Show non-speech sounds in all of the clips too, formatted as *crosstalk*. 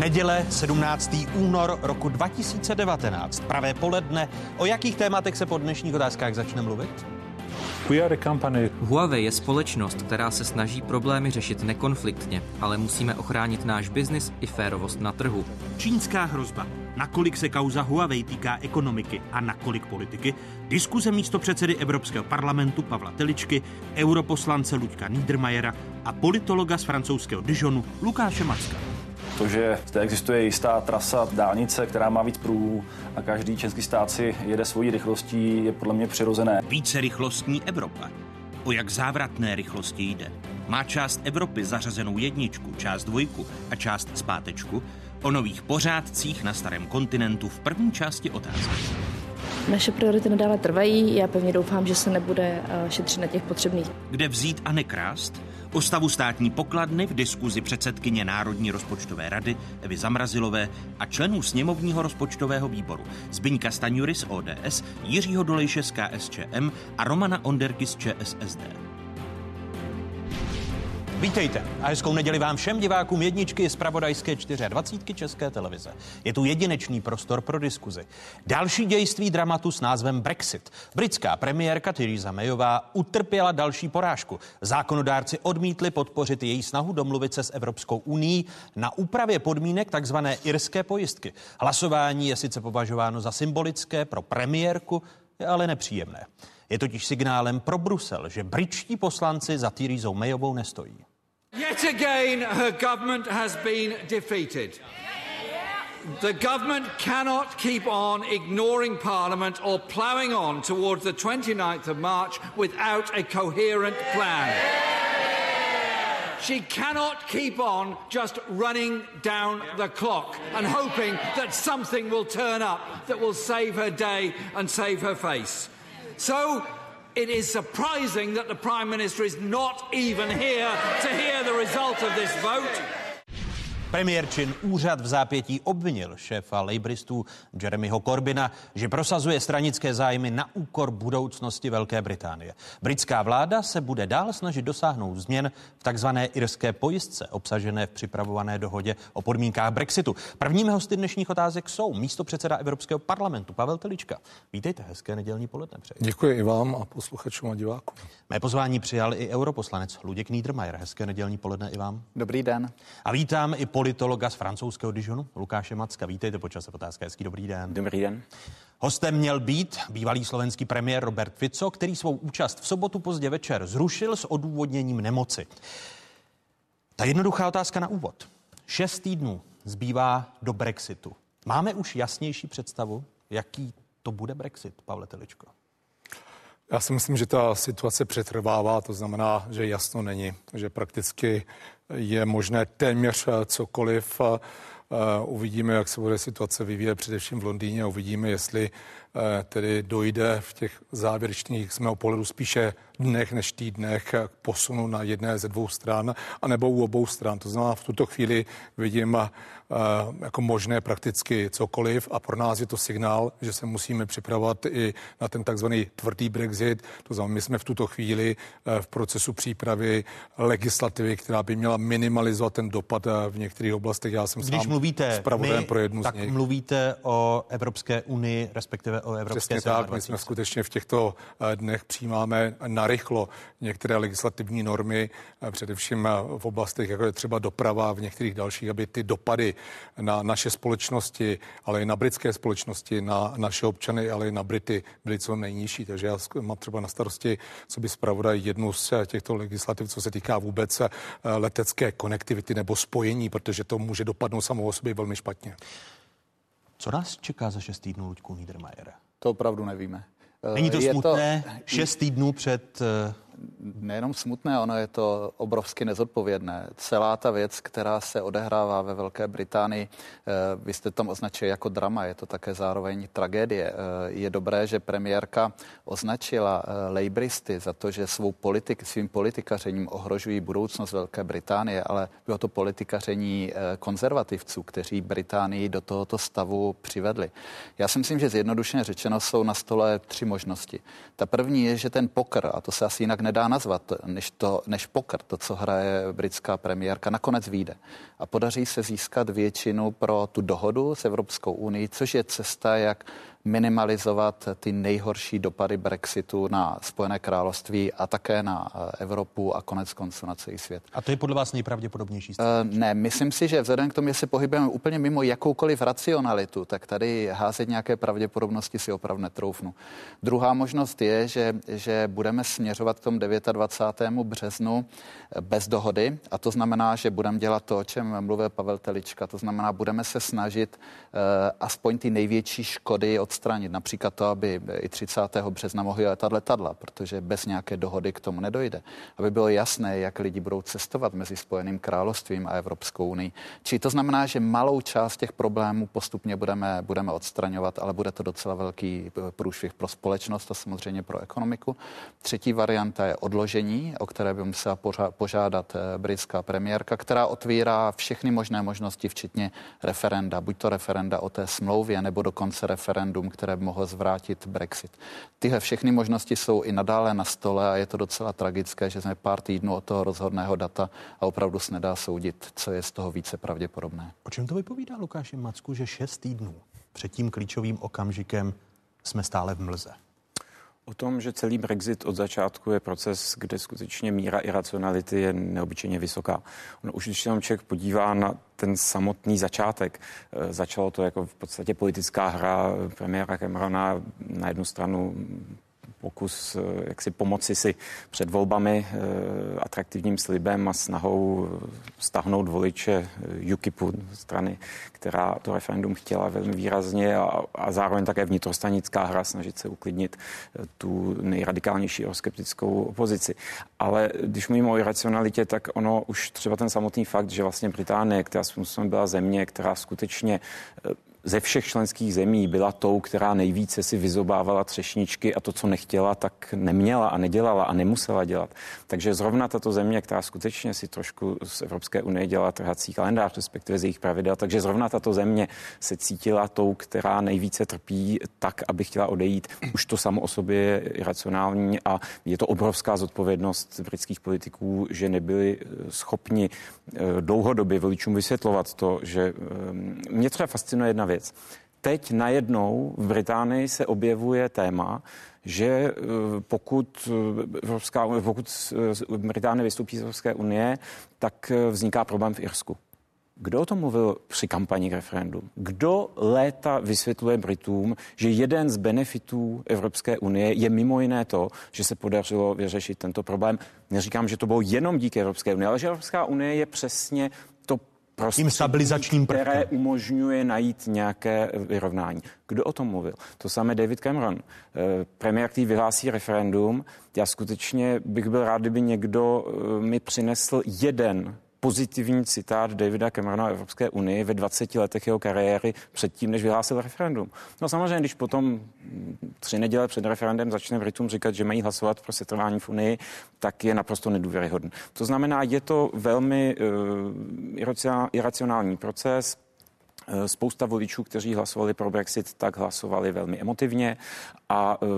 Neděle 17. únor roku 2019. Pravé poledne. O jakých tématech se po dnešních otázkách začne mluvit? Huawei je společnost, která se snaží problémy řešit nekonfliktně, ale musíme ochránit náš biznis i férovost na trhu. Čínská hrozba. Nakolik se kauza Huawei týká ekonomiky a nakolik politiky? Diskuze místo předsedy Evropského parlamentu Pavla Teličky, europoslance Luďka Niedermayera a politologa z francouzského Dijonu Lukáše Macka. To, že zde existuje jistá trasa dálnice, která má víc pruhů a každý český stát si jede svojí rychlostí, je podle mě přirozené. Více rychlostní Evropa. O jak závratné rychlosti jde? Má část Evropy zařazenou jedničku, část dvojku a část zpátečku? O nových pořádcích na starém kontinentu v první části otázky. Naše priority nadále trvají. Já pevně doufám, že se nebude eh, šetřit na těch potřebných. Kde vzít a nekrást? O stavu státní pokladny v diskuzi předsedkyně Národní rozpočtové rady Evy Zamrazilové a členů sněmovního rozpočtového výboru Zbyňka Staňury z ODS, Jiřího Dolejše z KSČM a Romana Onderky z ČSSD. Vítejte a hezkou neděli vám všem divákům jedničky z Pravodajské 24 České televize. Je tu jedinečný prostor pro diskuzi. Další dějství dramatu s názvem Brexit. Britská premiérka Theresa Mayová utrpěla další porážku. Zákonodárci odmítli podpořit její snahu domluvit se s Evropskou uní na úpravě podmínek takzvané irské pojistky. Hlasování je sice považováno za symbolické pro premiérku, je ale nepříjemné. Je totiž signálem pro Brusel, že britští poslanci za Theresa Mayovou nestojí. Yet again, her government has been defeated. The government cannot keep on ignoring Parliament or ploughing on towards the 29th of March without a coherent plan. She cannot keep on just running down the clock and hoping that something will turn up that will save her day and save her face. So it is surprising that the Prime Minister is not even here to hear the result of this vote. Premiér Čin úřad v zápětí obvinil šéfa lejbristů Jeremyho Corbina, že prosazuje stranické zájmy na úkor budoucnosti Velké Británie. Britská vláda se bude dál snažit dosáhnout změn v takzvané irské pojistce, obsažené v připravované dohodě o podmínkách Brexitu. Prvními hosty dnešních otázek jsou místo předseda Evropského parlamentu Pavel Telička. Vítejte, hezké nedělní poledne. Přeji. Děkuji i vám a posluchačům a divákům. Mé pozvání přijal i europoslanec Luděk Niedermayer. Hezké nedělní poledne i vám. Dobrý den. A vítám i politologa z francouzského Dijonu, Lukáše Macka. Vítejte počas otázka. Hezký dobrý den. Dobrý den. Hostem měl být bývalý slovenský premiér Robert Fico, který svou účast v sobotu pozdě večer zrušil s odůvodněním nemoci. Ta jednoduchá otázka na úvod. Šest týdnů zbývá do Brexitu. Máme už jasnější představu, jaký to bude Brexit, Pavle Teličko? Já si myslím, že ta situace přetrvává, to znamená, že jasno není, že prakticky je možné téměř cokoliv. Uvidíme, jak se bude situace vyvíjet především v Londýně uvidíme, jestli tedy dojde v těch závěrečných z mého pohledu spíše dnech než týdnech k posunu na jedné ze dvou stran, anebo u obou stran. To znamená, v tuto chvíli vidím jako možné prakticky cokoliv a pro nás je to signál, že se musíme připravovat i na ten takzvaný tvrdý Brexit. To znamená, my jsme v tuto chvíli v procesu přípravy legislativy, která by měla minimalizovat ten dopad v některých oblastech. Já jsem Když sám mluvíte my, pro jednu tak z nich. mluvíte o Evropské unii, respektive o Evropské Přesně tak, my jsme skutečně v těchto eh, dnech přijímáme narychlo některé legislativní normy, eh, především eh, v oblastech, jako je třeba doprava, v některých dalších, aby ty dopady na naše společnosti, ale i na britské společnosti, na naše občany, ale i na Brity byly co nejnižší. Takže já mám třeba na starosti, co by zpravodaj jednu z eh, těchto legislativ, co se týká vůbec eh, letecké konektivity nebo spojení, protože to může dopadnout samo o sobě velmi špatně. Co nás čeká za šest týdnů, Luďku Niedermayer? To opravdu nevíme. Není to Je smutné? Šest týdnů před eh, nejenom smutné, ono je to obrovsky nezodpovědné. Celá ta věc, která se odehrává ve Velké Británii, eh, vy jste tam označili jako drama, je to také zároveň tragédie. Eh, Je dobré, že premiérka označila eh, lejbristy za to, že svou politik, svým politikařením ohrožují budoucnost Velké Británie, ale bylo to politikaření konzervativců, kteří Británii do tohoto stavu přivedli. Já si myslím, že zjednodušeně řečeno jsou na stole tři možnosti. Ta první je, že ten pokr, a to se asi jinak nedá nazvat, než, to, než pokr, to, co hraje britská premiérka, nakonec vyjde. A podaří se získat většinu pro tu dohodu s Evropskou unii, což je cesta, jak minimalizovat ty nejhorší dopady Brexitu na Spojené království a také na eh, Evropu a konec konců na celý svět. A to je podle vás nejpravděpodobnější? Uh, ne, myslím si, že vzhledem k tomu, že se pohybujeme úplně mimo jakoukoliv racionalitu, tak tady házet nějaké pravděpodobnosti si opravdu netroufnu. Druhá možnost je, že, že budeme směřovat k tomu 29. březnu eh, bez dohody a to znamená, že budeme dělat to, o čem mluvil Pavel Telička, to znamená, budeme se snažit uh, aspoň ty největší škody od odstranit. Například to, aby i 30. března mohly letat letadla, protože bez nějaké dohody k tomu nedojde. Aby bylo jasné, jak lidi budou cestovat mezi Spojeným královstvím a Evropskou unii. Či to znamená, že malou část těch problémů postupně budeme, budeme odstraňovat, ale bude to docela velký průšvih pro společnost a samozřejmě pro ekonomiku. Třetí varianta je odložení, o které by musela požádat eh, britská premiérka, která otvírá všechny možné možnosti, včetně referenda. Buď to referenda o té smlouvě, nebo dokonce referendum referendum, které by mohlo zvrátit Brexit. Tyhle všechny možnosti jsou i nadále na stole a je to docela tragické, že jsme pár týdnů od toho rozhodného data a opravdu se nedá soudit, co je z toho více pravděpodobné. O čem to vypovídá Lukáši Macku, že šest týdnů před tím klíčovým okamžikem jsme stále v mlze? O tom, že celý Brexit od začátku je proces, kde skutečně míra iracionality je neobyčejně vysoká. On už když se člověk podívá na ten samotný začátek, eh, začalo to jako v podstatě politická hra premiéra Camerona na jednu stranu pokus eh, jak si pomoci si před volbami eh, atraktivním slibem a snahou stahnout voliče eh, UKIPu, strany, která to referendum chtěla velmi výrazně a, a zároveň také vnitrostanická hra snažit se uklidnit tu nejradikálnější euroskeptickou opozici. Ale když mluvím o iracionalitě, tak ono už třeba ten samotný fakt, že vlastně Británie, která byla země, která skutečně ze všech členských zemí byla tou, která nejvíce si vyzobávala třešničky a to, co nechtěla, tak neměla a nedělala a nemusela dělat. Takže zrovna tato země, která skutečně si trošku z Evropské unie dělá trhací kalendář, respektive z jejich pravidel, takže zrovna tato země se cítila tou, která nejvíce trpí tak, aby chtěla odejít. Už to samo o sobě je iracionální a je to obrovská zodpovědnost britských politiků, že nebyli eh, schopni eh, dlouhodobě voličům vysvětlovat to, že eh, mě třeba fascinuje jedna věc. Teď najednou v Británii se objevuje téma, že eh, pokud, eh, Evropská, pokud eh, Británie vystoupí z Evropské unie, tak vzniká problém v Irsku. Kdo o tom mluvil při kampani k referendum? Kdo léta vysvětluje Britům, že jeden z benefitů Evropské unie je mimo jiné to, že se podařilo vyřešit tento problém? Neříkám, že to bylo jenom díky Evropské unii, ale že Evropská unie je přesně tím stabilizačním prvkem. které umožňuje najít nějaké vyrovnání. Kdo o tom mluvil? To samé David Cameron. Eh, premiér, který vyhlásí referendum, já skutečně bych byl rád, kdyby někdo eh, mi přinesl jeden pozitivní citát Davida Camerona Evropské unii ve 20 letech jeho kariéry předtím, než vyhlásil referendum. No samozřejmě, když potom tři neděle před referendem začne Britům říkat, že mají hlasovat pro setrvání v Unii, tak je naprosto nedůvěryhodný. To znamená, je to velmi uh, iracionální proces, spousta voličů, kteří hlasovali pro Brexit, tak hlasovali velmi emotivně a uh,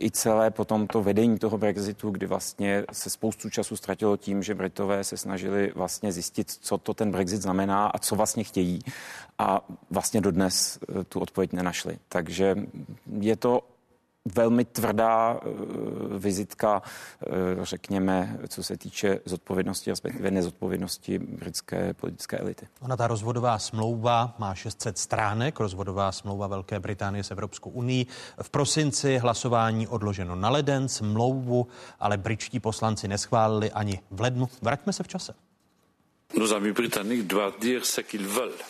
i celé potom to vedení toho Brexitu, kdy vlastně se spoustu času ztratilo tím, že Britové se snažili vlastně zjistit, co to ten Brexit znamená a co vlastně chtějí a vlastně dodnes uh, tu odpověď nenašli. Takže je to velmi tvrdá eh, vizitka, eh, řekněme, co se týče zodpovědnosti, respektive nezodpovědnosti britské politické elity. Ona ta rozvodová smlouva má 600 stránek, rozvodová smlouva Velké Británie s Evropskou unii. V prosinci hlasování odloženo na leden, smlouvu ale britští poslanci neschválili ani v lednu. Vraťme se v čase. Nos amis britanniques doivent dire ce qu'ils veulent,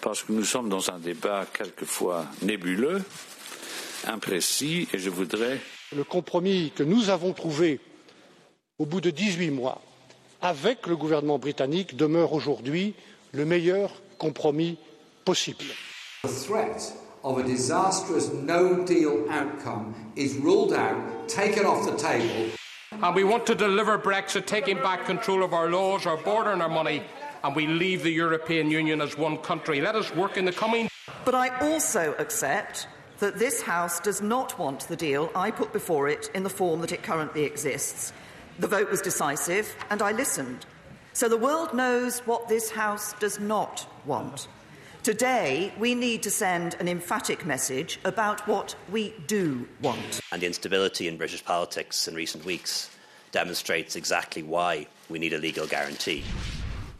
parce que nous sommes dans un débat quelquefois nébuleux imprécis et je voudrais. Le compromis que nous avons trouvé au bout de dix huit mois avec le gouvernement britannique demeure aujourd'hui le meilleur compromis possible. The threat of a disastrous no deal outcome is ruled out, taken off the table. And we want to deliver Brexit, taking back control of our laws, our border, and our money, and we leave the European Union as one country. Let us work in the coming. But I also accept that this House does not want the deal I put before it in the form that it currently exists. The vote was decisive, and I listened. So the world knows what this House does not want. Today, we need to send an emphatic message about what we do want. And the instability in British politics in recent weeks demonstrates exactly why we need a legal guarantee.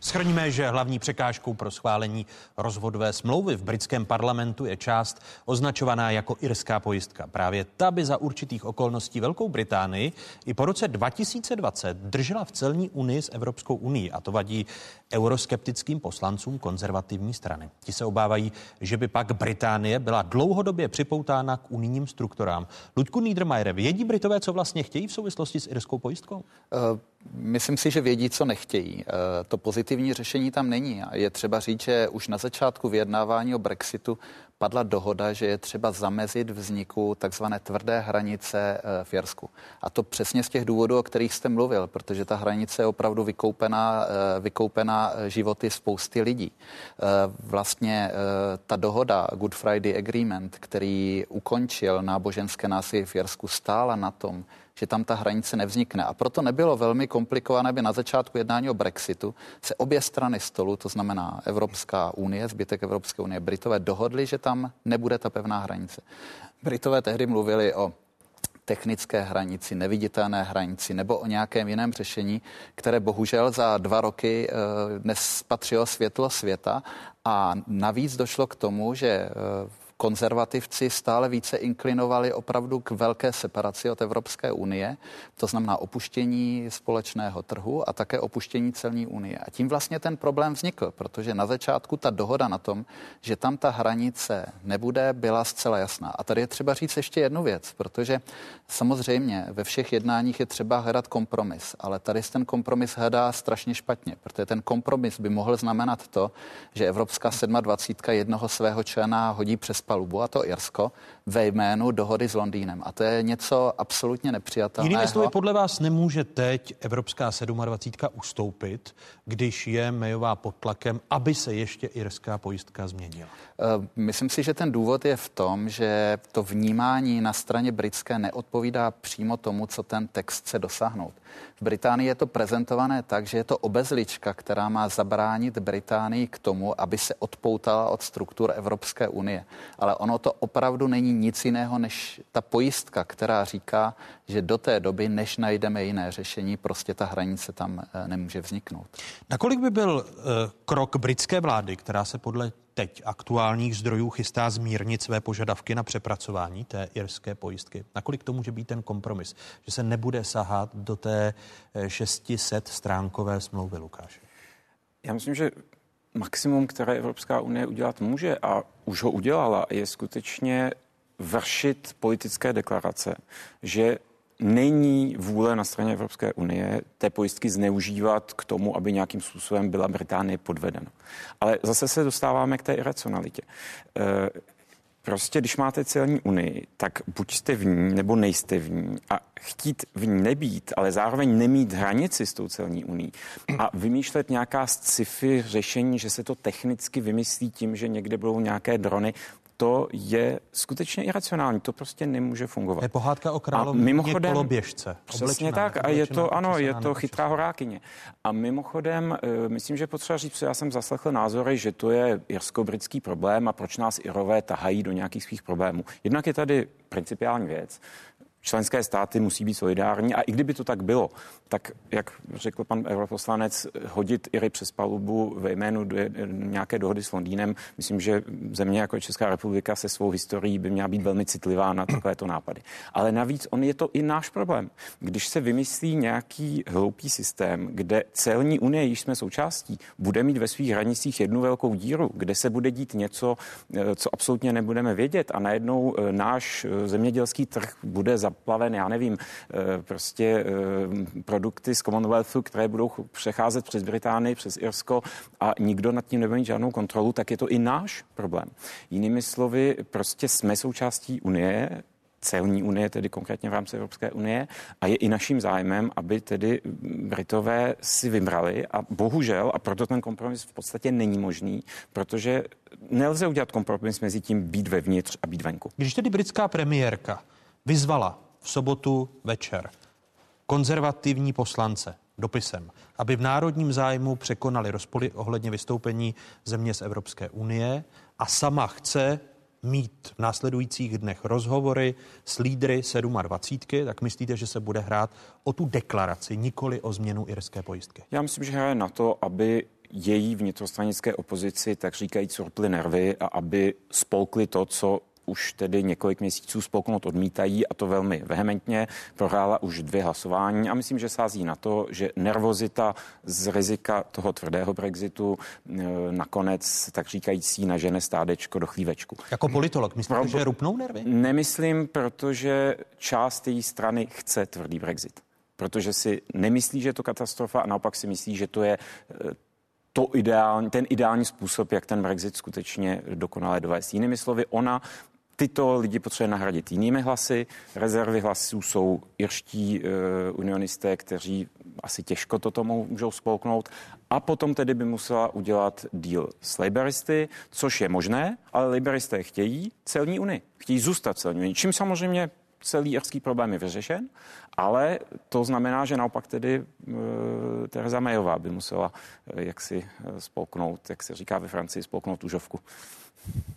Schrníme, že hlavní překážkou pro schválení rozvodové smlouvy v britském parlamentu je část označovaná jako irská pojistka. Právě ta by za určitých okolností Velkou Británii i po roce 2020 držela v celní unii s Evropskou unii a to vadí euroskeptickým poslancům konzervativní strany. Ti se obávají, že by pak Británie byla dlouhodobě připoutána k unijním strukturám. Luďku Niedermayer, vědí Britové, co vlastně chtějí v souvislosti s irskou pojistkou? Uh, myslím si, že vědí, co nechtějí. Uh, to pozitivní řešení tam není. A je třeba říct, že už na začátku vyjednávání o Brexitu padla dohoda, že je třeba zamezit vzniku takzvané tvrdé hranice eh, v Jersku. A to přesně z těch důvodů, o kterých jste mluvil, protože ta hranice je opravdu vykoupená, eh, vykoupená eh, životy spousty lidí. Vlastně ta dohoda Good Friday Agreement, který ukončil náboženské násilí v Jersku, stála na tom, že tam ta hranice nevznikne. A proto nebylo velmi komplikované, aby na začátku jednání o Brexitu se obě strany stolu, to znamená Evropská unie, zbytek Evropské unie, Britové dohodli, že tam nebude ta pevná hranice. Britové tehdy mluvili o technické hranici, neviditelné hranici nebo o nějakém jiném řešení, které bohužel za dva roky e, nespatřilo světlo světa a navíc došlo k tomu, že e, konzervativci stále více inklinovali opravdu k velké separaci od Evropské unie, to znamená opuštění společného trhu a také opuštění celní unie. A tím vlastně ten problém vznikl, protože na začátku ta dohoda na tom, že tam ta hranice nebude, byla zcela jasná. A tady je třeba říct ještě jednu věc, protože samozřejmě ve všech jednáních je třeba hledat kompromis, ale tady ten kompromis hledá strašně špatně, protože ten kompromis by mohl znamenat to, že Evropská 27 jednoho svého člena hodí přes palubu, a to Irsko, ve jménu dohody s Londýnem. A to je něco absolutně nepřijatelného. Jinými slovy, podle vás nemůže teď Evropská 27 ustoupit, když je Mayová pod tlakem, aby se ještě irská pojistka změnila? Eh, myslím si, že ten důvod je v tom, že to vnímání na straně britské neodpovídá přímo tomu, co ten text chce dosáhnout. V Británii je to prezentované tak, že je to obezlička, která má zabránit Británii k tomu, aby se odpoutala od struktur Evropské unie. Ale ono to opravdu není nic jiného než ta pojistka, která říká, že do té doby, než najdeme jiné řešení, prostě ta hranice tam eh, nemůže vzniknout. Nakolik by byl uh, krok britské vlády, která se podle teď aktuálních zdrojů chystá zmírnit své požadavky na přepracování té irské pojistky. Nakolik to může být ten kompromis, že se nebude sahat do té 600 eh, stránkové smlouvy, Lukáše? Já myslím, že maximum, které Evropská unie udělat může a už ho udělala, je skutečně vršit politické deklarace, že není vůle na straně Evropské unie té pojistky zneužívat k tomu, aby nějakým způsobem byla Británie podvedena. Ale zase se dostáváme k té iracionalitě. E, prostě, když máte celní unii, tak buď jste v ní, nebo nejste v ní. A chtít v ní nebýt, ale zároveň nemít hranici s tou celní unii a vymýšlet nějaká sci-fi řešení, že se to technicky vymyslí tím, že někde budou nějaké drony, to je skutečně iracionální. To prostě nemůže fungovat. Je pohádka o královně mimochodem, koloběžce. Přesně tak. A je to, ano, je to chytrá horákyně. A mimochodem, eh, myslím, že potřeba říct, já jsem zaslechl názory, že to je jirsko-britský problém a proč nás Irové tahají do nějakých svých problémů. Jednak je tady principiální věc členské státy musí být solidární a i kdyby to tak bylo, tak jak řekl pan europoslanec, hodit Iry přes palubu ve jménu nějaké dohody s Londýnem, myslím, že země jako Česká republika se svou historií by měla být velmi citlivá na takovéto nápady. Ale navíc on je to i náš problém. Když se vymyslí nějaký hloupý systém, kde celní unie, již jsme součástí, bude mít ve svých hranicích jednu velkou díru, kde se bude dít něco, eh, co absolutně nebudeme vědět a najednou eh, náš eh, zemědělský trh bude za zaplaven, já nevím, eh, prostě eh, produkty z Commonwealthu, které budou přecházet přes Británii, přes Irsko a nikdo nad tím nebude mít žádnou kontrolu, tak je to i náš problém. Jinými slovy, prostě jsme součástí Unie, celní unie, tedy konkrétně v rámci Evropské unie, a je i naším zájmem, aby tedy Britové si vybrali a bohužel, a proto ten kompromis v podstatě není možný, protože nelze udělat kompromis mezi tím být vevnitř a být venku. Když tedy britská premiérka vyzvala v sobotu večer konzervativní poslance dopisem, aby v národním zájmu překonali rozpory ohledně vystoupení země z Evropské unie a sama chce mít v následujících dnech rozhovory s lídry 27, tak myslíte, že se bude hrát o tu deklaraci, nikoli o změnu irské pojistky? Já myslím, že hraje na to, aby její vnitrostranické opozici tak říkají curply nervy a aby spolkli to, co už tedy několik měsíců spolknout odmítají a to velmi vehementně. Prohrála už dvě hlasování a myslím, že sází na to, že nervozita z rizika toho tvrdého Brexitu e, nakonec, tak říkající, nažene stádečko do chlívečku. Jako politolog, myslíte, Pro... že rupnou nervy? Nemyslím, protože část její strany chce tvrdý Brexit. Protože si nemyslí, že je to katastrofa a naopak si myslí, že to je e, to ideální, ten ideální způsob, jak ten Brexit skutečně dokonale dovést. Jinými slovy, ona tyto lidi potřebuje nahradit jinými hlasy. Rezervy hlasů jsou irští uh, unionisté, kteří asi těžko toto můžou spolknout. A potom tedy by musela udělat deal s laboristy, což je možné, ale laboristé chtějí celní unii. Chtějí zůstat celní unii, čím samozřejmě celý irský problém je vyřešen, ale to znamená, že naopak tedy e, Tereza Mayová by musela e, jaksi spolknout, jak se říká ve Francii, spolknout užovku.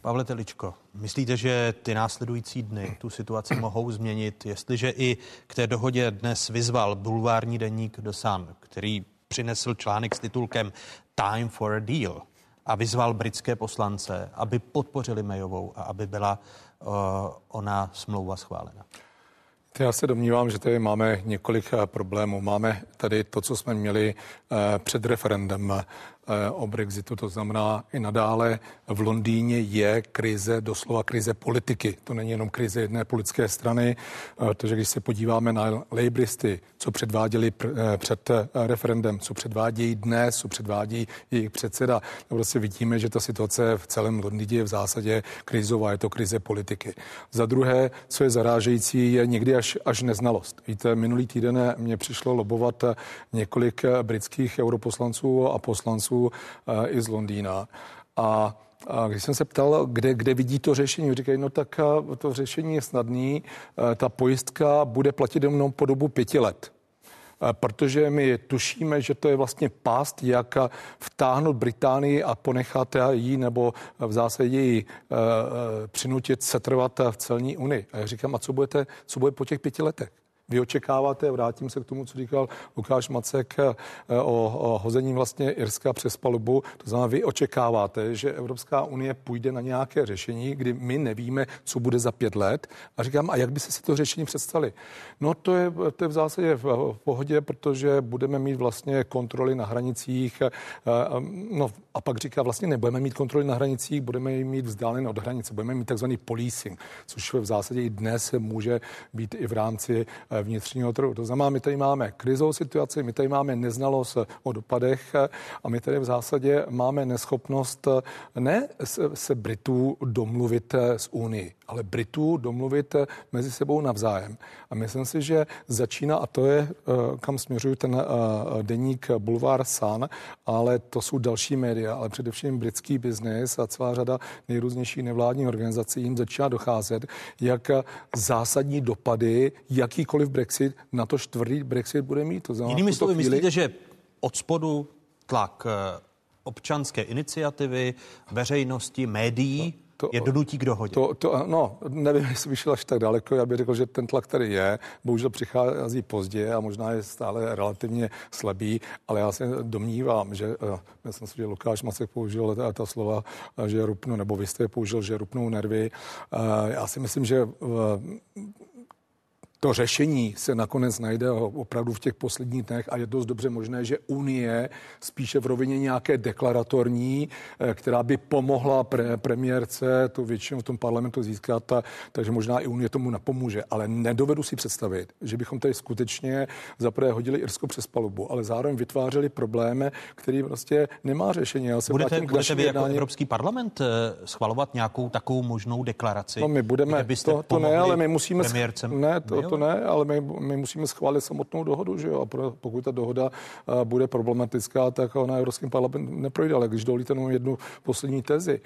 Pavle Teličko, myslíte, že ty následující dny tu situaci mohou změnit, jestliže i k té dohodě dnes vyzval bulvární deník Sun, který přinesl článek s titulkem Time for a Deal a vyzval britské poslance, aby podpořili Mayovou a aby byla uh, ona smlouva schválena? Já se domnívám, že tady máme několik eh, problémů. Máme tady to, co jsme měli eh, před referendem o Brexitu. To znamená, i nadále v Londýně je krize, doslova krize politiky. To není jenom krize jedné politické strany, eh, protože když se podíváme na Labouristy, co předváděli eh, před referendem, co předvádějí dnes, co předvádí jejich předseda, prostě vidíme, že ta situace v celém Londýně je v zásadě krizová, je to krize politiky. Za druhé, co je zarážející, je někdy až, až neznalost. Víte, minulý týden mě přišlo lobovat několik britských europoslanců a poslanců Yorku eh, i z Londýna. A a když jsem se ptal, kde, kde vidí to řešení, říkají, no tak eh, to řešení je snadný, eh, ta pojistka bude platit jenom po dobu pěti let. Protože my tušíme, že to je vlastně pást, jak vtáhnout Británii a ponechat jí nebo v zásadě ji přinutit setrvat v celní unii. A já říkám, a co, budete, co bude po těch pěti letech? Vy očekáváte, vrátím se k tomu, co říkal Lukáš Macek eh, o, o hození vlastně Irska přes palubu, to znamená, vy očekáváte, že Evropská unie půjde na nějaké řešení, kdy my nevíme, co bude za pět let. A říkám, a jak by se si to řešení představili? No to je, to je v zásadě v pohodě, protože budeme mít vlastně kontroly na hranicích. Eh, eh, no a pak říká, vlastně nebudeme mít kontroly na hranicích, budeme mít vzdálené od hranice, budeme mít takzvaný policing, což v zásadě i dnes může být i v rámci Eh, vnitřního trhu. To znamená, my tady máme krizovou situaci, my tady máme neznalost o dopadech eh, a my tady v zásadě máme neschopnost eh, ne se Britů domluvit s Unii, ale Britů domluvit mezi sebou navzájem. A myslím si, že začíná, a to je, kam směřuju ten deník Bulvár Sun, ale to jsou další média, ale především britský biznis a celá řada nejrůznějších nevládních organizací jim začíná docházet, jak zásadní dopady jakýkoliv jakýkoliv Brexit, na to tvrdý Brexit bude mít. To znamená, Jinými slovy, chvíli... myslíte, že od spodu tlak eh, občanské iniciativy, veřejnosti, médií, to, je donutí k dohodě. To, to, no, nevím, jestli by šel až tak daleko. Já bych řekl, že ten tlak tady je. Bohužel přichází pozdě a možná je stále relativně slabý, ale já se domnívám, že uh, myslím si, že Lukáš Macek použil ta, ta slova, uh, že rupnu, nebo vy jste použil, že rupnou nervy. Uh, já si myslím, že to řešení se nakonec najde opravdu v těch posledních dnech a je dost dobře možné, že Unie spíše v rovině nějaké deklaratorní, eh, která by pomohla pre, premiérce tu většinu v tom parlamentu získat, a, takže možná i Unie tomu napomůže. Ale nedovedu si představit, že bychom tady skutečně zaprvé hodili Irsko přes palubu, ale zároveň vytvářeli problémy, který prostě nemá řešení. Já se budete budete vy jako jednání... Evropský parlament eh, schvalovat nějakou takovou možnou deklaraci? No my budeme, to, to ne, ale my musíme... Premiércem, ne, to, to ne, ale my, my musíme schválit samotnou dohodu, že jo? A pokud ta dohoda bude problematická, tak ona Evropským parlamentem neprojde. Ale když dovolíte jenom jednu poslední tezi,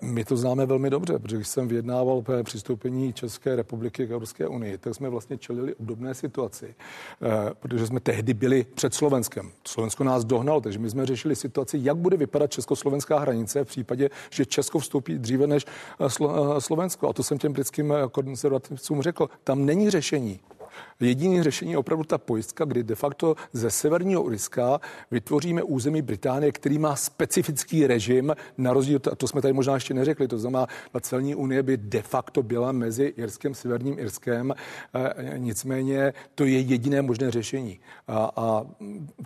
my to známe velmi dobře, protože když jsem vyjednával přistoupení České republiky k Evropské unii, tak jsme vlastně čelili obdobné situaci, protože jsme tehdy byli před Slovenskem. Slovensko nás dohnalo, takže my jsme řešili situaci, jak bude vypadat československá hranice v případě, že Česko vstoupí dříve než Slovensko. A to jsem těm britským konzervativcům řekl. Tam není řešení. Jediný řešení je opravdu ta pojistka, kdy de facto ze severního Uriska vytvoříme území Británie, který má specifický režim, na rozdíl, to jsme tady možná ještě neřekli, to znamená, ta celní unie by de facto byla mezi Irskem, severním Irskem, e, nicméně to je jediné možné řešení. A, a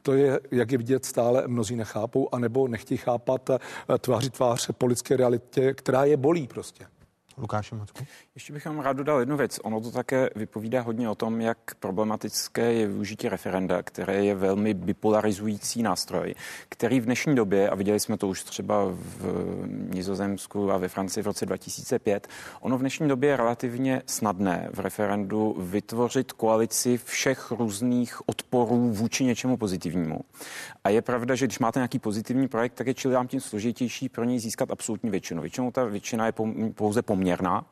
to je, jak je vidět, stále mnozí nechápou, anebo nechtějí chápat e, tváři tvář politické realitě, která je bolí prostě. Lukáši Mocku. Ještě bych vám rád dodal jednu věc. Ono to také vypovídá hodně o tom, jak problematické je využití referenda, které je velmi bipolarizující nástroj, který v dnešní době, a viděli jsme to už třeba v Nizozemsku a ve Francii v roce 2005, ono v dnešní době je relativně snadné v referendu vytvořit koalici všech různých odporů vůči něčemu pozitivnímu. A je pravda, že když máte nějaký pozitivní projekt, tak je čili vám tím složitější pro něj získat absolutní většinu. Většinou ta většina je pouze poměrná.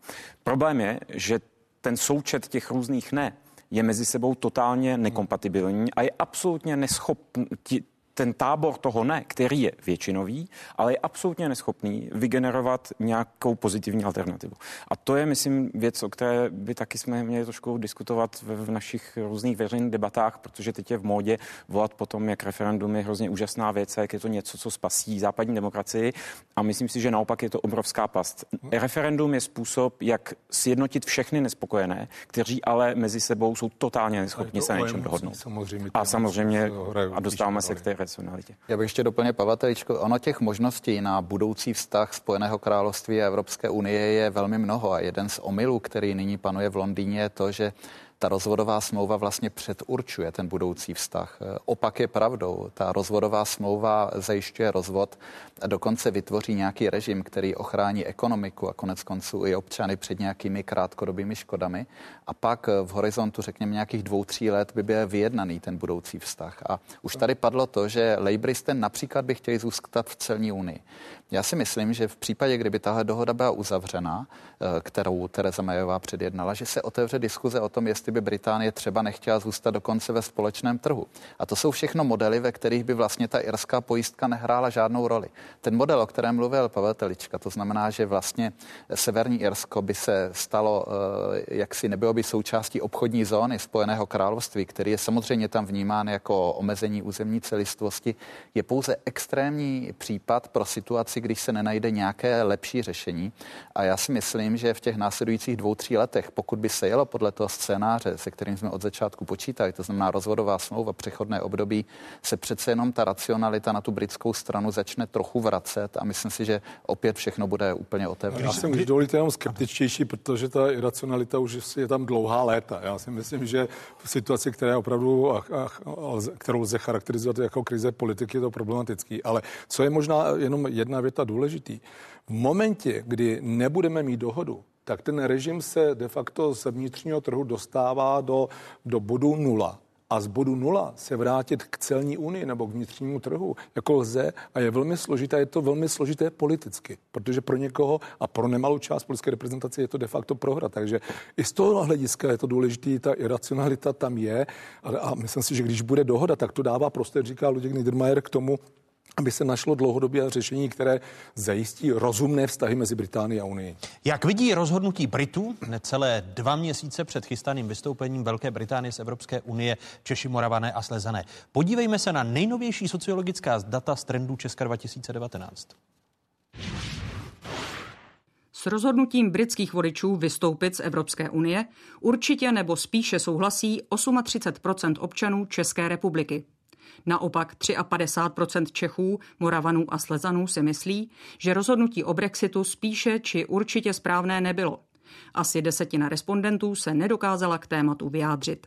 Problém je, že ten součet těch různých ne je mezi sebou totálně nekompatibilní a je absolutně neschopný, ten tábor toho ne, který je většinový, ale je absolutně neschopný vygenerovat nějakou pozitivní alternativu. A to je, myslím, věc, o které by taky jsme měli trošku diskutovat v, v našich různých veřejných debatách, protože teď je v módě volat potom, jak referendum je hrozně úžasná věc, jak je to něco, co spasí západní demokracii. A myslím si, že naopak je to obrovská past. Referendum je způsob, jak sjednotit všechny nespokojené, kteří ale mezi sebou jsou totálně neschopni se na něčem dohodnout. Samozřejmě a samozřejmě, a dostáváme se k té racionalitě. Já bych ještě doplnil Pavel Teličko. Ono těch možností na budoucí vztah Spojeného království a Evropské unie je velmi mnoho a jeden z omylů, který nyní panuje v Londýně, je to, že ta rozvodová smlouva vlastně předurčuje ten budoucí vztah. Opak je pravdou. Ta rozvodová smlouva zajišťuje rozvod a dokonce vytvoří nějaký režim, který ochrání ekonomiku a konec konců i občany před nějakými krátkodobými škodami. A pak v horizontu, řekněme, nějakých dvou, tří let by byl vyjednaný ten budoucí vztah. A už tady padlo to, že Labouristé například by chtěli zůstat v celní unii. Já si myslím, že v případě, kdyby tahle dohoda byla uzavřena, eh, kterou Tereza Mayová předjednala, že se otevře diskuze o tom, jestli by Británie třeba nechtěla zůstat dokonce ve společném trhu. A to jsou všechno modely, ve kterých by vlastně ta irská pojistka nehrála žádnou roli. Ten model, o kterém mluvil Pavel Telička, to znamená, že vlastně severní Irsko by se stalo, eh, jak si nebylo by součástí obchodní zóny Spojeného království, který je samozřejmě tam vnímán jako omezení územní celistvosti, je pouze extrémní případ pro situaci, když se nenajde nějaké lepší řešení. A já si myslím, že v těch následujících dvou, tří letech, pokud by se jelo podle toho scénáře, se kterým jsme od začátku počítali, to znamená rozvodová smlouva, přechodné období, se přece jenom ta racionalita na tu britskou stranu začne trochu vracet a myslím si, že opět všechno bude úplně otevřené. Já jsem, když dovolíte, jenom skeptičtější, protože ta iracionalita už je tam dlouhá léta. Já si myslím, že v situaci, která je opravdu, kterou lze charakterizovat jako krize politiky, je to problematický. Ale co je možná jenom jedna věta důležitý. V momentě, kdy nebudeme mít dohodu, tak ten režim se de facto z vnitřního trhu dostává do, do bodu nula. A z bodu nula se vrátit k celní unii nebo k vnitřnímu trhu jako lze a je velmi složité, je to velmi složité politicky, protože pro někoho a pro nemalou část politické reprezentace je to de facto prohra. Takže i z toho hlediska je to důležité, ta iracionalita tam je a, a myslím si, že když bude dohoda, tak to dává prostor, říká Luděk Niedermayer, k tomu, aby se našlo dlouhodobě řešení, které zajistí rozumné vztahy mezi Británií a Unii. Jak vidí rozhodnutí Britů necelé dva měsíce před chystaným vystoupením Velké Británie z Evropské unie Češi, Moravané a Slezané? Podívejme se na nejnovější sociologická data z trendů Česka 2019. S rozhodnutím britských voličů vystoupit z Evropské unie určitě nebo spíše souhlasí 38% občanů České republiky. Naopak 53% Čechů, Moravanů a Slezanů si myslí, že rozhodnutí o Brexitu spíše či určitě správné nebylo. Asi desetina respondentů se nedokázala k tématu vyjádřit.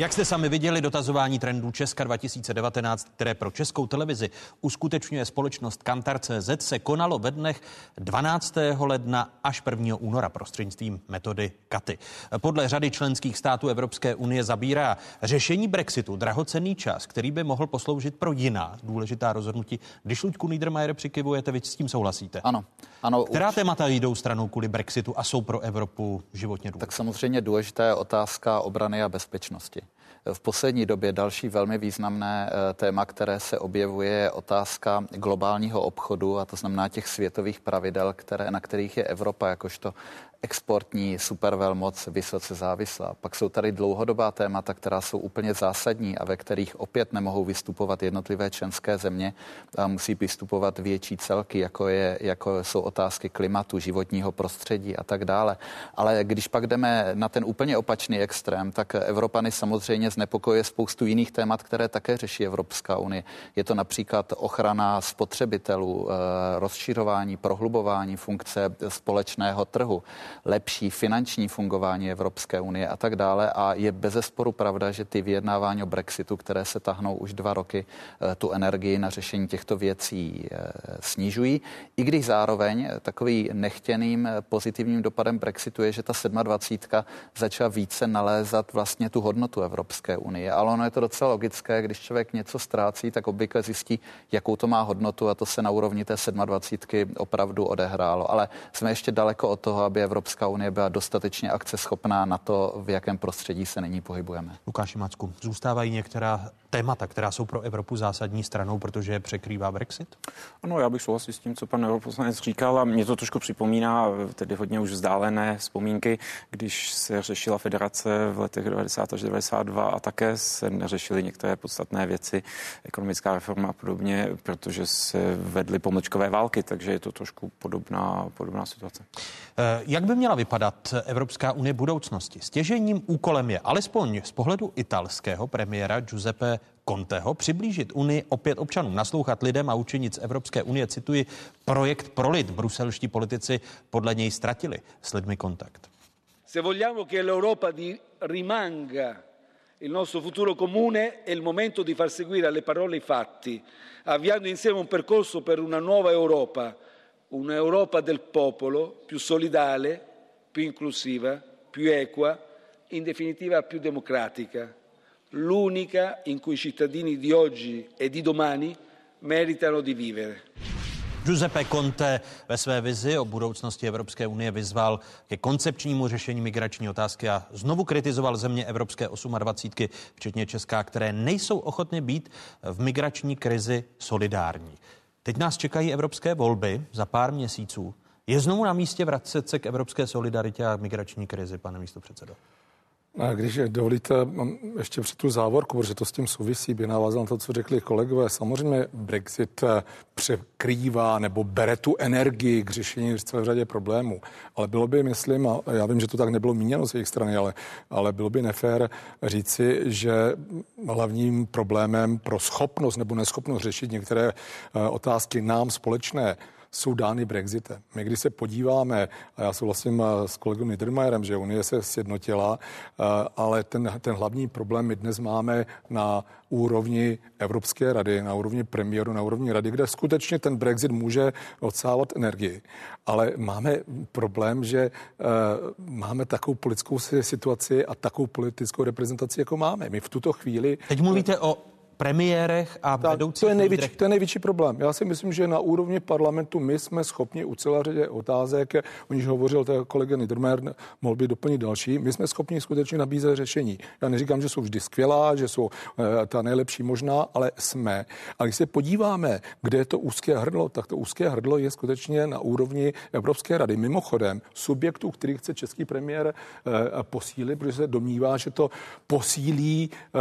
Jak jste sami viděli, dotazování trendů Česka 2019, které pro českou televizi uskutečňuje společnost Kantar.cz, se konalo ve dnech 12. ledna až 1. února prostřednictvím metody Katy. Podle řady členských států Evropské unie zabírá řešení Brexitu drahocenný čas, který by mohl posloužit pro jiná důležitá rozhodnutí. Když Luďku Niedermayer přikivujete, vy s tím souhlasíte? Ano. ano Která už... témata jdou stranou kvůli Brexitu a jsou pro Evropu životně důležité? Tak samozřejmě důležitá je otázka obrany a bezpečnosti. V poslední době další velmi významné eh, téma, které se objevuje, je otázka globálního obchodu, a to znamená těch světových pravidel, které, na kterých je Evropa jakožto exportní supervelmoc vysoce závislá. Pak jsou tady dlouhodobá témata, která jsou úplně zásadní a ve kterých opět nemohou vystupovat jednotlivé členské země a musí vystupovat větší celky, jako, je, jako jsou otázky klimatu, životního prostředí a tak dále. Ale když pak jdeme na ten úplně opačný extrém, tak Evropany samozřejmě znepokojuje spoustu jiných témat, které také řeší Evropská unie. Je to například ochrana spotřebitelů, eh, rozširování, prohlubování funkce společného trhu lepší finanční fungování Evropské unie a tak dále. A je bezesporu pravda, že ty vyjednávání o Brexitu, které se tahnou už dva roky, eh, tu energii na řešení těchto věcí eh, snižují. I když zároveň takový nechtěným eh, pozitivním dopadem Brexitu je, že ta 27. začala více nalézat vlastně tu hodnotu Evropské unie. Ale ono je to docela logické, když člověk něco ztrácí, tak obvykle zjistí, jakou to má hodnotu a to se na úrovni té 27. opravdu odehrálo. Ale jsme ještě daleko od toho, aby Evropská Evropská unie byla dostatečně akceschopná na to, v jakém prostředí se nyní pohybujeme. Lukáši Macku, zůstávají některá témata, která jsou pro Evropu zásadní stranou, protože je překrývá Brexit? Ano, já bych souhlasil s tím, co pan europoslanec říkal a mě to trošku připomíná tedy hodně už vzdálené vzpomínky, když se řešila federace v letech 90 až 92 a také se neřešily některé podstatné věci, ekonomická reforma a podobně, protože se vedly pomlčkové války, takže je to trošku podobná, podobná situace. Eh, jak by měla vypadat Evropská unie budoucnosti? Stěžením úkolem je alespoň z pohledu italského premiéra Giuseppe Conteho přiblížit Unii opět občanům, naslouchat lidem a učinit z Evropské unie, cituji, projekt pro lid. Bruselští politici podle něj ztratili s lidmi kontakt. Se vogliamo che l'Europa di rimanga il nostro futuro comune è il momento di far seguire alle parole i fatti, avviando insieme un percorso per una nuova Europa, un'Europa del popolo più solidale, più inclusiva, più equa, in definitiva più democratica l'unica in cui i cittadini di oggi e di domani meritano di vivere. Giuseppe Conte ve své vizi o budoucnosti Evropské unie vyzval ke koncepčnímu řešení migrační otázky a znovu kritizoval země Evropské 28, včetně Česká, které nejsou ochotny být v migrační krizi solidární. Teď nás čekají evropské volby za pár měsíců. Je znovu na místě vracet se k evropské solidaritě a migrační krizi, pane místo předsedo? A když dovolíte ještě před tu závorku, protože to s tím souvisí, by navázal na to, co řekli kolegové. Samozřejmě Brexit eh, překrývá nebo bere tu energii k řešení celé řadě problémů. Ale bylo by, myslím, a já vím, že to tak nebylo míněno z jejich strany, ale, ale bylo by nefér říci, že hlavním problémem pro schopnost nebo neschopnost řešit některé eh, otázky nám společné jsou dány Brexitem. My když se podíváme, a já souhlasím eh, s kolegou Niedermayerem, že Unie se sjednotila, eh, ale ten, ten hlavní problém my dnes máme na úrovni Evropské rady, na úrovni premiéru, na úrovni rady, kde skutečně ten Brexit může odsávat energii. Ale máme problém, že uh, máme takovou politickou situaci a takovou politickou reprezentaci, jako máme. My v tuto chvíli... Teď mluvíte o premiérech a tak, vedoucích to je, největší, to je největší problém. Já si myslím, že na úrovni parlamentu my jsme schopni u celé řadě otázek, o níž hovořil kolega Niedermayer, mohl by doplnit další, my jsme schopni skutečně nabízet řešení. Já neříkám, že jsou vždy skvělá, že jsou uh, ta nejlepší možná, ale jsme. A když se podíváme, kde je to úzké hrdlo, tak to úzké hrdlo je skutečně na úrovni Evropské rady. Mimochodem, subjektů, který chce český premiér uh, posílit, protože se domnívá, že to posílí uh,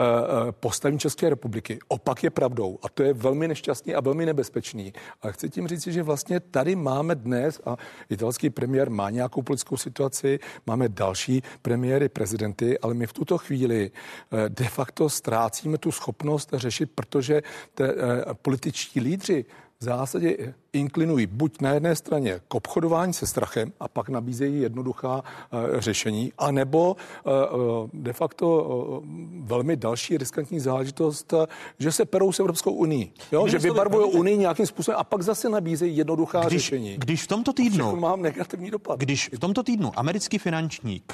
postavení České republiky republiky. Opak je pravdou a to je velmi nešťastný a velmi nebezpečný. A chci tím říct, že vlastně tady máme dnes, a italský premiér má nějakou politickou situaci, máme další premiéry, prezidenty, ale my v tuto chvíli eh, de facto ztrácíme tu schopnost řešit, protože te, eh, političtí lídři v zásadě inklinují buď na jedné straně k obchodování se strachem a pak nabízejí jednoduchá uh, řešení, anebo uh, de facto uh, velmi další riskantní záležitost, že se perou s Evropskou unii. Jo? Že vybarvují unii nějakým způsobem a pak zase nabízejí jednoduchá když, řešení. Když v tomto týdnu... mám negativní dopad. Když v tomto týdnu americký finančník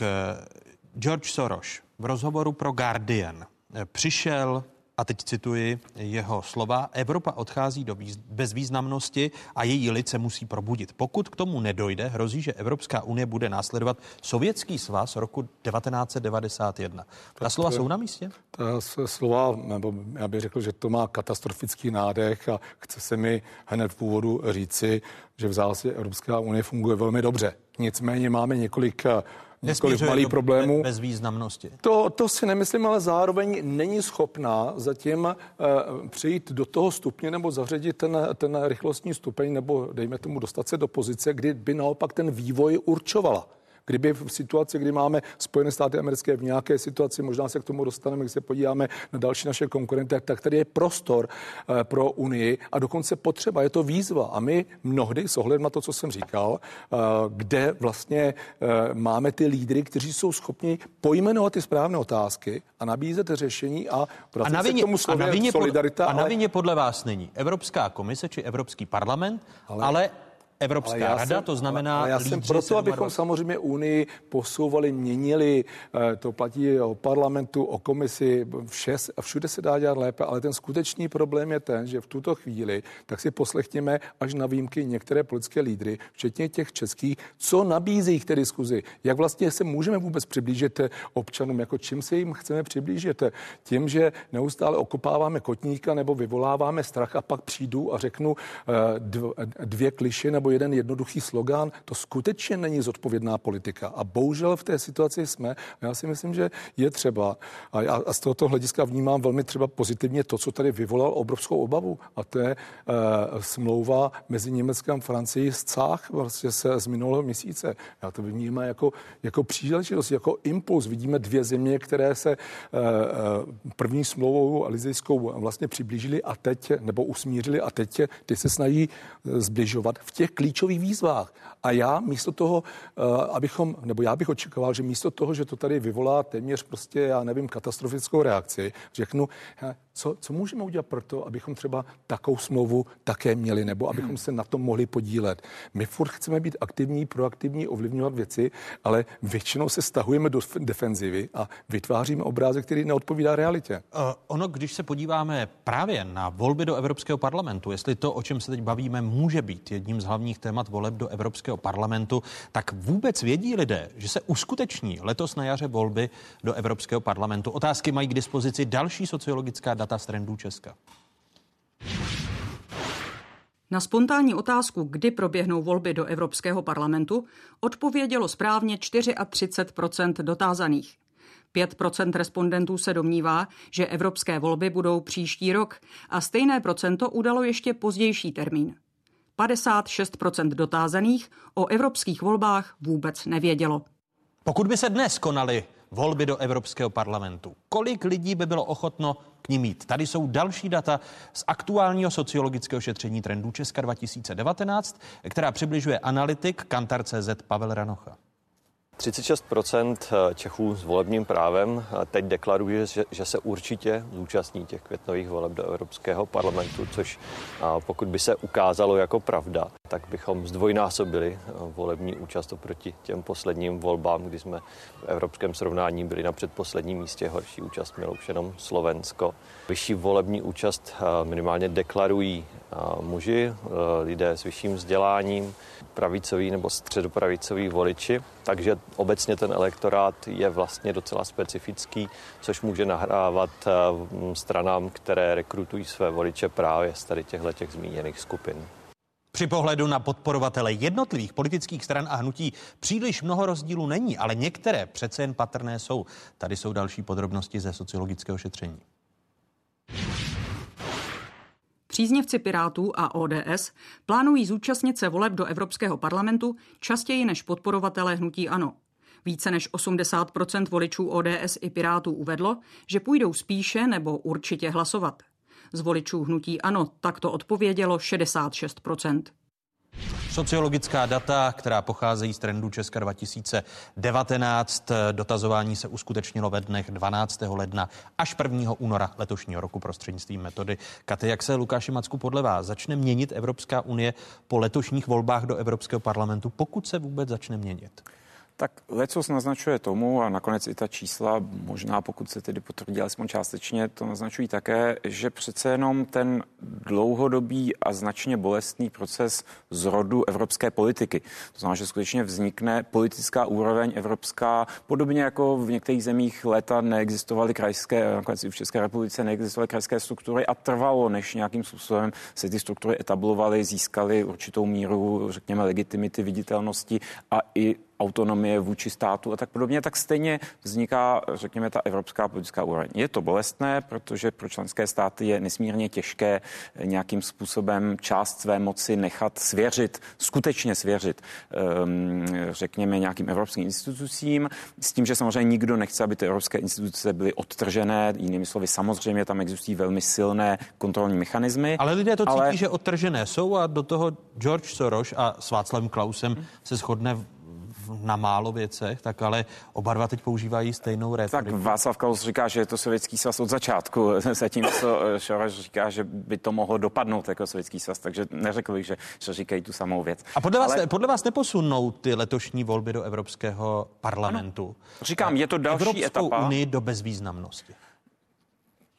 George Soros v rozhovoru pro Guardian přišel a teď cituji jeho slova, Evropa odchází do výz- bezvýznamnosti a její lid se musí probudit. Pokud k tomu nedojde, hrozí, že Evropská unie bude následovat Sovětský svaz roku 1991. Ta slova jsou na místě? Ta slova, nebo já bych řekl, že to má katastrofický nádech a chce se mi hned v původu říci, že v zásadě Evropská unie funguje velmi dobře. Nicméně máme několik několik malých problémů. Bez významnosti. To, to si nemyslím, ale zároveň není schopná zatím uh, přejít do toho stupně nebo zařadit ten, ten rychlostní stupeň nebo dejme tomu dostat se do pozice, kdy by naopak ten vývoj určovala. Kdyby v situaci, kdy máme Spojené státy americké v nějaké situaci, možná se k tomu dostaneme, když se podíváme na další naše konkurenty, tak tady je prostor eh, pro Unii a dokonce potřeba, je to výzva. A my mnohdy, s ohledem na to, co jsem říkal, eh, kde vlastně eh, máme ty lídry, kteří jsou schopni pojmenovat ty správné otázky a nabízet řešení a a na vině, k tomu a na vině solidarita. Pod, a na vině podle vás není Evropská komise či Evropský parlament, ale, ale Evropská ale rada, jsem, to znamená... Ale já jsem proto, abychom samozřejmě Unii posouvali, měnili, eh, to platí o parlamentu, o komisi, vše, všude se dá dělat lépe, ale ten skutečný problém je ten, že v tuto chvíli, tak si poslechněme až na výjimky některé politické lídry, včetně těch českých, co nabízí k té diskuzi, jak vlastně se můžeme vůbec přiblížit občanům, jako čím se jim chceme přiblížit, tím, že neustále okopáváme kotníka nebo vyvoláváme strach a pak přijdu a řeknu eh, dvě kliše nebo jeden jednoduchý slogán, to skutečně není zodpovědná politika. A bohužel v té situaci jsme. Já si myslím, že je třeba, a, já, a z tohoto hlediska vnímám velmi třeba pozitivně to, co tady vyvolal obrovskou obavu, a to je uh, smlouva mezi Německem a Francií z CAH vlastně se z minulého měsíce. Já to vnímám jako, jako příležitost, jako impuls. Vidíme dvě země, které se uh, první smlouvou alizijskou vlastně přiblížili a teď, nebo usmířili a teď ty se snaží zbližovat v těch klíčových výzvách. A já místo toho, uh, abychom, nebo já bych očekával, že místo toho, že to tady vyvolá téměř prostě, já nevím, katastrofickou reakci, řeknu, co, co můžeme udělat pro to, abychom třeba takovou smlouvu také měli, nebo abychom se na tom mohli podílet. My furt chceme být aktivní, proaktivní, ovlivňovat věci, ale většinou se stahujeme do defenzivy a vytváříme obrázek, který neodpovídá realitě. Uh, ono, když se podíváme právě na volby do Evropského parlamentu, jestli to, o čem se teď bavíme, může být jedním z hlavních témat voleb do Evropského parlamentu, tak vůbec vědí lidé, že se uskuteční letos na jaře volby do Evropského parlamentu. Otázky mají k dispozici další sociologická data z trendů Česka. Na spontánní otázku, kdy proběhnou volby do Evropského parlamentu, odpovědělo správně 34% dotázaných. 5% respondentů se domnívá, že evropské volby budou příští rok a stejné procento udalo ještě pozdější termín. 56% dotázaných o evropských volbách vůbec nevědělo. Pokud by se dnes konaly volby do Evropského parlamentu, kolik lidí by bylo ochotno k ním mít? Tady jsou další data z aktuálního sociologického šetření trendů Česka 2019, která přibližuje analytik Kantar.cz Pavel Ranocha. 36 eh, Čechů s volebním právem eh, teď deklaruje, že, se určitě zúčastní těch květnových voleb do Evropského parlamentu, což eh, pokud by se ukázalo jako pravda, tak bychom zdvojnásobili volební účast oproti těm posledním volbám, kdy jsme v evropském srovnání byli na předposledním místě. Horší účast mělo už jenom Slovensko. Vyšší volební účast minimálně deklarují muži, lidé s vyšším vzděláním, pravicoví nebo středopravicoví voliči, takže obecně ten elektorát je vlastně docela specifický, což může nahrávat eh, stranám, které rekrutují své voliče právě z tady těchto těch zmíněných skupin. Při pohledu na podporovatele jednotlivých politických stran a hnutí příliš mnoho rozdílů není, ale některé přece jen patrné jsou. Tady jsou další podrobnosti ze sociologického šetření. Příznivci Pirátů a ODS plánují zúčastnit se voleb do Evropského parlamentu častěji než podporovatelé hnutí ANO. Více než 80% voličů ODS i Pirátů uvedlo, že půjdou spíše nebo určitě hlasovat. Z voličů hnutí ano, tak to odpovědělo 66% Sociologická data, která pocházejí z trendu Česka 2019, dotazování se uskutečnilo ve dnech 12. ledna až 1. února letošního roku prostřednictvím metody. Katy, jak se Lukáši Macku podle vás začne měnit Evropská unie po letošních volbách do Evropského parlamentu, pokud se vůbec začne měnit? Tak lecos naznačuje tomu a nakonec i ta čísla, možná pokud se tedy potvrdí alespoň částečně, to naznačují také, že přece jenom ten dlouhodobý a značně bolestný proces zrodu evropské politiky. To znamená, že skutečně vznikne politická úroveň evropská, podobně jako v některých zemích léta neexistovaly krajské, nakonec i v České republice neexistovaly krajské struktury a trvalo, než nějakým způsobem se ty struktury etablovaly, získaly určitou míru, řekněme, legitimity, viditelnosti a i autonomie vůči státu a tak podobně, tak stejně vzniká, řekněme, ta evropská politická úroveň. Je to bolestné, protože pro členské státy je nesmírně těžké nějakým způsobem část své moci nechat svěřit, skutečně svěřit, ehm, řekněme, nějakým evropským institucím, s tím, že samozřejmě nikdo nechce, aby ty evropské instituce byly odtržené. Jinými slovy, samozřejmě tam existují velmi silné kontrolní mechanismy. Ale lidé to cítí, ale... že odtržené jsou a do toho George Soros a s Václavem Klausem se shodne na málo věcech, tak ale oba dva teď používají stejnou rétoriku. Tak Václav Klaus říká, že je to sovětský svaz od začátku, *laughs* zatímco Šoraš říká, že by to mohlo dopadnout jako sovětský svaz, takže neřekl bych, že, že říkají tu samou věc. A podle vás, ale... podle vás neposunou ty letošní volby do Evropského parlamentu? Ano. Říkám, je to další Evropskou etapa. unii do bezvýznamnosti.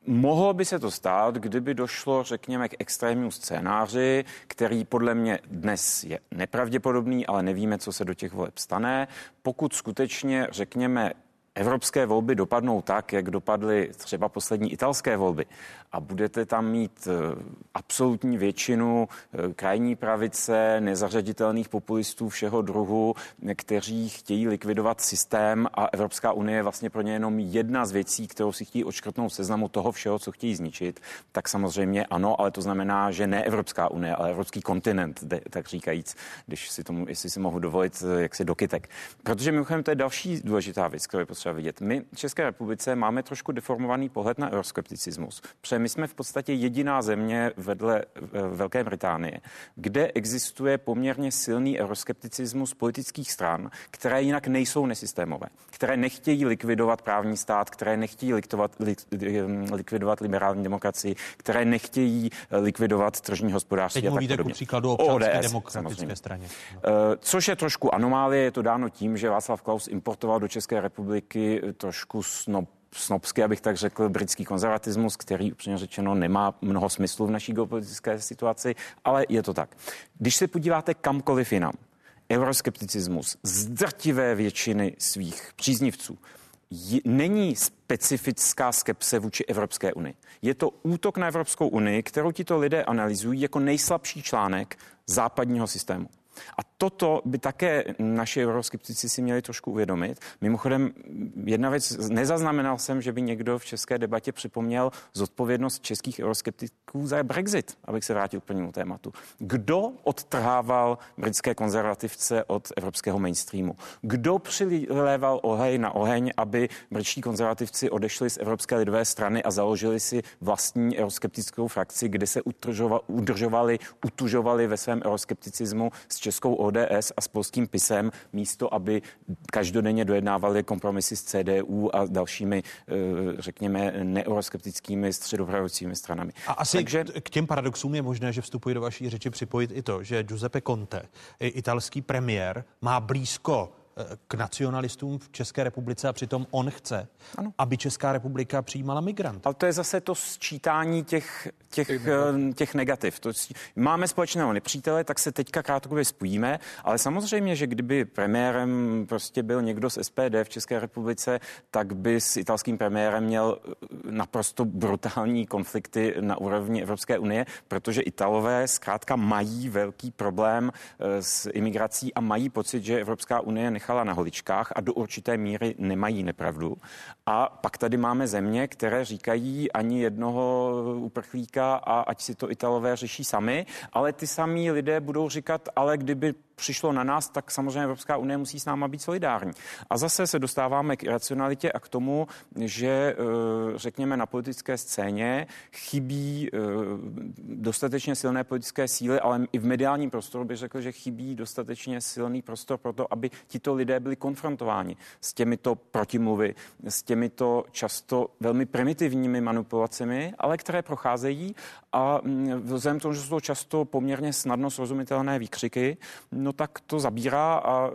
Mohlo by se to stát, kdyby došlo, řekněme, k extrémnímu scénáři, který podle mě dnes je nepravděpodobný, ale nevíme, co se do těch voleb stane. Pokud skutečně, řekněme, evropské volby dopadnou tak, jak dopadly třeba poslední italské volby a budete tam mít eh, absolutní většinu eh, krajní pravice, nezařaditelných populistů všeho druhu, kteří chtějí likvidovat systém a Evropská unie je vlastně pro ně jenom jedna z věcí, kterou si chtějí odškrtnout seznamu toho všeho, co chtějí zničit, tak samozřejmě ano, ale to znamená, že ne Evropská unie, ale Evropský kontinent, tak říkajíc, když si tomu, jestli si mohu dovolit, eh, jak si dokytek. Protože mimochodem to je další důležitá věc, kterou je potřeba vidět. My v České republice máme trošku deformovaný pohled na euroskepticismus. Protože my jsme v podstatě jediná země vedle eh, Velké Británie, kde existuje poměrně silný euroskepticismus politických stran, které jinak nejsou nesystémové, které nechtějí likvidovat právní stát, které nechtějí likvidovat, likvidovat liberální demokracii, které nechtějí eh, likvidovat tržní hospodářství. Teď mluvíte jako příkladu občanské ODS, demokratické samozřejmě. straně. Což je trošku anomálie, je to dáno tím, že Václav Klaus importoval do České republiky trošku snob snobsky, abych tak řekl, britský konzervatismus, který upřímně řečeno nemá mnoho smyslu v naší geopolitické situaci, ale je to tak. Když se podíváte kamkoliv jinam, euroskepticismus z drtivé většiny svých příznivců není specifická skepse vůči Evropské unii. Je to útok na Evropskou unii, kterou tito lidé analyzují jako nejslabší článek západního systému. A toto by také naši euroskeptici si měli trošku uvědomit. Mimochodem, jedna věc, nezaznamenal jsem, že by někdo v české debatě připomněl zodpovědnost českých euroskeptiků za Brexit, abych se vrátil k prvnímu tématu. Kdo odtrhával britské konzervativce od evropského mainstreamu? Kdo přiléval ohej na oheň, aby britští konzervativci odešli z Evropské lidové strany a založili si vlastní euroskeptickou frakci, kde se udržovali, utužovali ve svém euroskepticismu s českou ODS a s polským PISem, místo aby každodenně dojednávali kompromisy s CDU a dalšími, eh, řekněme, neeuroskeptickými středopravoucími stranami. A asi Takže... k těm paradoxům je možné, že vstupuji do vaší řeči připojit i to, že Giuseppe Conte, italský premiér, má blízko k nacionalistům v České republice a přitom on chce, ano. aby Česká republika přijímala migrant. Ale to je zase to sčítání těch, těch, eh, těch negativ. To, máme společného nepřítele, tak se teďka krátkodobě spojíme, ale samozřejmě, že kdyby premiérem prostě byl někdo z SPD v České republice, tak by s italským premiérem měl eh, naprosto brutální konflikty na úrovni Evropské unie, protože Italové zkrátka mají velký problém eh, s imigrací a mají pocit, že Evropská unie nechala na holičkách a do určité míry nemají nepravdu. A pak tady máme země, které říkají ani jednoho uprchlíka a ať si to Italové řeší sami, ale ty samí lidé budou říkat, ale kdyby přišlo na nás, tak samozřejmě Evropská unie musí s náma být solidární. A zase se dostáváme k iracionalitě a k tomu, že eh, řekněme na politické scéně chybí eh, dostatečně silné politické síly, ale i v mediálním prostoru bych řekl, že chybí dostatečně silný prostor pro to, aby tito lidé byli konfrontováni s těmito protimluvy, s těmito často velmi primitivními manipulacemi, ale které procházejí a mm, vzhledem k tomu, že jsou to často poměrně snadno srozumitelné výkřiky, no tak to zabírá a e,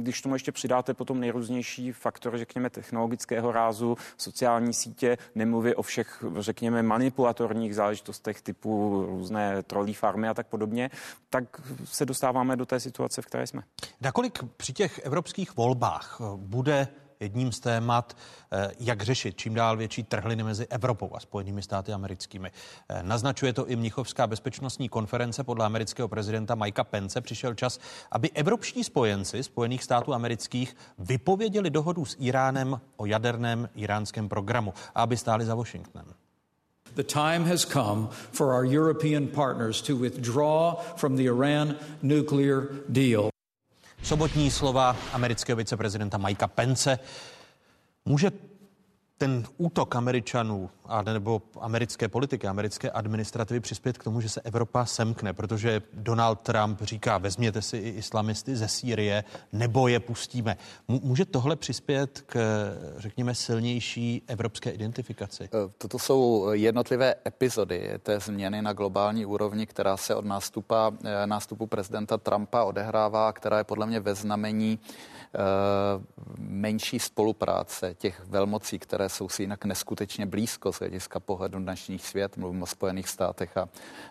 když tomu ještě přidáte potom nejrůznější faktory, řekněme, technologického rázu, sociální sítě, nemluvě o všech, řekněme, manipulatorních záležitostech typu různé trolí farmy a tak podobně, tak se dostáváme do té situace, v které jsme. Nakolik při těch evropských volbách bude jedním z témat, eh, jak řešit čím dál větší trhliny mezi Evropou a Spojenými státy americkými. Eh, naznačuje to i Mnichovská bezpečnostní konference. Podle amerického prezidenta Mikea Pence přišel čas, aby evropští spojenci Spojených států amerických vypověděli dohodu s Iránem o jaderném iránském programu a aby stáli za Washingtonem. The time has come for our European partners to withdraw from the Iran nuclear deal. Sobotní slova amerického viceprezidenta Mikea Pence. Může ten útok Američanů a nebo americké politiky, americké administrativy přispět k tomu, že se Evropa semkne, protože Donald Trump říká, vezměte si i islamisty ze Sýrie, nebo je pustíme. Může tohle přispět k, řekněme, silnější evropské identifikaci? E, toto jsou jednotlivé epizody té změny na globální úrovni, která se od nástupa, e, nástupu prezidenta Trumpa odehrává, která je podle mě ve znamení menší spolupráce těch velmocí, které jsou si jinak neskutečně blízko z hlediska pohledu na dnešní svět, mluvím o Spojených státech a,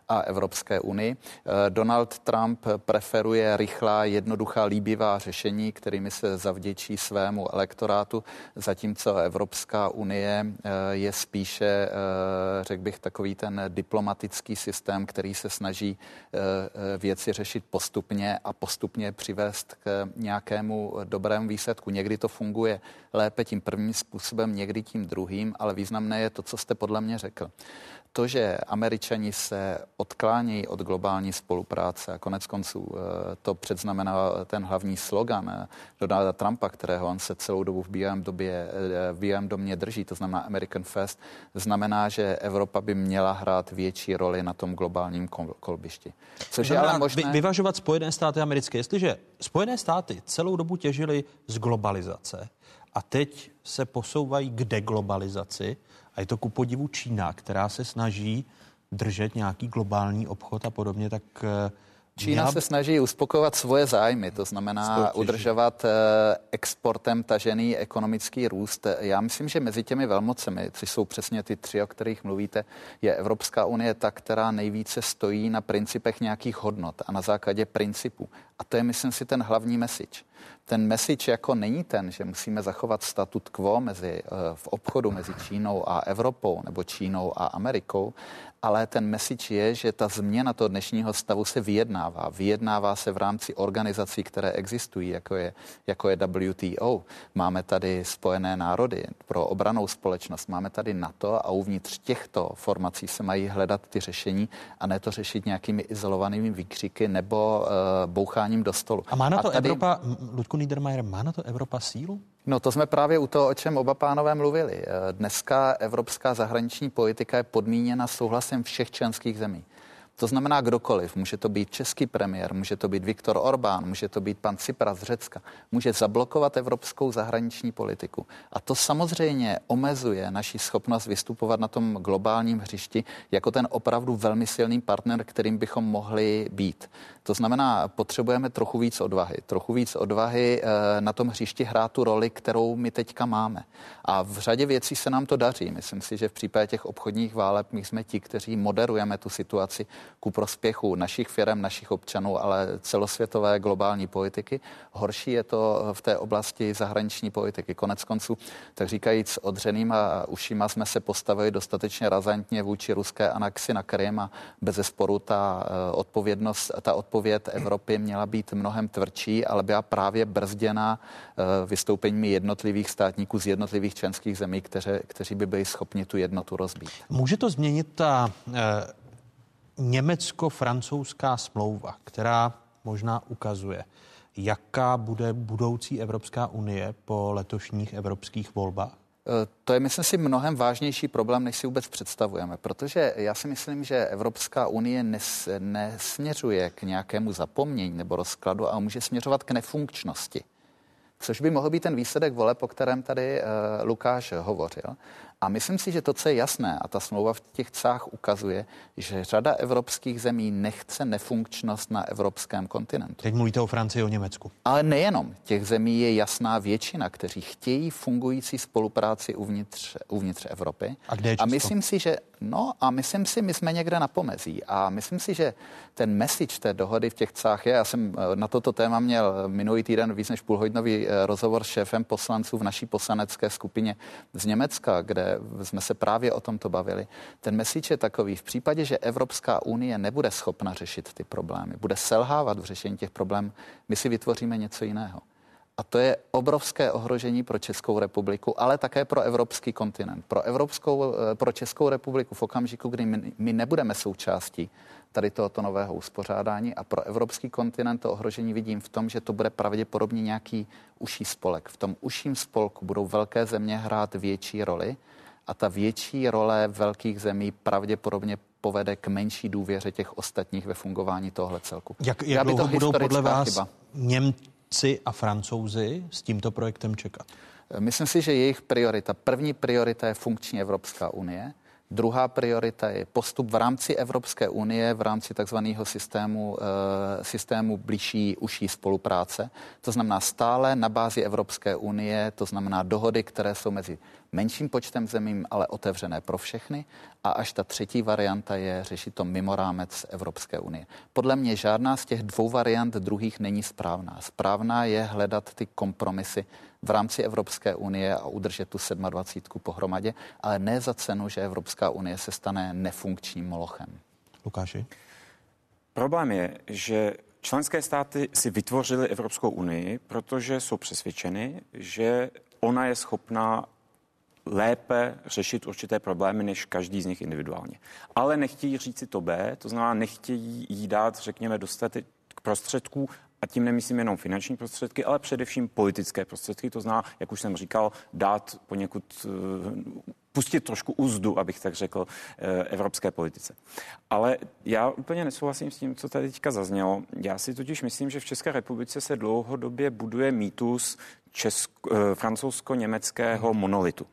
a Evropské unii. Eh, Donald Trump preferuje rychlá, jednoduchá, líbivá řešení, kterými se zavděčí svému elektorátu, zatímco Evropská unie eh, je spíše, řekl bych, takový ten diplomatický systém, který se snaží věci řešit postupně a postupně přivést k nějakému dobrém výsledku. Někdy to funguje lépe tím prvním způsobem, někdy tím druhým, ale významné je to, co jste podle mě řekl to, že američani se odklánějí od globální spolupráce a konec konců eh, to předznamená ten hlavní slogan eh, Donalda Trumpa, kterého on se celou dobu v bílém, době, eh, v bílém domě drží, to znamená American Fest, znamená, že Evropa by měla hrát větší roli na tom globálním kolbišti. Což je ale možné... Vyvažovat Spojené státy americké. Jestliže Spojené státy celou dobu těžily z globalizace a teď se posouvají k deglobalizaci, a je to ku podivu Čína, která se snaží držet nějaký globální obchod a podobně, tak eh, Čína se snaží uspokojovat svoje zájmy, to znamená udržovat eh, exportem tažený ekonomický růst. Já myslím, že mezi těmi velmocemi, což jsou přesně ty tři, o kterých mluvíte, je Evropská unie ta, která nejvíce stojí na principech nějakých hodnot a na základě principů. A to je, myslím si, ten hlavní message ten message jako není ten, že musíme zachovat statut quo mezi, eh, v obchodu mezi Čínou a Evropou nebo Čínou a Amerikou, ale ten message je, že ta změna toho dnešního stavu se vyjednává. Vyjednává se v rámci organizací, které existují, jako je, jako je WTO. Máme tady Spojené národy pro obranou společnost, máme tady NATO a uvnitř těchto formací se mají hledat ty řešení a ne to řešit nějakými izolovanými výkřiky nebo uh, boucháním do stolu. A má na to a tady... Evropa, Ludku Niedermayer, má na to Evropa sílu? No to jsme právě u toho, o čem oba pánové mluvili. Eh, dneska evropská zahraniční politika je podmíněna souhlasem všech členských zemí. To znamená kdokoliv. Může to být český premiér, může to být Viktor Orbán, může to být pan Cypras z Řecka. Může zablokovat evropskou zahraniční politiku. A to samozřejmě omezuje naši schopnost vystupovat na tom globálním hřišti jako ten opravdu velmi silný partner, kterým bychom mohli být. To znamená, potřebujeme trochu víc odvahy. Trochu víc odvahy eh, na tom hřišti hrát tu roli, kterou my teďka máme. A v řadě věcí se nám to daří. Myslím si, že v případě těch obchodních váleb my jsme ti, kteří moderujeme tu situaci ku prospěchu našich firm, našich občanů, ale celosvětové globální politiky. Horší je to v té oblasti zahraniční politiky. Konec konců, tak říkajíc, odřenýma ušima jsme se postavili dostatečně razantně vůči ruské anexi na Krym a bez sporu ta eh, odpovědnost, ta odpověď Evropy měla být mnohem tvrdší, ale byla právě brzděna eh, vystoupeními jednotlivých státníků z jednotlivých členských zemí, kteři, kteří by byli schopni tu jednotu rozbít. Může to změnit ta eh, německo-francouzská smlouva, která možná ukazuje, jaká bude budoucí Evropská unie po letošních evropských volbách? To je, myslím si, mnohem vážnější problém, než si vůbec představujeme, protože já si myslím, že Evropská unie nes, nesměřuje k nějakému zapomnění nebo rozkladu, a může směřovat k nefunkčnosti což by mohl být ten výsledek vole, po kterém tady uh, Lukáš hovořil. A myslím si, že to, co je jasné, a ta smlouva v těch cách ukazuje, že řada evropských zemí nechce nefunkčnost na evropském kontinentu. Teď mluvíte o Francii, o Německu. Ale nejenom. Těch zemí je jasná většina, kteří chtějí fungující spolupráci uvnitř, uvnitř Evropy. A kde je A myslím si, že No a myslím si, my jsme někde na pomezí a myslím si, že ten message té dohody v těch cách je, já jsem eh, na toto téma měl minulý týden víc než půlhodinový eh, rozhovor s šéfem poslanců v naší poslanecké skupině z Německa, kde jsme se právě o tomto bavili. Ten message je takový, v případě, že Evropská unie nebude schopna řešit ty problémy, bude selhávat v řešení těch problémů, my si vytvoříme něco jiného. A to je obrovské ohrožení pro Českou republiku, ale také pro evropský kontinent. Pro, Evropskou, eh, pro Českou republiku v okamžiku, kdy my, my nebudeme součástí tady tohoto nového uspořádání a pro evropský kontinent to ohrožení vidím v tom, že to bude pravděpodobně nějaký uší spolek. V tom uším spolku budou velké země hrát větší roli a ta větší role velkých zemí pravděpodobně povede k menší důvěře těch ostatních ve fungování tohle celku. Jak, jak dlouho budou podle vás chyba. Němci a Francouzi s tímto projektem čekat? Myslím si, že jejich priorita, první priorita je funkční Evropská unie. Druhá priorita je postup v rámci Evropské unie, v rámci takzvaného systému, e, systému blížší, užší spolupráce. To znamená stále na bázi Evropské unie, to znamená dohody, které jsou mezi menším počtem zemím, ale otevřené pro všechny. A až ta třetí varianta je řešit to mimo rámec Evropské unie. Podle mě žádná z těch dvou variant druhých není správná. Správná je hledat ty kompromisy v rámci Evropské unie a udržet tu 27 pohromadě, ale ne za cenu, že Evropská unie se stane nefunkčním molochem. Lukáši? Problém je, že členské státy si vytvořily Evropskou unii, protože jsou přesvědčeny, že ona je schopná lépe řešit určité problémy než každý z nich individuálně. Ale nechtějí říct si to B, to znamená nechtějí jí dát, řekněme, dostatek prostředků a tím nemyslím jenom finanční prostředky, ale především politické prostředky. To znamená, jak už jsem říkal, dát poněkud eh, pustit trošku úzdu, abych tak řekl, eh, evropské politice. Ale já úplně nesouhlasím s tím, co tady teďka zaznělo. Já si totiž myslím, že v České republice se dlouhodobě buduje mýtus česko, eh, francouzsko-německého monolitu.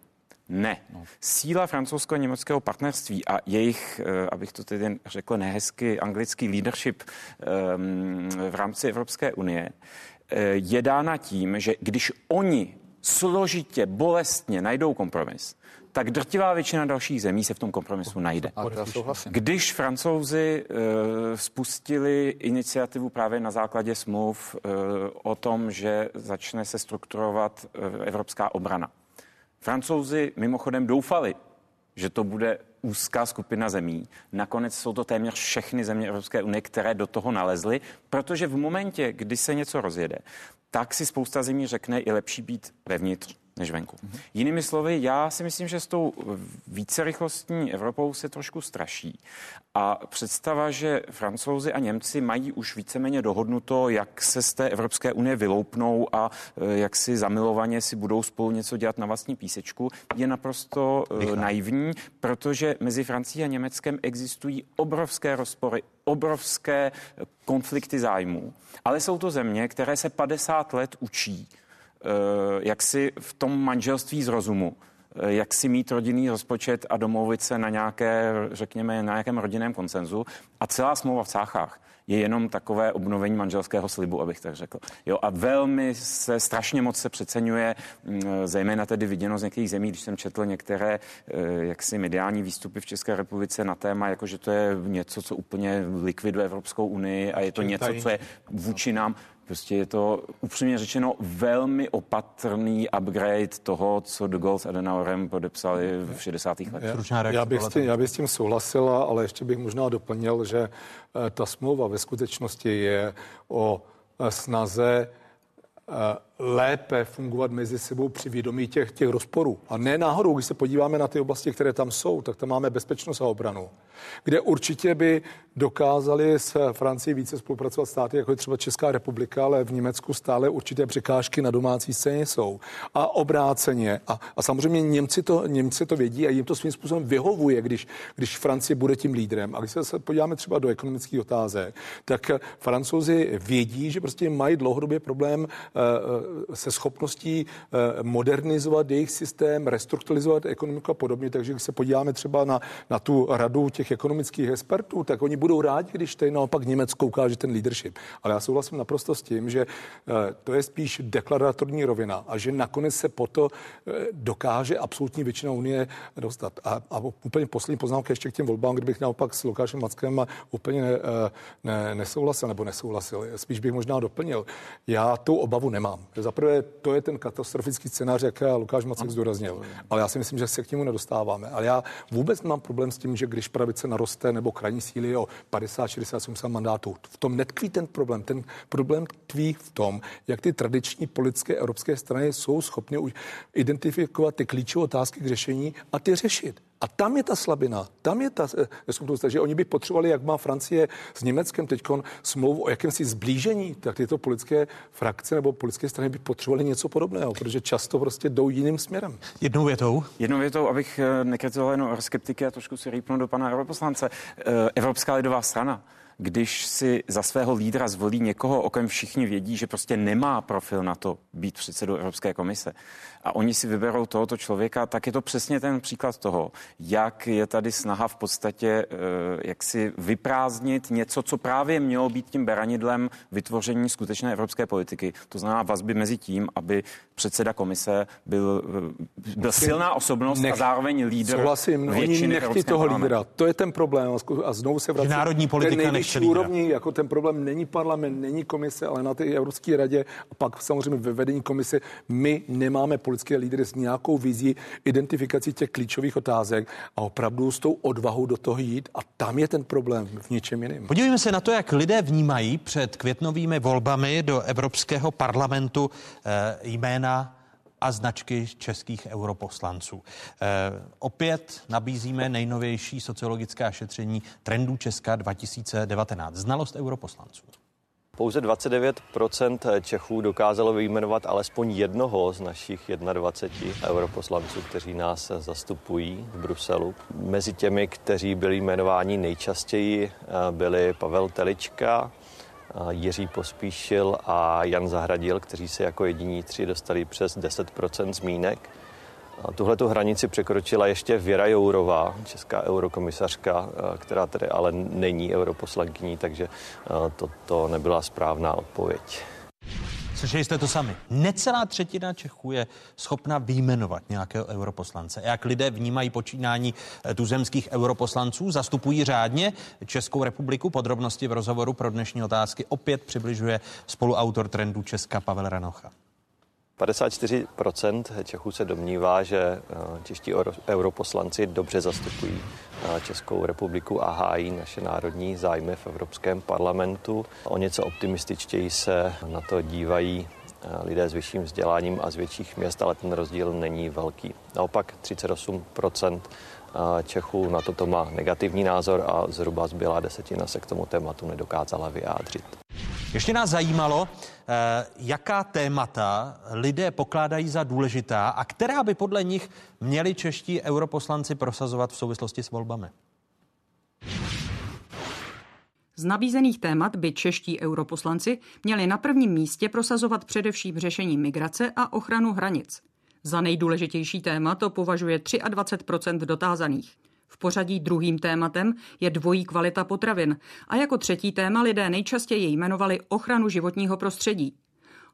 Ne. No. Síla francouzsko-německého partnerství a jejich, eh, abych to tedy řekl nehezky, anglický leadership ehm, v rámci Evropské unie eh, je dána tím, že když oni složitě, bolestně najdou kompromis, tak drtivá většina dalších zemí se v tom kompromisu najde. Když francouzi uh, spustili iniciativu právě na základě smluv uh, o tom, že začne se strukturovat uh, evropská obrana, Francouzi mimochodem doufali, že to bude úzká skupina zemí. Nakonec jsou to téměř všechny země Evropské unie, které do toho nalezly, protože v momentě, kdy se něco rozjede, tak si spousta zemí řekne, je lepší být vevnitř než venku. Mm-hmm. Jinými slovy, já si myslím, že s tou vícerychlostní Evropou se trošku straší. A představa, že Francouzi a Němci mají už víceméně dohodnuto, jak se z té Evropské unie vyloupnou a e, jak si zamilovaně si budou spolu něco dělat na vlastní písečku, je naprosto Michal. E, naivní, protože mezi Francií a Německem existují obrovské rozpory, obrovské konflikty zájmů, ale jsou to země, které se 50 let učí jak si v tom manželství z rozumu, eh, jak si mít rodinný rozpočet a domluvit se na nějaké, řekněme, na nějakém rodinném koncenzu. A celá smlouva v Cáchách je jenom takové obnovení manželského slibu, abych tak řekl. Jo, a velmi se, strašně moc se přeceňuje, mm, zejména tedy viděno z některých zemí, když jsem četl některé eh, jaksi mediální výstupy v České republice na téma, jako že to je něco, co úplně likviduje Evropskou unii a je to něco, co je vůči nám. Prostě je to upřímně řečeno velmi opatrný upgrade toho, co de Gaulle s Adenauerem podepsali v 60. letech. Já bych, tím, já bych s tím souhlasila, ale ještě bych možná doplnil, že eh, ta smlouva ve skutečnosti je o eh, snaze eh, lépe fungovat mezi sebou při vědomí těch, těch rozporů. A ne náhodou, když se podíváme na ty oblasti, které tam jsou, tak tam máme bezpečnost a obranu, kde určitě by dokázali s Francií více spolupracovat státy, jako je třeba Česká republika, ale v Německu stále určité překážky na domácí scéně jsou. A obráceně. A, a samozřejmě Němci to, Němci to vědí a jim to svým způsobem vyhovuje, když, když Francie bude tím lídrem. A když se podíváme třeba do ekonomických otázek, tak Francouzi vědí, že prostě mají dlouhodobě problém uh, se schopností uh, modernizovat jejich systém, restrukturalizovat ekonomiku a podobně. Takže když se podíváme třeba na, na tu radu těch ekonomických expertů, tak oni budou rádi, když tady naopak Německo ukáže ten leadership. Ale já souhlasím naprosto s tím, že uh, to je spíš deklaratorní rovina a že nakonec se po to uh, dokáže absolutní většina Unie dostat. A, a úplně poslední poznámka ještě k těm volbám, kdybych naopak s Lukášem Mackem úplně ne, ne, nesouhlasil nebo nesouhlasil. Spíš bych možná doplnil. Já tu obavu nemám. Zaprvé to je ten katastrofický scénář, jak Lukáš Macek zdůraznil. Ale já si myslím, že se k němu nedostáváme. Ale já vůbec nemám problém s tím, že když pravice naroste nebo krajní síly o 50, 60, 70 mandátů, v tom netkví ten problém. Ten problém tkví v tom, jak ty tradiční politické evropské strany jsou schopny identifikovat ty klíčové otázky k řešení a ty řešit. A tam je ta slabina, tam je ta eh, neschopnost. Takže oni by potřebovali, jak má Francie s Německem teď smlouvu o jakémsi zblížení, tak tyto politické frakce nebo politické strany by potřebovali něco podobného, protože často prostě jdou jiným směrem. Jednou větou? Jednou větou, abych eh, nekritizoval jenom skeptiky a trošku si rýpnu do pana europoslance. Eh, Evropská lidová strana když si za svého lídra zvolí někoho, o kom všichni vědí, že prostě nemá profil na to být předsedou Evropské komise, a oni si vyberou tohoto člověka, tak je to přesně ten příklad toho, jak je tady snaha v podstatě eh, jak si vyprázdnit něco, co právě mělo být tím beranidlem vytvoření skutečné evropské politiky. To znamená vazby mezi tím, aby předseda komise byl, eh, byl silná osobnost nech, a zároveň lídr Souhlasím, oni nechtějí toho lídra. To je ten problém. A znovu se vracím. Národní politika ten nejvyšší úrovni, jako ten problém není parlament, není komise, ale na té Evropské radě a pak samozřejmě ve vedení komise my nemáme politické lídry s nějakou vizí identifikací těch klíčových otázek a opravdu s tou odvahou do toho jít a tam je ten problém v něčem jiném. Podívejme se na to, jak lidé vnímají před květnovými volbami do Evropského parlamentu eh, jména a značky českých europoslanců. E, opět nabízíme nejnovější sociologická šetření trendů Česka 2019. Znalost europoslanců. Pouze 29% Čechů dokázalo vyjmenovat alespoň jednoho z našich 21 europoslanců, kteří nás zastupují v Bruselu. Mezi těmi, kteří byli jmenováni nejčastěji, byli Pavel Telička, Jiří Pospíšil a Jan Zahradil, kteří se jako jediní tři dostali přes 10% zmínek. Tuhle tu hranici překročila ještě Věra Jourová, česká eurokomisařka, eh, která tedy ale není europoslankyní, takže eh, to, to nebyla správná odpověď. Slyšeli jste to sami. Necelá třetina Čechů je schopna výjmenovat nějakého europoslance. Jak lidé vnímají počínání eh, tuzemských europoslanců, zastupují řádně Českou republiku. Podrobnosti v rozhovoru pro dnešní otázky opět přibližuje spoluautor trendu Česka Pavel Ranocha. 54% Čechů se domnívá, že eh, čeští europoslanci dobře zastupují eh, Českou republiku a hájí naše národní zájmy v Evropském parlamentu. O něco optimističtěji se na to dívají eh, lidé s vyšším vzděláním a z větších měst, ale ten rozdíl není velký. Naopak 38% Čechů na toto má negativní názor a zhruba zbylá desetina se k tomu tématu nedokázala vyjádřit. Ještě nás zajímalo, eh, jaká témata lidé pokládají za důležitá a která by podle nich měli čeští europoslanci prosazovat v souvislosti s volbami. Z nabízených témat by čeští europoslanci měli na prvním místě prosazovat především řešení migrace a ochranu hranic. Za nejdůležitější téma to považuje 23 dotázaných. V pořadí druhým tématem je dvojí kvalita potravin a jako třetí téma lidé nejčastěji jmenovali ochranu životního prostředí.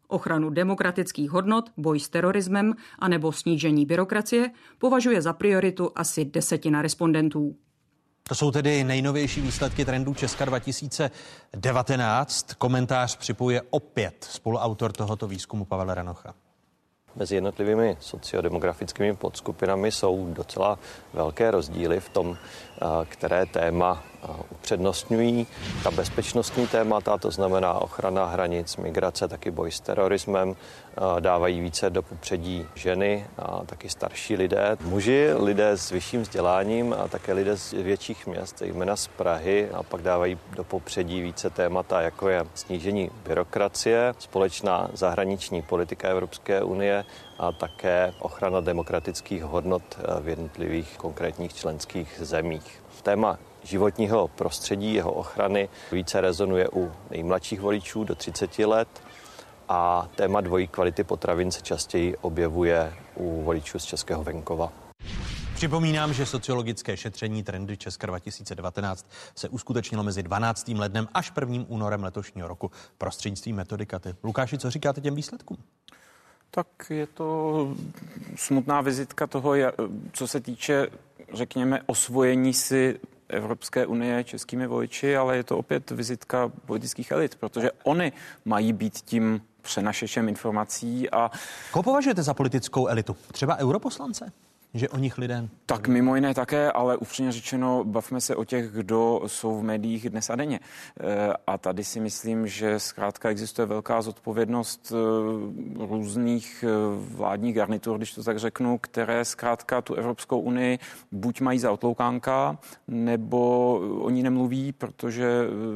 Ochranu demokratických hodnot, boj s terorismem a nebo snížení byrokracie považuje za prioritu asi desetina respondentů. To jsou tedy nejnovější výsledky trendů Česka 2019. Komentář připojuje opět spoluautor tohoto výzkumu Pavel Ranocha mezi jednotlivými sociodemografickými podskupinami jsou docela velké rozdíly v tom, které téma upřednostňují ta bezpečnostní témata, to znamená ochrana hranic, migrace, taky boj s terorismem, dávají více do popředí ženy a taky starší lidé. Muži, lidé s vyšším vzděláním a také lidé z větších měst, zejména z Prahy, a pak dávají do popředí více témata, jako je snížení byrokracie, společná zahraniční politika Evropské unie a také ochrana demokratických hodnot v jednotlivých konkrétních členských zemích. Téma životního prostředí, jeho ochrany více rezonuje u nejmladších voličů do 30 let a téma dvojí kvality potravin se častěji objevuje u voličů z českého venkova. Připomínám, že sociologické šetření Trendy Česka 2019 se uskutečnilo mezi 12. lednem až 1. únorem letošního roku prostřednictvím metodikaty. Lukáši, co říkáte těm výsledkům? Tak je to smutná vizitka toho, co se týče, řekněme, osvojení si Evropské unie českými voliči, ale je to opět vizitka politických elit, protože oni mají být tím přenašečem informací a... Koho považujete za politickou elitu? Třeba europoslance? Že o nich lidé... Tak mimo jiné také, ale upřímně řečeno, bavme se o těch, kdo jsou v médiích dnes a denně. Eh, a tady si myslím, že zkrátka existuje velká zodpovědnost eh, různých eh, vládních garnitur, když to tak řeknu, které zkrátka tu Evropskou unii buď mají za otloukánka, nebo oni nemluví, protože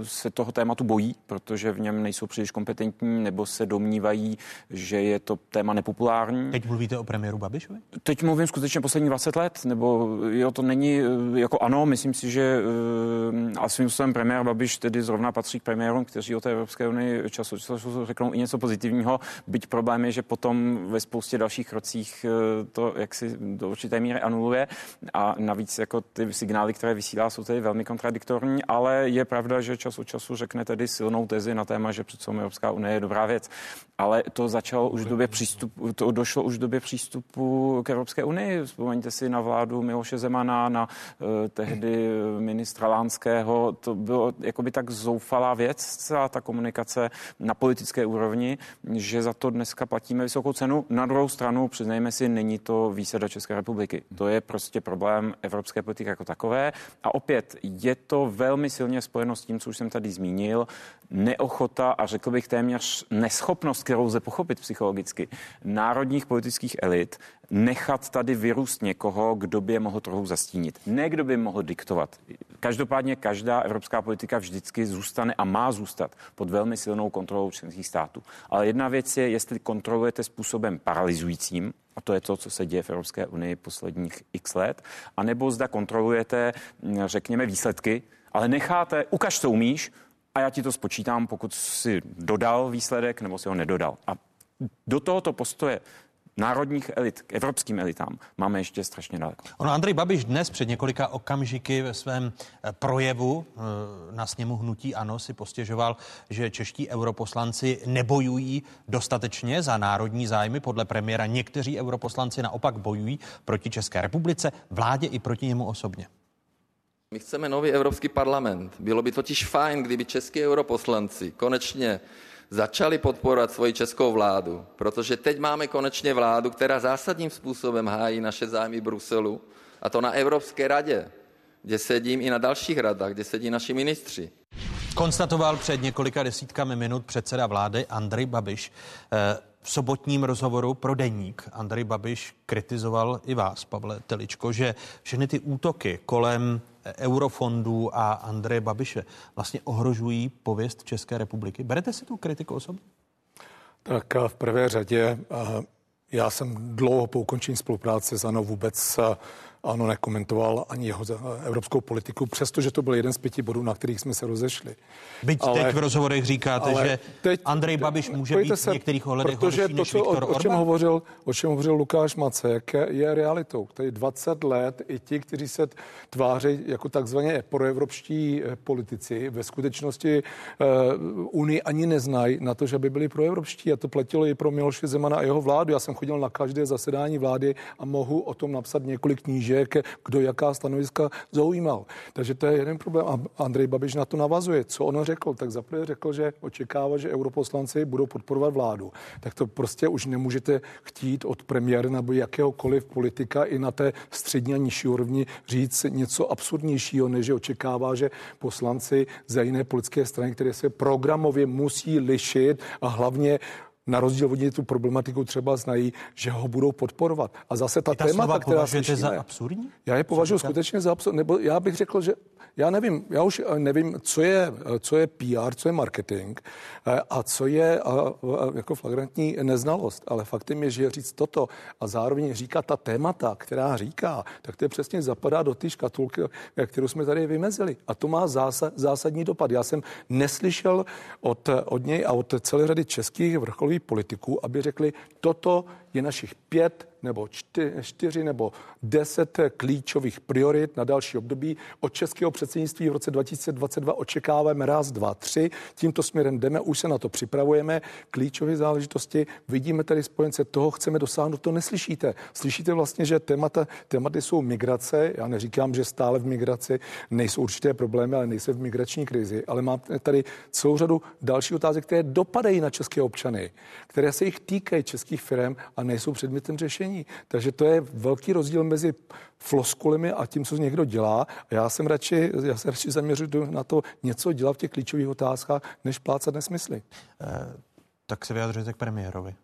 se toho tématu bojí, protože v něm nejsou příliš kompetentní, nebo se domnívají, že je to téma nepopulární. Teď mluvíte o premiéru Babišovi? Teď mluvím skutečně poslední 20 let, nebo jo, to není eh, jako ano, myslím si, že eh, a svým způsobem premiér Babiš tedy zrovna patří k premiérům, kteří o té Evropské unii času času řeknou i něco pozitivního, byť problém je, že potom ve spoustě dalších krocích eh, to jaksi do určité míry anuluje a navíc jako ty signály, které vysílá, jsou tedy velmi kontradiktorní, ale je pravda, že čas od času řekne tedy silnou tezi na téma, že přece Evropská unie je dobrá věc. Ale to začalo už v době přístupu, to došlo už v době přístupu k Evropské unii. Vzpomeňte si na vládu Miloše Zemana, na uh, tehdy ministra Lánského. To bylo jakoby tak zoufalá věc, celá ta komunikace na politické úrovni, že za to dneska platíme vysokou cenu. Na druhou stranu, přiznejme si, není to výsada České republiky. To je prostě problém evropské politiky jako takové. A opět je to velmi silně spojeno s tím, co už jsem tady zmínil, neochota a řekl bych téměř neschopnost, kterou lze pochopit psychologicky, národních politických elit nechat tady vyrůst někoho, kdo by je mohl trochu zastínit. Ne kdo by mohl diktovat. Každopádně každá evropská politika vždycky zůstane a má zůstat pod velmi silnou kontrolou členských států. Ale jedna věc je, jestli kontrolujete způsobem paralizujícím, a to je to, co se děje v Evropské unii posledních x let, anebo zda kontrolujete, řekněme, výsledky, ale necháte, ukaž, co umíš, a já ti to spočítám, pokud si dodal výsledek nebo si ho nedodal. A do tohoto postoje národních elit, k evropským elitám, máme ještě strašně daleko. Ono Andrej Babiš dnes před několika okamžiky ve svém eh, projevu eh, na sněmu hnutí ANO si postěžoval, že čeští europoslanci nebojují dostatečně za národní zájmy. Podle premiéra někteří europoslanci naopak bojují proti České republice, vládě i proti němu osobně. My chceme nový Evropský parlament. Bylo by totiž fajn, kdyby český europoslanci konečně začali podporovat svoji českou vládu, protože teď máme konečně vládu, která zásadním způsobem hájí naše zájmy Bruselu, a to na Evropské radě, kde sedím i na dalších radách, kde sedí naši ministři. Konstatoval před několika desítkami minut předseda vlády Andrej Babiš. Eh, v sobotním rozhovoru pro Deník Andrej Babiš kritizoval i vás, Pavle Teličko, že všechny ty útoky kolem eurofondů a Andreje Babiše vlastně ohrožují pověst České republiky. Berete si tu kritiku osobně? Tak v prvé řadě já jsem dlouho po ukončení spolupráce s ANO vůbec ano, nekomentoval ani jeho evropskou politiku, přestože to byl jeden z pěti bodů, na kterých jsme se rozešli. Byť ale, teď v rozhovorech říkáte, že teď, Andrej Babiš může být v některých ohledech protože horší to, než Viktor o, o, čem hovořil, o čem hovořil Lukáš Macek, je realitou. Tady 20 let i ti, kteří se tváří jako takzvaně proevropští eh, politici, ve skutečnosti uh, Unii ani neznají na to, že by byli proevropští. A to platilo i pro Miloše Zemana a jeho vládu. Já jsem chodil na každé zasedání vlády a mohu o tom napsat několik knížek křížek, kdo jaká stanoviska zaujímal. Takže to je jeden problém. A Andrej Babiš na to navazuje. Co on řekl? Tak zaprvé řekl, že očekává, že europoslanci budou podporovat vládu. Tak to prostě už nemůžete chtít od premiéra nebo jakéhokoliv politika i na té střední a nižší úrovni říct něco absurdnějšího, než že očekává, že poslanci za jiné politické strany, které se programově musí lišit a hlavně na rozdíl od něj tu problematiku třeba znají, že ho budou podporovat. A zase ta, ta témata, která slyšíme, za absurdní? Já je považuji skutečně za absurdní, nebo já bych řekl, že já nevím, já už eh, nevím, co je, eh, co je PR, co je marketing eh, a co je jako flagrantní neznalost. Ale faktem je, že říct toto a zároveň říkat ta témata, která říká, tak to je přesně zapadá do té škatulky, kterou jsme tady vymezili. A to má zásad, zásadní dopad. Já jsem neslyšel od, od něj a od celé řady českých vrcholových politiků, aby řekli, toto je našich pět nebo čty, čtyři nebo deset klíčových priorit na další období. Od českého předsednictví v roce 2022 očekáváme raz, dva, tři. Tímto směrem jdeme, už se na to připravujeme. Klíčové záležitosti, vidíme tady spojence, toho chceme dosáhnout, to neslyšíte. Slyšíte vlastně, že témata, tématy jsou migrace. Já neříkám, že stále v migraci nejsou určité problémy, ale nejsou v migrační krizi. Ale mám tady celou řadu dalších otázek, které dopadají na české občany, které se jich týkají českých firm a nejsou předmětem řešení. Takže to je velký rozdíl mezi floskulemi a tím, co někdo dělá. A já jsem radši, já se radši zaměřuji na to něco dělat v těch klíčových otázkách, než plácat nesmysly. Uh tak se vyjadřujete k premiérovi.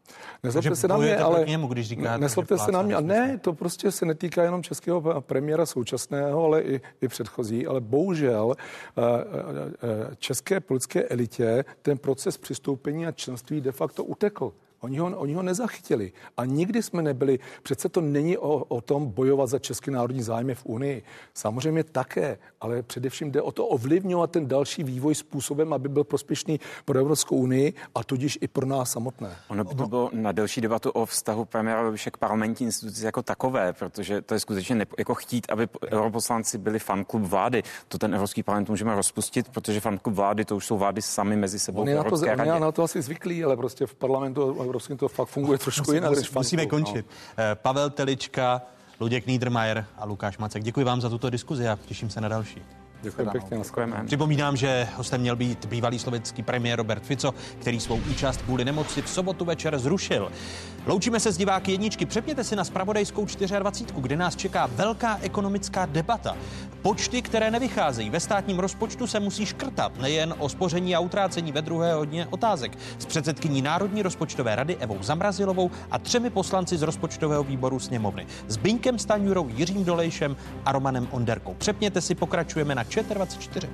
Nezlobte se na mě, ale němu, když říkáte, nezlobte se na mě. A ne, to prostě se netýká jenom českého premiéra současného, ale i, i předchozí. Ale bohužel eh, eh, české politické elitě ten proces přistoupení a členství de facto utekl. Oni ho, oni ho nezachytili. A nikdy jsme nebyli, přece to není o, o tom bojovat za český národní zájmy v Unii. Samozřejmě také, ale především jde o to ovlivňovat ten další vývoj způsobem, aby byl prospěšný pro Evropskou unii a tudíž i pro nás samotné. Ono by to bylo na delší debatu o vztahu premiéra Babiše k parlamentní instituci jako takové, protože to je skutečně nepo, jako chtít, aby europoslanci byli fanklub vlády. To ten Evropský parlament můžeme rozpustit, protože fanklub vlády to už jsou vlády sami mezi sebou. On je na to, on je na to asi zvyklý, ale prostě v parlamentu evropským to fakt funguje trošku jinak. Musí, musíme no. končit. No. Pavel Telička, Luděk Niedermayer a Lukáš Macek. Děkuji vám za tuto diskuzi a těším se na další. Děkuji pěkně, Připomínám, že hostem měl být bývalý slovenský premiér Robert Fico, který svou účast kvůli nemoci v sobotu večer zrušil. Loučíme se s diváky jedničky. Přepněte si na spravodajskou 24, kde nás čeká velká ekonomická debata. Počty, které nevycházejí ve státním rozpočtu, se musí škrtat nejen o spoření a utrácení ve druhé hodně otázek. S předsedkyní Národní rozpočtové rady Evou Zamrazilovou a třemi poslanci z rozpočtového výboru sněmovny. S Binkem Staňurou, Jiřím Dolejšem a Romanem Onderkou. Přepněte si, pokračujeme na ČT24.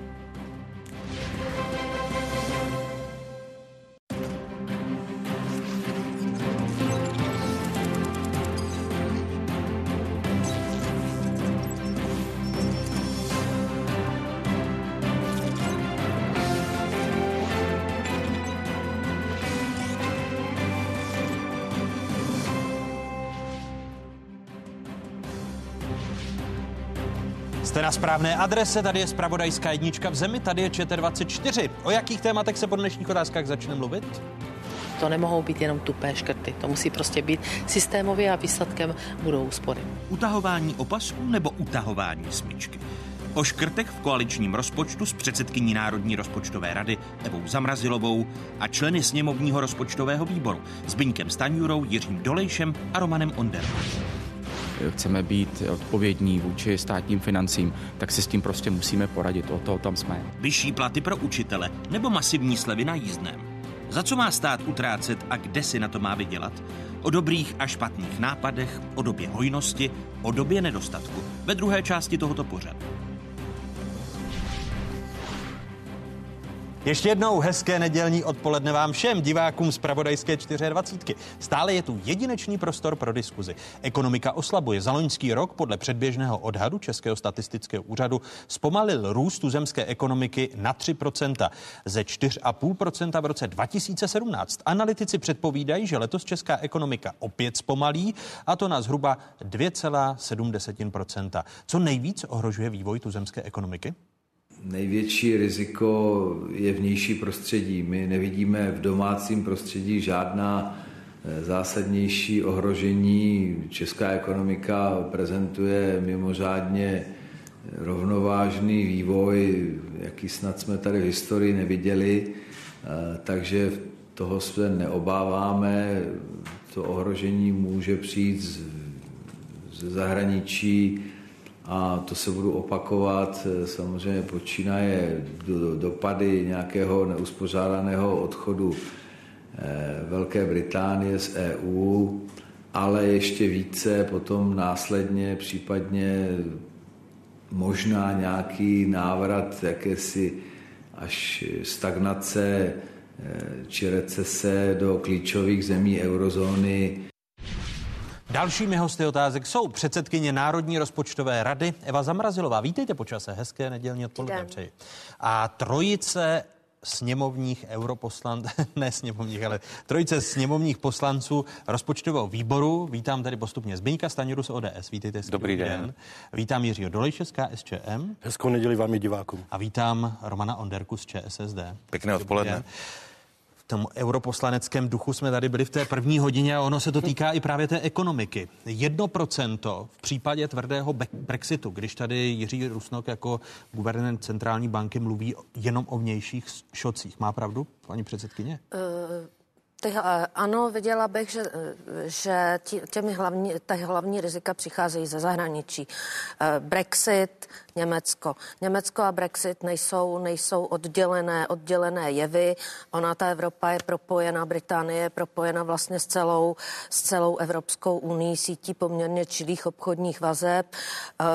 Jste na správné adrese, tady je Spravodajská jednička v zemi, tady je ČT24. O jakých tématech se po dnešních otázkách začne mluvit? To nemohou být jenom tupé škrty, to musí prostě být systémově a výsledkem budou úspory. Utahování opasku nebo utahování smyčky? O škrtech v koaličním rozpočtu s předsedkyní Národní rozpočtové rady Evou Zamrazilovou a členy sněmovního rozpočtového výboru s Byňkem Staňurou, Jiřím Dolejšem a Romanem Onderem chceme být odpovědní vůči státním financím, tak si s tím prostě musíme poradit. O to tam jsme. Vyšší platy pro učitele nebo masivní slevy na jízdném. Za co má stát utrácet a kde si na to má vydělat? O dobrých a špatných nápadech, o době hojnosti, o době nedostatku. Ve druhé části tohoto pořadu. Ještě jednou hezké nedělní odpoledne vám všem divákům z Pravodajské 24. Stále je tu jedinečný prostor pro diskuzi. Ekonomika oslabuje. Za loňský rok podle předběžného odhadu Českého statistického úřadu zpomalil růst tuzemské ekonomiky na 3%, ze 4,5% v roce 2017. Analytici předpovídají, že letos česká ekonomika opět zpomalí, a to na zhruba 2,7%. Co nejvíc ohrožuje vývoj tuzemské ekonomiky? Největší riziko je vnější prostředí. My nevidíme v domácím prostředí žádná zásadnější ohrožení. Česká ekonomika prezentuje mimořádně rovnovážný vývoj, jaký snad jsme tady v historii neviděli, takže toho se neobáváme. To ohrožení může přijít ze zahraničí a to se budu opakovat. Samozřejmě počínaje do, dopady nějakého neuspořádaného odchodu eh, Velké Británie z EU, ale ještě více potom následně případně možná nějaký návrat jakési až stagnace eh, či recese do klíčových zemí eurozóny. Dalšími hosty otázek jsou předsedkyně Národní rozpočtové rady Eva Zamrazilová. Vítejte počase, hezké nedělní odpoledne přeji. A trojice sněmovních europoslan, *laughs* ne sněmovních, ale trojice sněmovních poslanců rozpočtového výboru. Vítám tady postupně Zbyňka Staněru z ODS. Vítejte. Dobrý den. den. Vítám Jiřího Dolejše z KSČM. Hezkou neděli vám i divákům. A vítám Romana Onderku z ČSSD. Pěkné odpoledne tom europoslaneckém duchu jsme tady byli v té první hodině a ono se to týká i právě té ekonomiky. Jedno procento v případě tvrdého Brexitu, když tady Jiří Rusnok jako guvernér centrální banky mluví jenom o vnějších šocích. Má pravdu, paní předsedkyně? Uh... Ano, viděla bych, že, že těmi hlavní, ty hlavní rizika přicházejí ze zahraničí. Brexit, Německo. Německo a Brexit nejsou, nejsou oddělené, oddělené jevy. Ona, ta Evropa je propojena, Británie je propojena vlastně s celou, s celou Evropskou unii, sítí poměrně čilých obchodních vazeb.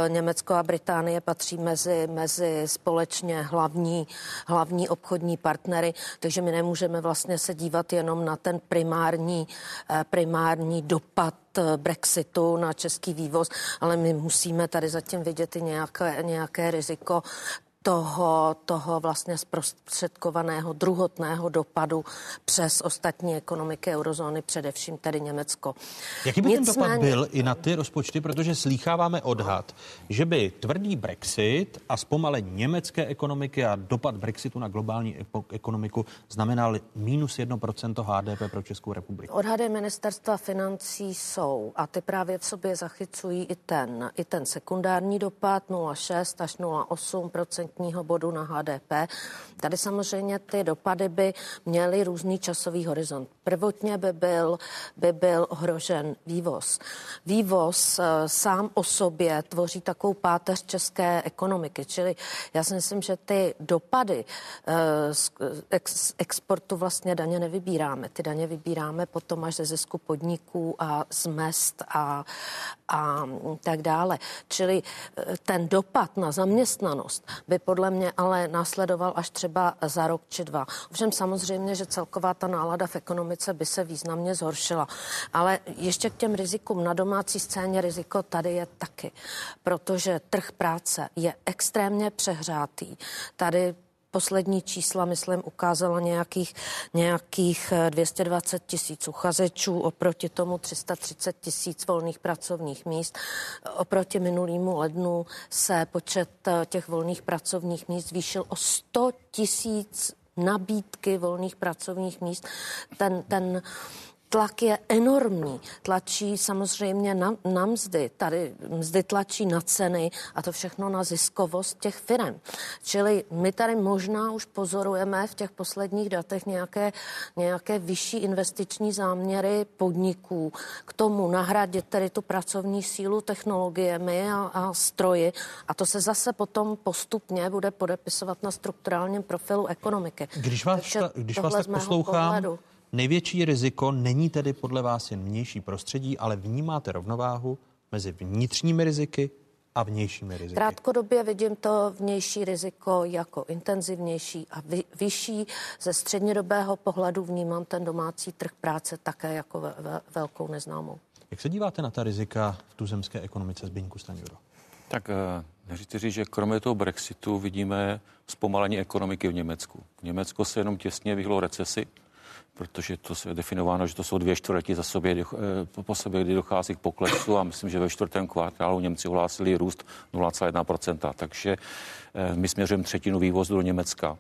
E, Německo a Británie patří mezi, mezi společně hlavní, hlavní obchodní partnery, takže my nemůžeme vlastně se dívat jenom na ten primární, e, primární dopad Eh, Brexitu na český vývoz, ale my musíme tady zatím vidět i nějaké, nějaké riziko toho, toho vlastně zprostředkovaného druhotného dopadu přes ostatní ekonomiky eurozóny, především tedy Německo. Jaký by Nicméně... ten dopad byl i na ty rozpočty, protože slýcháváme odhad, že by tvrdý Brexit a zpomalení německé ekonomiky a dopad Brexitu na globální ekonomiku znamenal minus 1% HDP pro Českou republiku? Odhady ministerstva financí jsou a ty právě v sobě zachycují i ten, i ten sekundární dopad 0,6 až 0,8 procentního bodu na HDP. Tady samozřejmě ty dopady by měly různý časový horizont. Prvotně by byl, by byl ohrožen vývoz. Vývoz eh, sám o sobě tvoří takovou páteř české ekonomiky, čili já si myslím, že ty dopady eh, z exportu vlastně daně nevybíráme. Ty daně vybíráme potom až ze zisku podniků a z mest a, a tak dále. Čili eh, ten dopad na zaměstnanost by podle mě ale následoval až třeba za rok či dva. Ovšem samozřejmě, že celková ta nálada v ekonomice by se významně zhoršila. Ale ještě k těm rizikům na domácí scéně riziko tady je taky, protože trh práce je extrémně přehrátý. Tady poslední čísla, myslím, ukázala nějakých, nějakých 220 eh, tisíc uchazečů, oproti tomu 330 tisíc volných pracovních míst. Oproti minulýmu lednu se počet eh, těch volných pracovních míst zvýšil o 100 tisíc nabídky volných pracovních míst. Ten, ten tlak je enormní. Tlačí samozřejmě na, na mzdy, tady mzdy tlačí na ceny a to všechno na ziskovost těch firm. Čili my tady možná už pozorujeme v těch posledních datech nějaké, nějaké vyšší investiční záměry podniků k tomu nahradit tedy tu pracovní sílu technologiemi a, a stroji a to se zase potom postupně bude podepisovat na strukturálním profilu ekonomiky. Když vás, Takže když vás tak poslouchám, pohledu, Největší riziko není tedy podle vás jen vnější prostředí, ale vnímáte rovnováhu mezi vnitřními riziky a vnějšími riziky? Krátkodobě vidím to vnější riziko jako intenzivnější a vy, vyšší. Ze střednědobého pohledu vnímám ten domácí trh práce také jako ve, ve, velkou neznámou. Jak se díváte na ta rizika v tuzemské ekonomice Zbyňku Stanjuro? Tak eh, neříte říct, že kromě toho Brexitu vidíme zpomalení ekonomiky v Německu. Německo se jenom těsně vyhlo recesi, protože to je definováno, že to jsou dvě čtvrtě za sobě, eh, po sobě, kdy dochází k poklesu a myslím, že ve čtvrtém kvartálu Němci ohlásili růst 0,1%, takže eh, my směřujeme třetinu vývozu do Německa.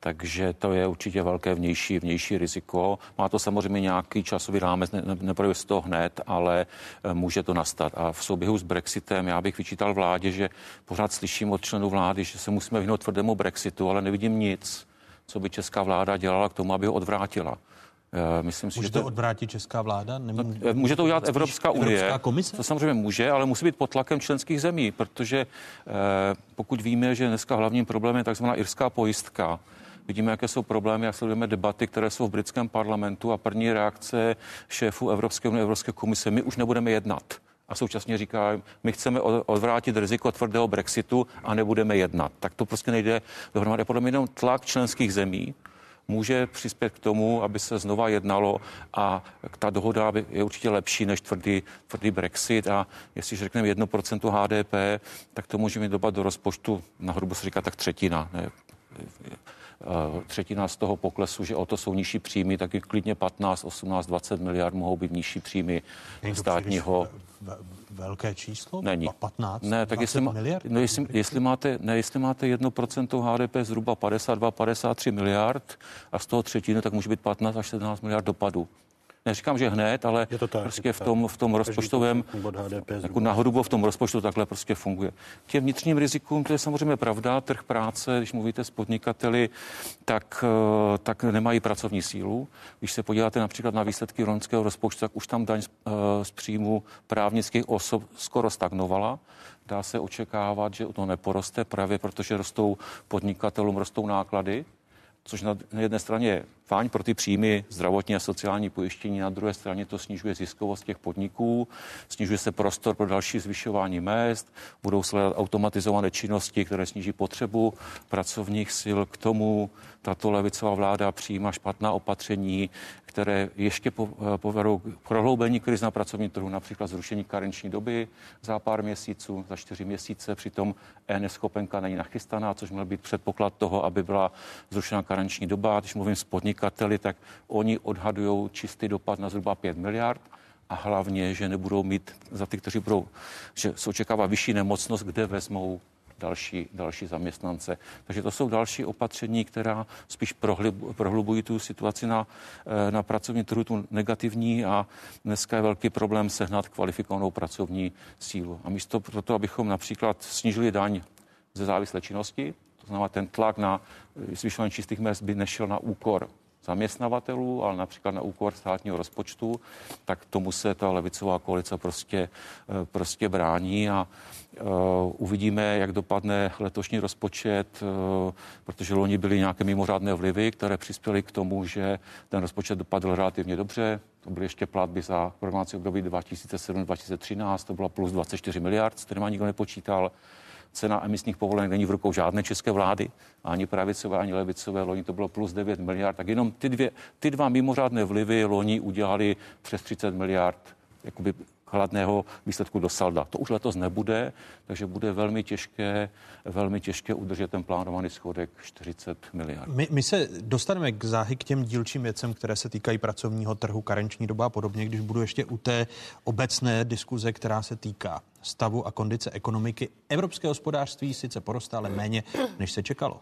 takže to je určitě velké vnější, vnější riziko. Má to samozřejmě nějaký časový rámec, ne, neprojde z toho hned, ale eh, může to nastat. A v souběhu s Brexitem já bych vyčítal vládě, že pořád slyším od členů vlády, že se musíme vyhnout tvrdému Brexitu, ale nevidím nic, co by česká vláda dělala k tomu, aby ho odvrátila. Eh, myslím si, může že to odvrátit česká vláda? Nemů... No, eh, může to udělat Evropská unie. Evropská komise? To samozřejmě může, ale musí být pod tlakem členských zemí, protože eh, pokud víme, že dneska hlavním problémem je takzvaná irská pojistka, Vidíme, jaké jsou problémy, jak sledujeme debaty, které jsou v britském parlamentu a první reakce šéfů Evropské unie, Evropské komise, my už nebudeme jednat. A současně říká, my chceme odvrátit riziko tvrdého Brexitu a nebudeme jednat. Tak to prostě nejde dohromady. Podle mě jenom tlak členských zemí, může přispět k tomu, aby se znova jednalo a ta dohoda je určitě lepší než tvrdý, tvrdý Brexit a jestli řekneme 1% HDP, tak to může mít dopad do rozpočtu, na hrubu se říká tak třetina, ne, třetina z toho poklesu, že o to jsou nižší příjmy, tak i klidně 15, 18, 20 miliard mohou být nižší příjmy státního. Velké číslo? Není. 15, ne, tak jestli, miliard? No, jestli, jestli, máte, ne, jestli máte 1% HDP zhruba 52, 53 miliard a z toho třetiny, tak může být 15 až 17 miliard dopadů neříkám, že hned, ale je to tak, prostě v tom, v tom rozpočtovém, jako nahoru v tom rozpočtu takhle prostě funguje. K těm vnitřním rizikům, to je samozřejmě pravda, trh práce, když mluvíte s podnikateli, tak, eh, tak nemají pracovní sílu. Když se podíváte například na výsledky loňského rozpočtu, tak už tam daň z, eh, z příjmu právnických osob skoro stagnovala. Dá se očekávat, že to neporoste právě protože rostou podnikatelům, rostou náklady což na jedné straně je fajn pro ty příjmy zdravotní a sociální pojištění, na druhé straně to snižuje ziskovost těch podniků, snižuje se prostor pro další zvyšování mest, budou sledovat automatizované činnosti, které sníží potřebu pracovních sil. K tomu tato levicová vláda přijímá špatná opatření, které ještě eh, povedou k prohloubení kriz na pracovním trhu, například zrušení karenční doby za pár měsíců, za čtyři měsíce, přitom e-neschopenka není nachystaná, což měl být předpoklad toho, aby byla zrušena karenční doba. Když mluvím s podnikateli, tak oni odhadují čistý dopad na zhruba 5 miliard a hlavně, že nebudou mít za ty, kteří budou, že se očekává vyšší nemocnost, kde vezmou další, další zaměstnance. Takže to jsou další opatření, která spíš prohlubují tu situaci na, eh, na pracovní trhu, tu negativní a dneska je velký problém sehnat kvalifikovanou pracovní sílu. A místo pro to, abychom například snížili daň ze závislé činnosti, to znamená ten tlak na eh, zvyšování čistých mest by nešel na úkor zaměstnavatelů, ale například na úkor státního rozpočtu, tak tomu se ta levicová koalice prostě, eh, prostě brání a uh, uvidíme, jak dopadne letošní rozpočet, uh, protože loni byly nějaké mimořádné vlivy, které přispěly k tomu, že ten rozpočet dopadl relativně dobře. To byly ještě platby za programovací období 2007-2013, to bylo plus 24 miliard, s kterými nikdo nepočítal cena emisních povolenek není v rukou žádné české vlády, ani pravicové, ani levicové. Loni to bylo plus 9 miliard. Tak jenom ty, dvě, ty dva mimořádné vlivy loni udělali přes 30 miliard jakoby chladného výsledku do salda. To už letos nebude, takže bude velmi těžké, velmi těžké udržet ten plánovaný schodek 40 miliard. My, my se dostaneme k záhy k těm dílčím věcem, které se týkají pracovního trhu, karenční doba a podobně, když budu ještě u té obecné diskuze, která se týká stavu a kondice ekonomiky. Evropské hospodářství sice poroste, ale méně, než se čekalo.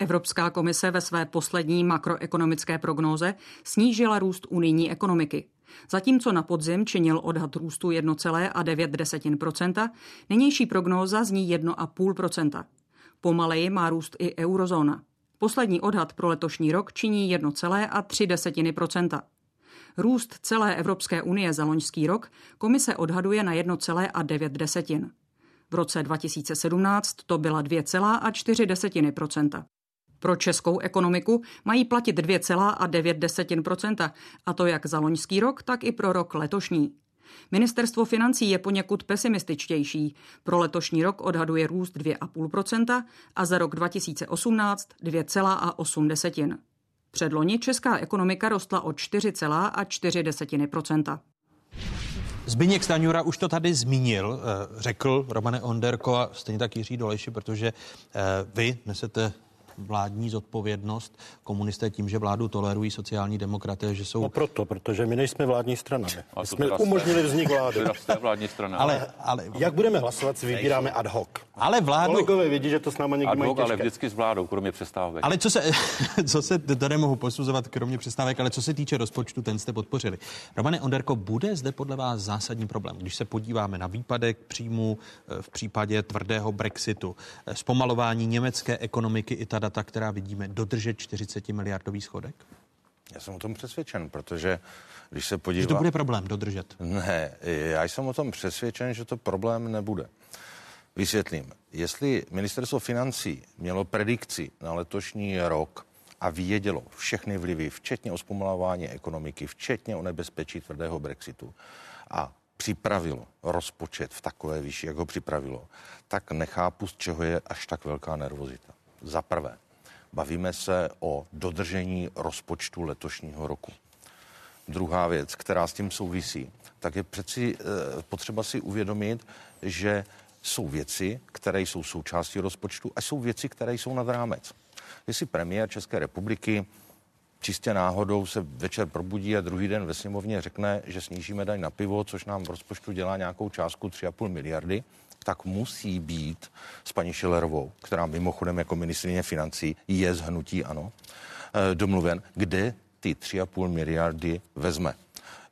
Evropská komise ve své poslední makroekonomické prognóze snížila růst unijní ekonomiky. Zatímco na podzim činil odhad růstu 1,9%, nynější prognóza zní 1,5%. Pomaleji má růst i eurozóna. Poslední odhad pro letošní rok činí 1,3%. Růst celé Evropské unie za loňský rok komise odhaduje na 1,9. V roce 2017 to byla 2,4 pro českou ekonomiku mají platit 2,9 a to jak za loňský rok, tak i pro rok letošní. Ministerstvo financí je poněkud pesimističtější. Pro letošní rok odhaduje růst 2,5% a za rok 2018 2,8. Předloni česká ekonomika rostla o 4,4% Zbyněk Staňura už to tady zmínil, eh, řekl Romane Onderko a stejně tak Jiří Doleši, protože eh, vy nesete vládní zodpovědnost komunisté tím, že vládu tolerují sociální demokraté, že jsou... No proto, protože my nejsme vládní strana. My jsme umožnili vznik *laughs* vlády. vládní strana. Ale, ale, Jak budeme hlasovat, si vybíráme ad hoc. ale vládu... Kolegové vědí, že to s náma někdy Ad mají hoc, ale těžké. vždycky s vládou, kromě přestávek. Ale co se, *laughs* co se, to nemohu posuzovat kromě přestávek, ale co se týče rozpočtu, ten jste podpořili. Romane Onderko, bude zde podle vás zásadní problém, když se podíváme na výpadek příjmu eh, v případě tvrdého Brexitu, eh, zpomalování německé ekonomiky i ta data, která vidíme, dodržet 40 miliardový schodek? Já jsem o tom přesvědčen, protože když se Že podívá... to bude problém dodržet. Ne, já jsem o tom přesvědčen, že to problém nebude. Vysvětlím. Jestli ministerstvo financí mělo predikci na letošní rok a vědělo všechny vlivy, včetně o zpomalování ekonomiky, včetně o nebezpečí tvrdého Brexitu a připravilo rozpočet v takové výši, jak ho připravilo, tak nechápu, z čeho je až tak velká nervozita. Za prvé, bavíme se o dodržení rozpočtu letošního roku. Druhá věc, která s tím souvisí, tak je přeci e, potřeba si uvědomit, že jsou věci, které jsou součástí rozpočtu a jsou věci, které jsou nad rámec. Jestli premiér České republiky čistě náhodou se večer probudí a druhý den ve sněmovně řekne, že snížíme daň na pivo, což nám v rozpočtu dělá nějakou částku 3,5 miliardy, tak musí být s paní Šilerovou, která mimochodem jako ministrině financí je z hnutí ano, eh, domluven, kde ty 3,5 miliardy vezme.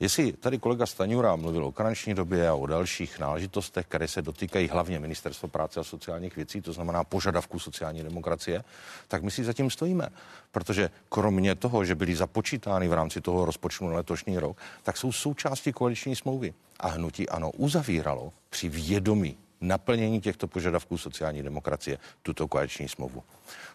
Jestli tady kolega Staňura mluvil o karanční době a o dalších náležitostech, které se dotýkají hlavně Ministerstva práce a sociálních věcí, to znamená požadavků sociální demokracie, tak my si zatím stojíme. Protože kromě toho, že byly započítány v rámci toho rozpočtu na letošní rok, tak jsou součástí koaliční smlouvy. A hnutí ano uzavíralo při vědomí naplnění těchto požadavků sociální demokracie tuto koaliční smlouvu.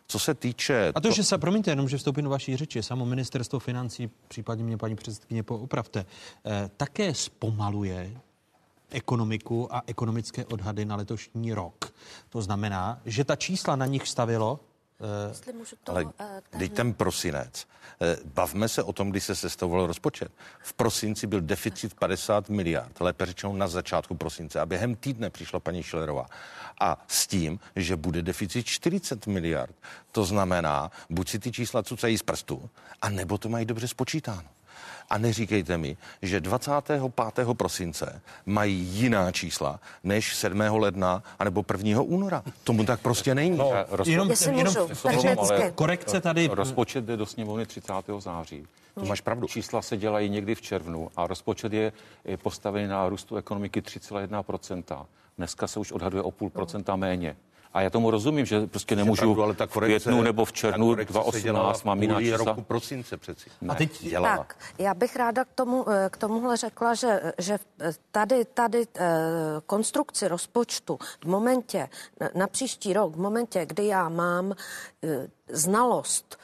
Co se týče... A to, že se, promiňte, jenom, že vstoupím do vaší řeči, samo ministerstvo financí, případně mě paní předsedkyně poopravte, eh, také zpomaluje ekonomiku a ekonomické odhady na letošní rok. To znamená, že ta čísla na nich stavilo Jestli můžu to, Ale eh, teď ten prosinec. Eh, Bavme se o tom, kdy se sestavoval rozpočet. V prosinci byl deficit 50 miliard, lépe řečeno na začátku prosince. A během týdne přišla paní Šilerová. A s tím, že bude deficit 40 miliard. To znamená, buď si ty čísla cucají z prstu, a nebo to mají dobře spočítáno. A neříkejte mi, že 25. prosince mají jiná čísla než 7. ledna anebo 1. února. Tomu tak prostě není. No, jenom- Jestli jenom můžu, vteřinečky. technicky. Ale korekce tady- Rozpočet jde do sněmovny 30. září. To máš pravdu. Čísla se dělají někdy v červnu a rozpočet je, je postavený na růstu ekonomiky 3,1%. Dneska se už odhaduje o půl procenta méně. A já tomu rozumím, že prostě nemůžu pravdu, ale ta v korekce- květnu nebo v červnu korekce se dělala 2018 mám jiná čísla. roku prosince přeci. Ne. A teď dělala. Tak, já bych ráda k, tomu, eh, k tomuhle řekla, že, že tady, tady eh, konstrukci rozpočtu v momentě, na, příští rok, v momentě, kdy já mám eh, znalost,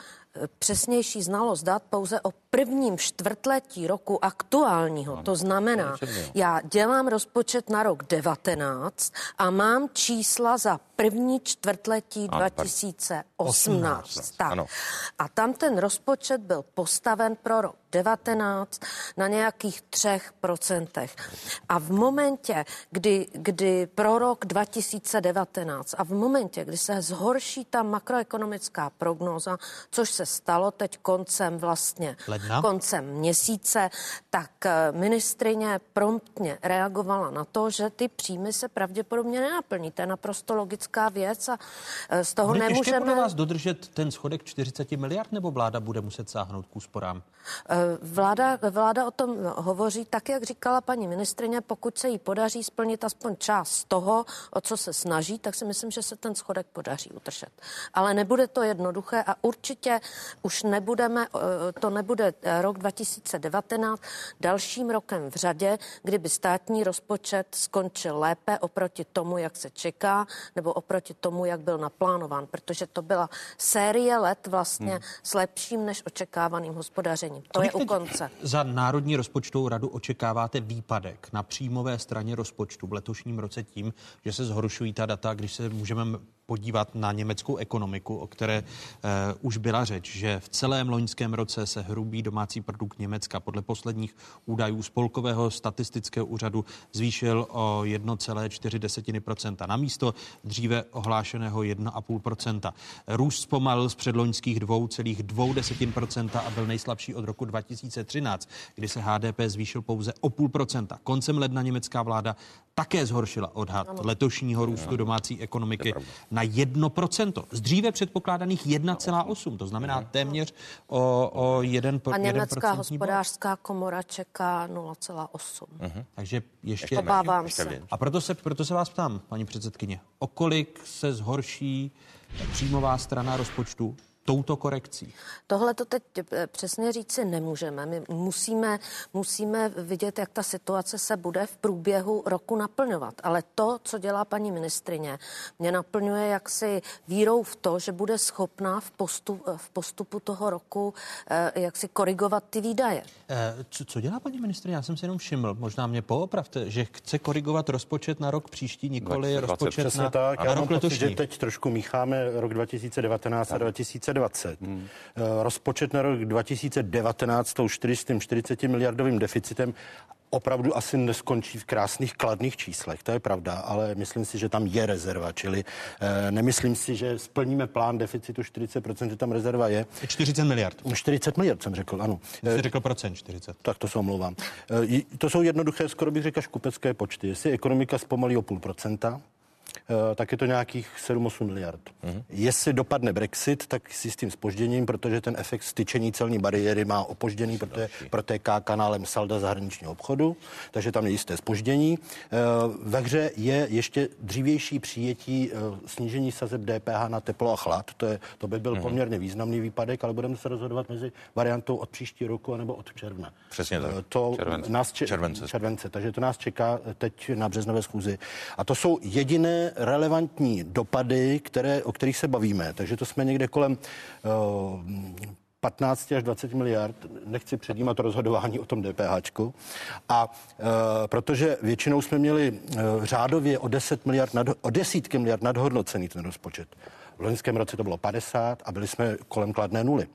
přesnější znalost dát pouze o prvním čtvrtletí roku aktuálního. To znamená, já dělám rozpočet na rok 19 a mám čísla za první čtvrtletí Ano, 2018. Tak. Ano. A tam ten rozpočet byl postaven pro rok 19 na nějakých třech procentech. A v momentě, kdy, kdy pro rok 2019 a v momentě, kdy se zhorší ta makroekonomická prognóza, což se stalo teď koncem vlastně, Ledna? koncem měsíce, tak eh, ministrině promptně reagovala na to, že ty příjmy se pravděpodobně nenaplní. To je naprosto logická věc a eh, z toho Bude nemůžeme... podle vás dodržet ten schodek 40 miliard, nebo vláda bude muset sáhnout k úsporám? Eh, Vláda, vláda o tom hovoří tak, jak říkala paní ministrině, pokud se jí podaří splnit aspoň část toho, o co se snaží, tak si myslím, že se ten schodek podaří udržet. Ale nebude to jednoduché a určitě už nebudeme, eh, to nebude eh, rok 2019 dalším rokem v řadě, kdyby státní rozpočet skončil lépe oproti tomu, jak se čeká, nebo oproti tomu, jak byl naplánován, protože to byla série let vlastně hmm. s lepším než očekávaným hospodařením. To je u konce. Za Národní rozpočtovou radu očekáváte výpadek na příjmové straně rozpočtu v letošním roce tím, že se zhoršují ta data, když se můžeme podívat na německou ekonomiku, o které uh, už byla řeč, že v celém loňském roce se hrubý domácí produkt Německa podle posledních údajů Spolkového statistického úřadu zvýšil o 1,4% na místo dříve ohlášeného 1,5% Růst zpomalil z předloňských 2,2% a byl nejslabší od roku 2013, kdy se HDP zvýšil pouze o půl procenta. Koncem ledna německá vláda také zhoršila odhad letošního růstu domácí ekonomiky na 1%. Z dříve předpokládaných 1,8. To znamená téměř o, o 1 A německá hospodářská komora čeká 0,8. Uh-huh. Takže ještě... Obávám se. A proto se, proto se vás ptám, paní předsedkyně, o kolik se zhorší příjmová strana rozpočtu touto korekcí? Tohle to teď eh, přesně říci nemůžeme. My musíme, musíme vidět, jak ta situace se bude v průběhu roku naplňovat. Ale to, co dělá paní ministrině, mě naplňuje jaksi vírou v to, že bude schopná v, postup, v postupu toho roku eh, jak si korigovat ty výdaje. Eh, co, co dělá paní ministrině? Já jsem si jenom všiml, možná mě poopravte, že chce korigovat rozpočet na rok příští, nikoli 20, rozpočet Přesně na, tak. na Já rok mám pocit, letošní. že teď trošku mícháme rok 2019 a 2020. Hmm. Rozpočet na rok 2019 s tou 440 miliardovým deficitem opravdu asi neskončí v krásných kladných číslech, to je pravda, ale myslím si, že tam je rezerva, čili eh, nemyslím si, že splníme plán deficitu 40%, že tam rezerva je. 40 miliard. 40 miliard jsem řekl, ano. Jste řekl procent 40. Tak to se omlouvám. Eh, to jsou jednoduché, skoro bych řekl, škupecké počty. Jestli ekonomika zpomalí o půl procenta, Eh, tak je to nějakých 7-8 miliard. Mm-hmm. Jestli dopadne Brexit, tak si s tím spožděním, protože ten efekt styčení celní bariéry má opožděný, protože protéká kanálem salda zahraničního obchodu, takže tam je jisté spoždění. Eh, ve hře je ještě dřívější přijetí eh, snížení sazeb DPH na teplo a chlad. To, je, to by byl mm-hmm. poměrně významný výpadek, ale budeme se rozhodovat mezi variantou od příští roku anebo od června. Přesně tak. To července. nás če- července. července. Takže to nás čeká teď na březnové schůzi. A to jsou jediné relevantní dopady, které, o kterých se bavíme. Takže to jsme někde kolem uh, 15 až 20 miliard, nechci předjímat rozhodování o tom DPH. A e, protože většinou jsme měli e, řádově o 10 miliard, nad, o desítky miliard nadhodnocený ten rozpočet. V loňském roce to bylo 50 a byli jsme kolem kladné nuly.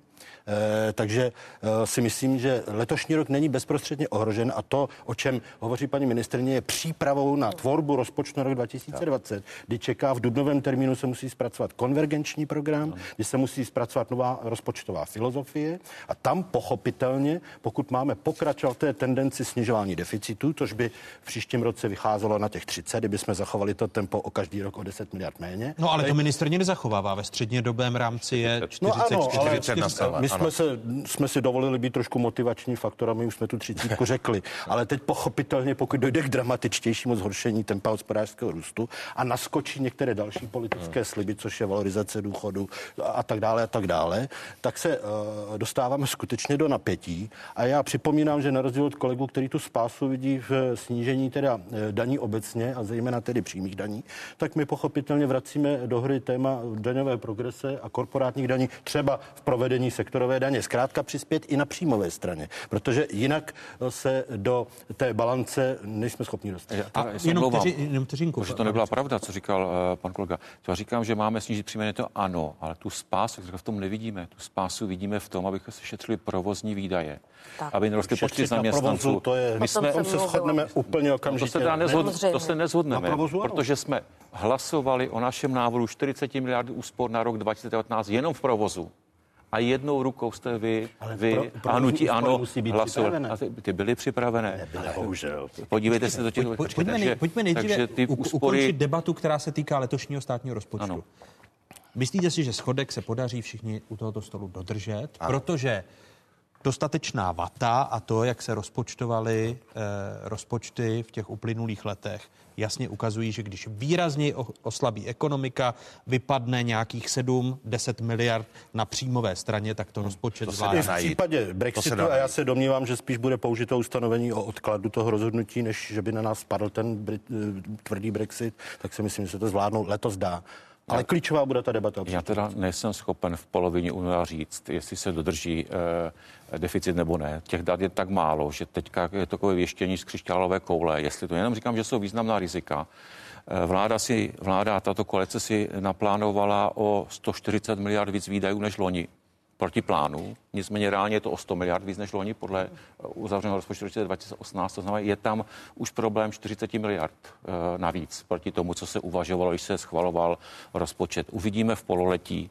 E, takže e, si myslím, že letošní rok není bezprostředně ohrožen a to, o čem hovoří paní ministrně, je přípravou na tvorbu rozpočtu na rok 2020, kdy čeká v dubnovém termínu se musí zpracovat konvergenční program, kdy se musí zpracovat nová rozpočtová filozofie a tam pochopitelně, pokud máme pokračovat v té tendenci snižování deficitu, což by v příštím roce vycházelo na těch 30, kdyby jsme zachovali to tempo o každý rok o 10 miliard méně. No ale to ministrně nezachovává. Ve střednědobém rámci je 40, no ano, 40, 40 my jsme, se, jsme si dovolili být trošku motivační faktorami, už jsme tu třicítku *laughs* řekli, ale teď pochopitelně, pokud dojde k dramatičtějšímu zhoršení tempa hospodářského růstu a naskočí některé další politické hmm. sliby, což je valorizace důchodu a tak dále a tak dále, tak se uh, dostáváme skutečně do napětí. A já připomínám, že na rozdíl od kolegů, který tu spásu vidí v snížení teda daní obecně a zejména tedy přímých daní, tak my pochopitelně vracíme do hry téma daňové progrese a korporátních daní, třeba v provedení sektorové daně. Zkrátka přispět i na příjmové straně, protože jinak se do té balance nejsme schopni dostat. Já, a jenom, vteři, jenom vteřinku. Že to nebyla pravda, co říkal uh, pan kolega. Já říkám, že máme snížit příjmy, to ano, ale tu spásu v tom nevidíme. Tu spásu vidíme v tom, abychom se šetřili provozní výdaje, tak. aby nerostly počty zaměstnanců. To je, my jsme, se shodneme úplně okamžitě. To se, dá nezhod, to se nezhodneme, provozu, protože jsme hlasovali o našem návrhu 40 miliard úspor na rok 2019 jenom v provozu a jednou rukou jste vy, Ale vy pro, pro a hnutí ano hlasovali. A ty, ty byly připravené. Nebyly, bohužel. Podívejte se do těch... Po, pojďme, takže, pojďme nejdříve ty úspory... ukončit debatu, která se týká letošního státního rozpočtu. Ano. Myslíte si, že schodek se podaří všichni u tohoto stolu dodržet? Ano. Protože dostatečná vata a to, jak se rozpočtovaly eh, rozpočty v těch uplynulých letech, jasně ukazují, že když výrazně oslabí ekonomika, vypadne nějakých 7-10 miliard na příjmové straně, tak to hmm. rozpočet to zvládá. V případě Brexitu, a já se domnívám, že spíš bude použito ustanovení o odkladu toho rozhodnutí, než že by na nás spadl ten Brit, eh, tvrdý Brexit, tak si myslím, že se to zvládnou letos dá. Ale klíčová bude ta debata. Já teda nejsem schopen v polovině února říct, jestli se dodrží eh, deficit nebo ne. Těch dat je tak málo, že teďka je takové věštění z křišťálové koule. Jestli to jenom říkám, že jsou významná rizika, Eh, vláda si, vláda, tato koalice si naplánovala o 140 miliard víc výdajů než loni proti plánu. Nicméně reálně je to o 100 miliard víc než loni podle eh, uzavřeného rozpočtu 2018. To znamená, je tam už problém 40 miliard e, navíc proti tomu, co se uvažovalo, když se schvaloval rozpočet. Uvidíme v pololetí,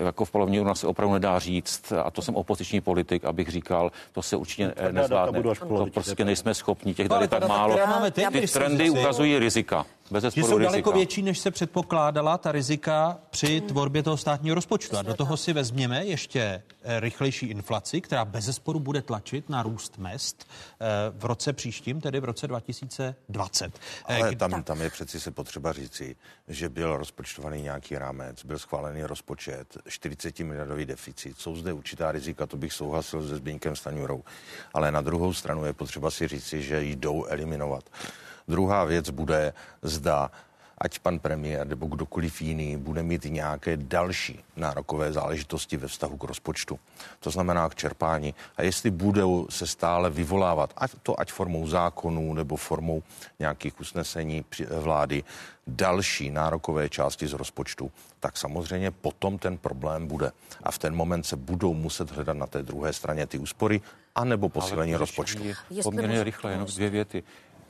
e, jako v polovině u nás se opravdu nedá říct, a to jsem opoziční politik, abych říkal, to se určitě nezvládne. To prostě nejsme schopni, těch tady tak málo. Ty trendy ukazují rizika. Bez že jsou rizika. daleko větší, než se předpokládala ta rizika při tvorbě toho státního rozpočtu. A do toho si vezměme ještě rychle rychlejší inflaci, která bez zesporu bude tlačit na růst mest eh, v roce příštím, tedy v roce 2020. Eh, Ale tam, tam je přeci se potřeba říci, že byl rozpočtovaný nějaký rámec, byl schválený rozpočet, 40 miliardový deficit. Jsou zde určitá rizika, to bych souhlasil se Zbínkem Staňurou. Ale na druhou stranu je potřeba si říci, že jdou eliminovat. Druhá věc bude, zda ať pan premiér nebo kdokoliv jiný bude mít nějaké další nárokové záležitosti ve vztahu k rozpočtu. To znamená k čerpání. A jestli budou se stále vyvolávat, ať to ať formou zákonů nebo formou nějakých usnesení vlády, další nárokové části z rozpočtu, tak samozřejmě potom ten problém bude. A v ten moment se budou muset hledat na té druhé straně ty úspory, anebo posílení rozpočtu. Poměrně rychle, jenom dvě věty.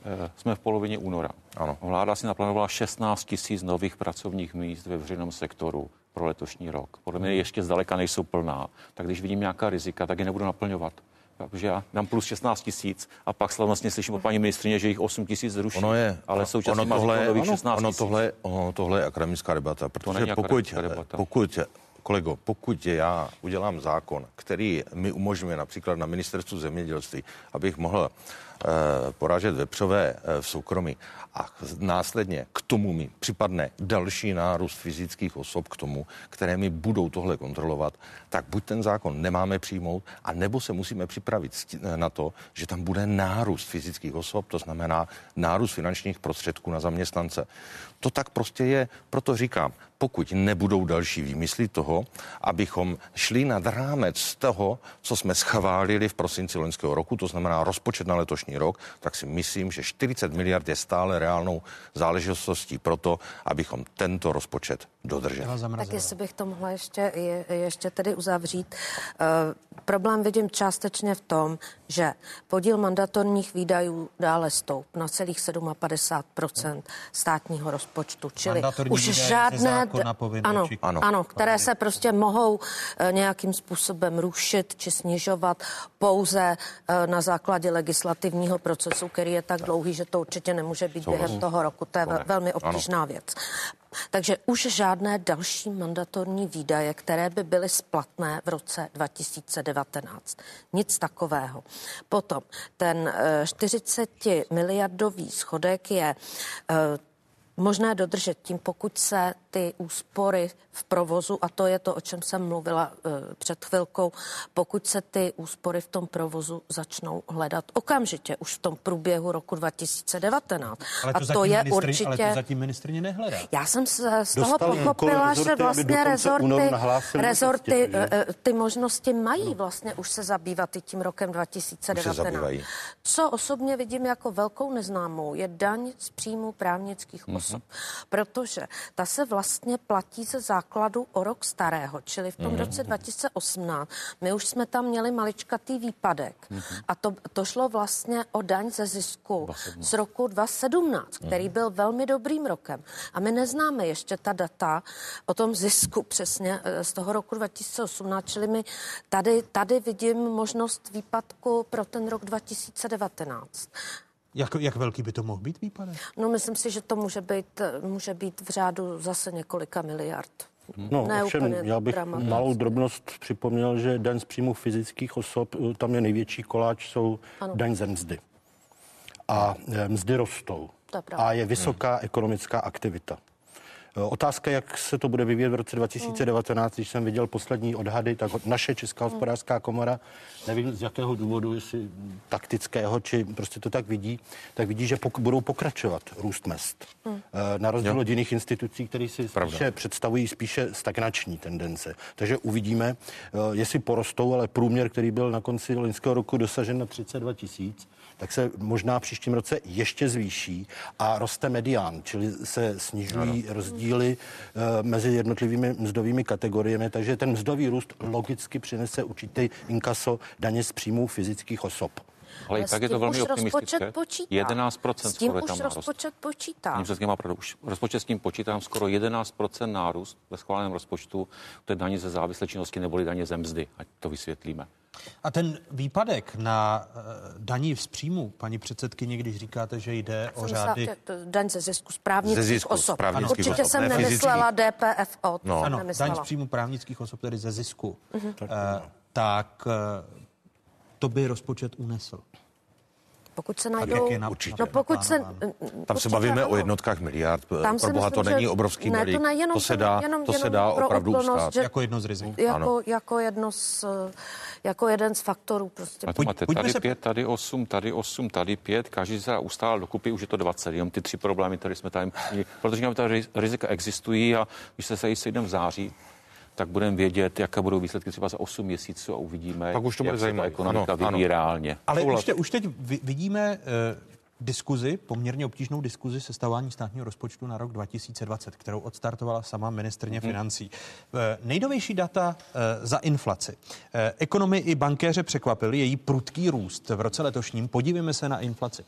Eh, jsme v polovině února. Ano. Vláda si naplánovala 16 tisíc nových pracovních míst ve veřejném sektoru pro letošní rok. Podle mě ještě zdaleka nejsou plná. Tak když vidím nějaká rizika, tak je nebudu naplňovat. Takže já dám plus 16 tisíc a pak slavnostně slyším od paní ministrině, že jich 8 tisíc zruší. Ono je, ale současně ono tohle, nových 16 ono, tohle, ono tohle je akademická debata, protože pokud, debata. pokud kolego, pokud já udělám zákon, který mi umožňuje například na ministerstvu zemědělství, abych mohl Eh, porážet vepřové eh, v soukromí a následně k tomu mi připadne další nárůst fyzických osob k tomu, které mi budou tohle kontrolovat, tak buď ten zákon nemáme přijmout, a nebo se musíme připravit na to, že tam bude nárůst fyzických osob, to znamená nárůst finančních prostředků na zaměstnance. To tak prostě je, proto říkám, pokud nebudou další výmysly toho, abychom šli nad rámec z toho, co jsme schválili v prosinci loňského roku, to znamená rozpočet na letošní rok, tak si myslím, že 40 miliard je stále reálnou záležitostí pro to, abychom tento rozpočet dodrželi. Tak jestli bych to mohla ještě, je, ještě tedy uzavřít. Uh, problém vidím částečně v tom, že podíl mandatorních výdajů dále stoup na celých 57% státního rozpočtu, čili už žádné, ano, ano, ano, které se prostě mohou uh, nějakým způsobem rušit či snižovat pouze uh, na základě legislativního procesu, který je tak dlouhý, že to určitě nemůže být Souhlasím. během toho roku. To je velmi obtížná ano. věc. Takže už žádné další mandatorní výdaje, které by byly splatné v roce 2019. Nic takového. Potom ten 40 eh, miliardový schodek je eh, možné dodržet tím, pokud se ty úspory v provozu, a to je to, o čem jsem mluvila uh, před chvilkou, pokud se ty úspory v tom provozu začnou hledat okamžitě, už v tom průběhu roku 2019. Ale to a to je ministri, určitě... Ale to zatím ministrině nehledá. Já jsem se z toho pochopila, že vlastně rezorty, rezorty uh, ty možnosti mají vlastně už se zabývat i tím rokem 2019. Co osobně vidím jako velkou neznámou, je daň z příjmu právnických mm-hmm. osob, protože ta se vlastně platí ze základu o rok starého, čili v tom mm-hmm. roce 2018 my už jsme tam měli maličkatý výpadek mm-hmm. a to, to šlo vlastně o daň ze zisku 2017. z roku 2017, který mm-hmm. byl velmi dobrým rokem. A my neznáme ještě ta data o tom zisku přesně eh, z toho roku 2018, čili my tady, tady vidím možnost výpadku pro ten rok 2019. Jak, jak velký by to mohl být výpadek? No myslím si, že to může být, může být v řádu zase několika miliard. No, ne ovšem, já bych dramaticky. malou drobnost připomněl, že daň z příjmu fyzických osob, eh, tam je největší koláč, jsou ano. daň ze mzdy. A eh, mzdy rostou. A je vysoká hmm. ekonomická aktivita. Otázka, jak se to bude vyvíjet v roce 2019, když jsem viděl poslední odhady, tak naše Česká hospodářská komora, nevím z jakého důvodu, jestli taktického, či prostě to tak vidí, tak vidí, že pok- budou pokračovat růst mest. Hmm. Na rozdíl Jo. od jiných institucí, které si Pravda. spíše představují spíše stagnační tendence. Takže uvidíme, eh, jestli porostou, ale průměr, který byl na konci loňského roku dosažen na 32 tisíc, tak se možná příštím roce ještě zvýší a roste medián, čili se snižují rozdíly eh, mezi jednotlivými mzdovými kategoriemi, takže ten mzdový růst logicky přinese určitý inkaso daně z příjmů fyzických osob. Ale i tak je to tím velmi optimistické. rozpočet počítá. 11% S tím už nárůst. rozpočet počítá. Předsedkyně má pravdu. Už rozpočet s tím počítám skoro 11% nárůst ve schváleném rozpočtu. To je daně ze závislé činnosti neboli daně ze mzdy, ať to vysvětlíme. A ten výpadek na uh, daní z příjmu, paní předsedkyně, když říkáte, že jde o Jsem řády... Daň ze zisku z právnických Ze zisku osob. právnických Určitě osob, jsem ne nemyslela DPFO, to No. jsem Ano, nemyslela. daň z příjmu právnických osob, tedy ze zisku. Mhm. Tak, tak uh, to by rozpočet unesl. Pokud se Tak najdou... jak je na- Určitě. No pokud se... Tam se určitě bavíme ano. o jednotkách miliard. Tam si Pro boha to není obrovský ne, balík. to nejenom To se dá, jenom- to se jenom dá opravdu úplnost, ustát. že- Jako jedno z rizik. Jako, jako jedno z... Jako jeden z faktorů prostě. To máte tady pět, tady osm, tady osm, tady pět, každý se ustál dokupy, už je to 20, jenom ty tři problémy, které jsme tady měli. Protože říkám, ta ri- rizika existují a když se se sejdeme v září, tak budeme vědět, jaké budou výsledky třeba za 8 měsíců a uvidíme, Pak už to bude jak se ta ekonomika Ano, vyvíjí ano. reálně. Ale Souhlas. už, te, už teď vi- vidíme uh, diskuzi, poměrně obtížnou diskuzi sestavování státního rozpočtu na rok 2020, kterou odstartovala sama ministrně Mhm. financí. Eh, Nejnovější data eh, za inflaci. Ekonomy i bankéře překvapili její prudký růst v roce letošním. Podívejme se na inflaci.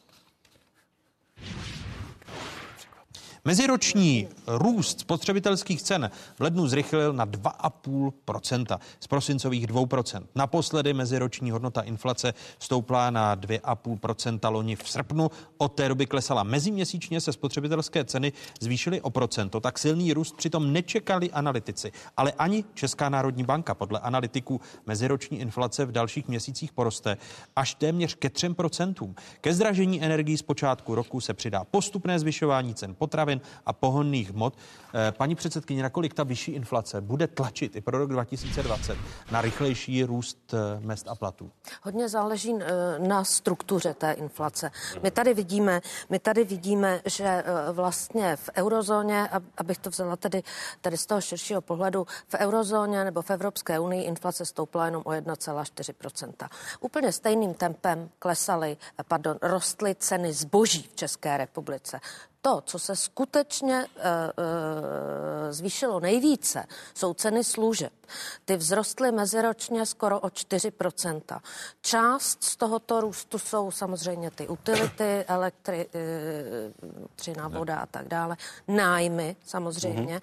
Meziroční růst spotřebitelských cen v lednu zrychlil na 2,5%, z prosincových 2%. Naposledy meziroční hodnota inflace stoupla na 2,5% loni v srpnu. Od té doby klesala. Meziměsíčně se spotřebitelské ceny zvýšily o procento. Tak silný růst přitom nečekali analytici. Ale ani Česká národní banka. Podle analytiků meziroční inflace v dalších měsících poroste až téměř ke 3%. Ke zdražení energií z počátku roku se přidá postupné zvyšování cen potravin a pohonných hmot. Eh, Paní předsedkyně, nakolik ta vyšší inflace bude tlačit i pro rok 2020 na rychlejší růst eh, mest a platů? Hodně záleží eh, na struktuře té inflace. My tady vidíme, my tady vidíme, že vlastně v eurozóně, ab- abych to vzala tedy, tedy z toho širšího pohledu, v eurozóně nebo v Evropské unii inflace stoupla jenom o 1,4% Úplně stejným tempem klesaly, pardon, rostly ceny zboží v České republice. To, co se skutečně uh, uh, zvýšilo nejvíce, jsou ceny služeb. Ty vzrostly meziročně skoro o 4%. Část z tohoto růstu jsou samozřejmě ty utility, *coughs* elektřina, voda a tak dále, nájmy samozřejmě. Mhm.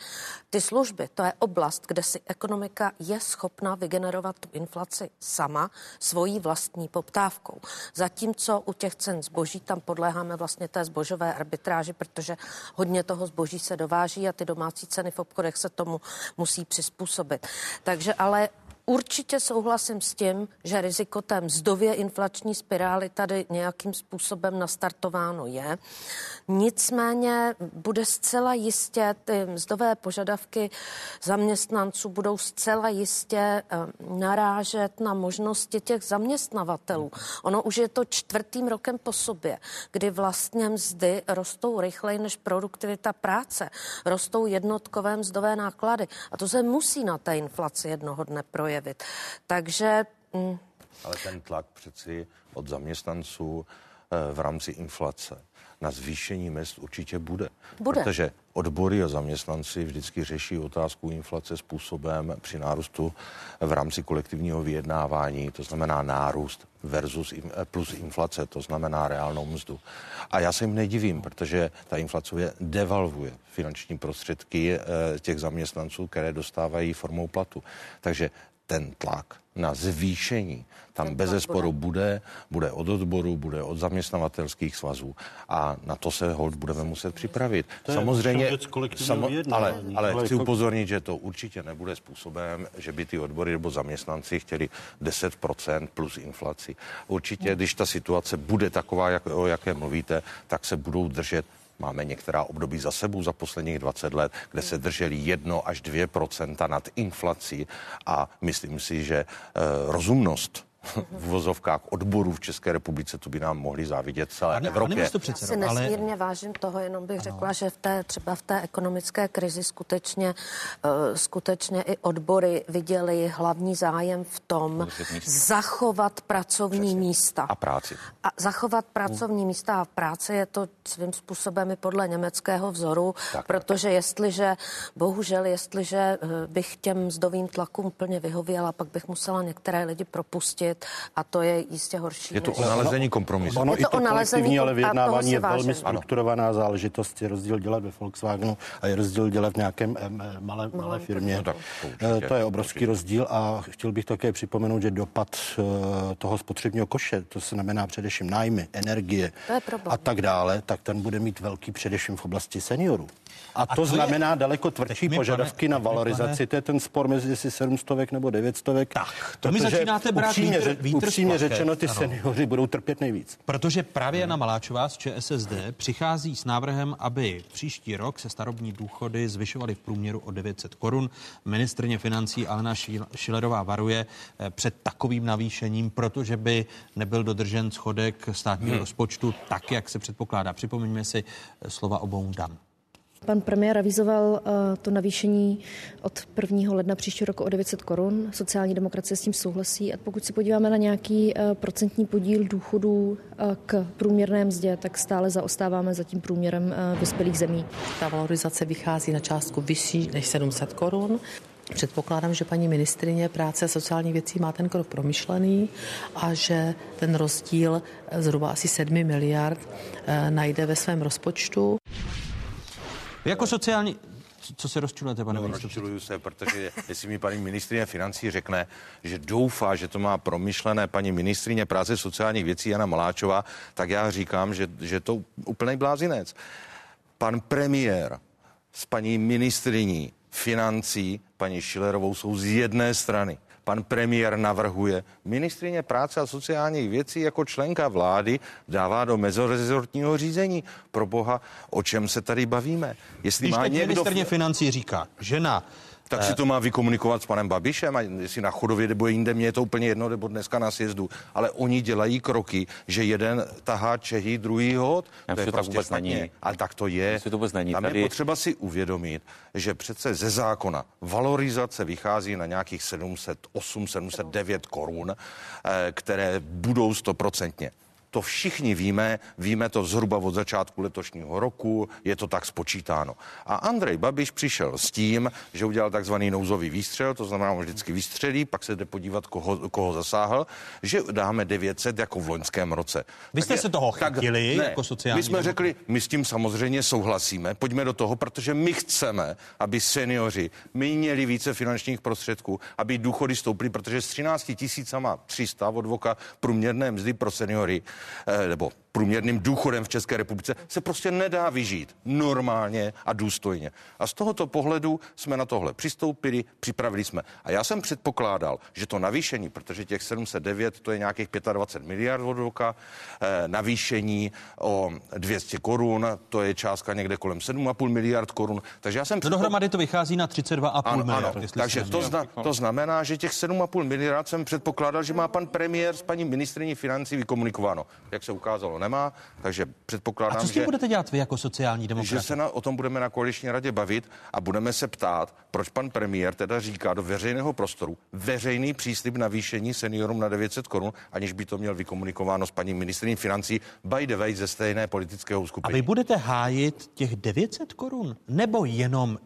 Ty služby, to je oblast, kde si ekonomika je schopna vygenerovat tu inflaci sama svojí vlastní poptávkou. Zatímco u těch cen zboží tam podléháme vlastně té zbožové arbitráži, protože hodně toho zboží se dováží a ty domácí ceny v obchodech se tomu musí přizpůsobit. Takže ale Určitě souhlasím s tím, že riziko té mzdově inflační spirály tady nějakým způsobem nastartováno je. Nicméně bude zcela jistě, ty mzdové požadavky zaměstnanců budou zcela jistě eh, narážet na možnosti těch zaměstnavatelů. Ono už je to čtvrtým rokem po sobě, kdy vlastně mzdy rostou rychleji než produktivita práce. Rostou jednotkové mzdové náklady. A to se musí na té inflaci jednoho dne projevit. Takže mm, Ale ten tlak přeci od zaměstnanců eh, v rámci inflace na zvýšení mest určitě bude. Bude. Protože odbory a zaměstnanci vždycky řeší otázku inflace způsobem při nárůstu v rámci kolektivního vyjednávání, to znamená nárůst versus eh, plus inflace, to znamená reálnou mzdu. A já se jim nedivím, protože ta inflace je devalvuje finanční prostředky eh, těch zaměstnanců, které dostávají formou platu. Takže ten tlak na zvýšení tam bez zesporu bude, bude od odboru, bude od zaměstnavatelských svazů a na to se hold budeme muset připravit. To Samozřejmě, vyjednávání, ale, ale ale chci jako- upozornit, že to určitě nebude způsobem, že by ty odbory nebo zaměstnanci chtěli 10% plus inflaci. Určitě, když ta situace bude taková, jak, o jaké mluvíte, tak se budou držet Máme některá období za sebou za posledních 20 let, kde se drželi 1 až 2% nad inflací a myslím si, že eh, rozumnost v vozovkách odborů v České republice, to by nám mohli závidět celé Pane- Evropě. pane místopředsedo, si ale- nesmírně vážím toho, jenom bych řekla, že v té, třeba v té ekonomické krizi skutečně, uh, skutečně i odbory viděli hlavní zájem v tom zachovat pracovní místa. A práci. A zachovat pracovní místa a v práci je to svým způsobem i podle německého vzoru, tak, protože jestliže, bohužel, jestliže eh, bych těm mzdovým tlakům plně vyhověla, pak bych musela některé lidi propustit a to je jistě horší. Je to než- o nalezení kompromisu. Ono Je i to to o nalezení kolektivní, ale vyjednávání je velmi strukturovaná záležitost. Je rozdíl dělat ve Volkswagenu a je rozdíl dělat v nějakém malé, malé firmě. No tak to určitě, Eh, to je obrovský rozdíl a chtěl bych také připomenout, že dopad eh, toho spotřebního koše, to znamená především nájmy, energie a tak dále, tak ten bude mít velký především v oblasti seniorů. A, to, to je- znamená daleko tvrdší mi, požadavky pane- na valorizaci. pane- To je ten spor mezi jestli 700 nebo 900. Tak, to mi začínáte brát upřímně, vítr- vítr upřímně řečeno, ty Ano. seniori budou trpět nejvíc. Protože právě Jana Maláčová z ČSSD přichází s návrhem, aby příští rok se starobní důchody zvyšovaly v průměru o 900 korun. Ministrně financí Alena Šilerová varuje eh, před takovým navýšením, protože by nebyl dodržen schodek státního Hmm. rozpočtu tak, jak se předpokládá. Připomeňme si eh, slova obou dam. Pan premiér avizoval uh, to navýšení od 1. ledna příštího roku o 900 korun. Sociální demokracie s tím souhlasí. A pokud se podíváme na nějaký uh, procentní podíl důchodů uh, k průměrné mzdě, tak stále zaostáváme za tím průměrem vyspělých zemí. Ta valorizace vychází na částku vyšší než 700 korun. Předpokládám, že paní ministrině práce a sociálních věcí má ten krok promyšlený a že ten rozdíl eh, zhruba asi 7 miliard eh, najde ve svém rozpočtu. Jako sociální... Co- se rozčilujete, pane No, rozčiluju se, protože jestli mi paní ministrině financí řekne, že doufá, že to má promyšlené paní ministrině práce sociálních věcí Jana Maláčová, tak já říkám, že, že to úplný blázinec. Pan premiér s paní ministriní financí, paní Šilerovou, jsou z jedné strany. Pan premiér navrhuje, ministrině práce a sociálních věcí jako členka vlády dává do mezorezortního řízení. Pro boha, o čem se tady bavíme? Jestli Když má teď někdo... ministrně financí říká, žena Tak si to má vykomunikovat s panem Babišem, a jestli na chodově nebo jinde, mě je to úplně jedno, nebo dneska na sjezdu. Ale oni dělají kroky, že jeden tahá Čehy, druhý hod. Já To je že tak prostě vůbec špatně. není. Ale tak to je. To vůbec není. Tam Tady- je potřeba si uvědomit, že přece ze zákona valorizace vychází na nějakých 708, 709 korun, eh, které budou stoprocentně. To všichni víme, víme to zhruba od začátku letošního roku, je to tak spočítáno. A Andrej Babiš přišel s tím, že udělal takzvaný nouzový výstřel, to znamená, on vždycky vystřelí, pak se jde podívat, koho, koho zasáhl, že dáme 900 jako v loňském roce. Vy jste je- se toho chytili jako sociální My jsme řekli, my s tím samozřejmě souhlasíme, pojďme do toho, protože my chceme, aby seniori měli více finančních prostředků, aby důchody stouply, protože s 13 tisícama 300 od voka průměrné mzdy pro seniory, eh, nebo průměrným důchodem v České republice se prostě nedá vyžít normálně a důstojně. A z tohoto pohledu jsme na tohle přistoupili, připravili jsme. A já jsem předpokládal, že to navýšení, protože těch 709 to je nějakých 25 miliard od roka, eh, navýšení o 200 korun, to je částka někde kolem 7,5 miliard korun. Takže já jsem No dohromady to vychází na 32,5 ano, miliard. ano. Takže to, zna, to znamená, že těch 7,5 miliard jsem předpokládal, že má pan premiér s paní ministriní financí vykomunikováno. Jak se ukázalo, nemá, takže A předpokládám, co s tím že, budete dělat vy jako sociální že demokrat? se na, o tom budeme na koaliční radě bavit a budeme se ptát, proč pan premiér teda říká do veřejného prostoru veřejný příslip navýšení seniorům na 900 korun, aniž by to měl vykomunikováno s paní ministriní financí by the way ze stejné politického A uskupení. vy budete hájit těch 900 korun? Nebo jenom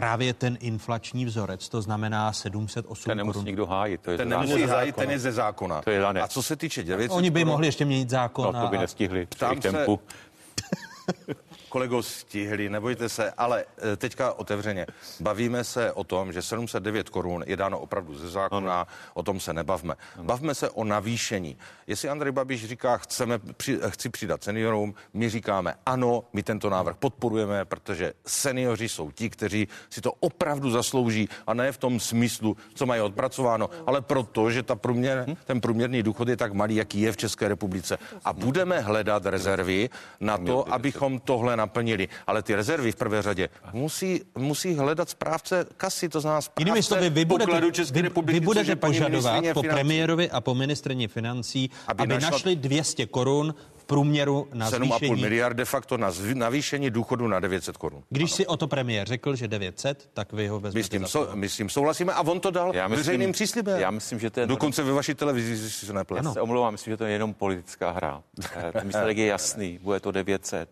právě ten inflační vzorec, to znamená 708 Ten nemusí korun? nikdo hájit. To je Ten ze nemusí zákona. hájit, ten je ze zákona. To je dané. A co se týče 900 Oni by korun, mohli ještě měnit zákon. No, to by a- nestihli při tempu. *laughs* Kolego, stihli, nebojte se, ale eh, teďka otevřeně. Bavíme se o tom, že 709 korun je dáno opravdu ze zákona, o tom se nebavme. Bavme se o navýšení. Jestli Andrej Babiš říká, chceme, při, chci přidat seniorům, my říkáme ano, my tento návrh podporujeme, protože seniori jsou ti, kteří si to opravdu zaslouží a ne v tom smyslu, co mají odpracováno, ale proto, že ta průměr, ten průměrný důchod je tak malý, jaký je v České republice. A budeme hledat rezervy na to, abychom tohle naplnili. Ale ty rezervy v prvé řadě musí, musí hledat správce kasy, to znamená správce Jinými slovy, vy budete, vy, republiky, vy budete požadovat po financí. premiérovi a po ministrině financí, aby, Aby našla- našli 200 korun v průměru na 7,5 zvýšení. miliard de facto na zvi- navýšení důchodu na 900 korun. Když si o to premiér řekl, že 900, tak vy ho vezmete My s, tím za so, my s tím souhlasíme a on to dal Já myslím- veřejným příslibem. já myslím, že to je- Dokonce ve vaší televizi si se neplet. Já se omlouvám, myslím, že to je jenom politická hra. *laughs* Eh, Ten výsledek je jasný, bude to 900.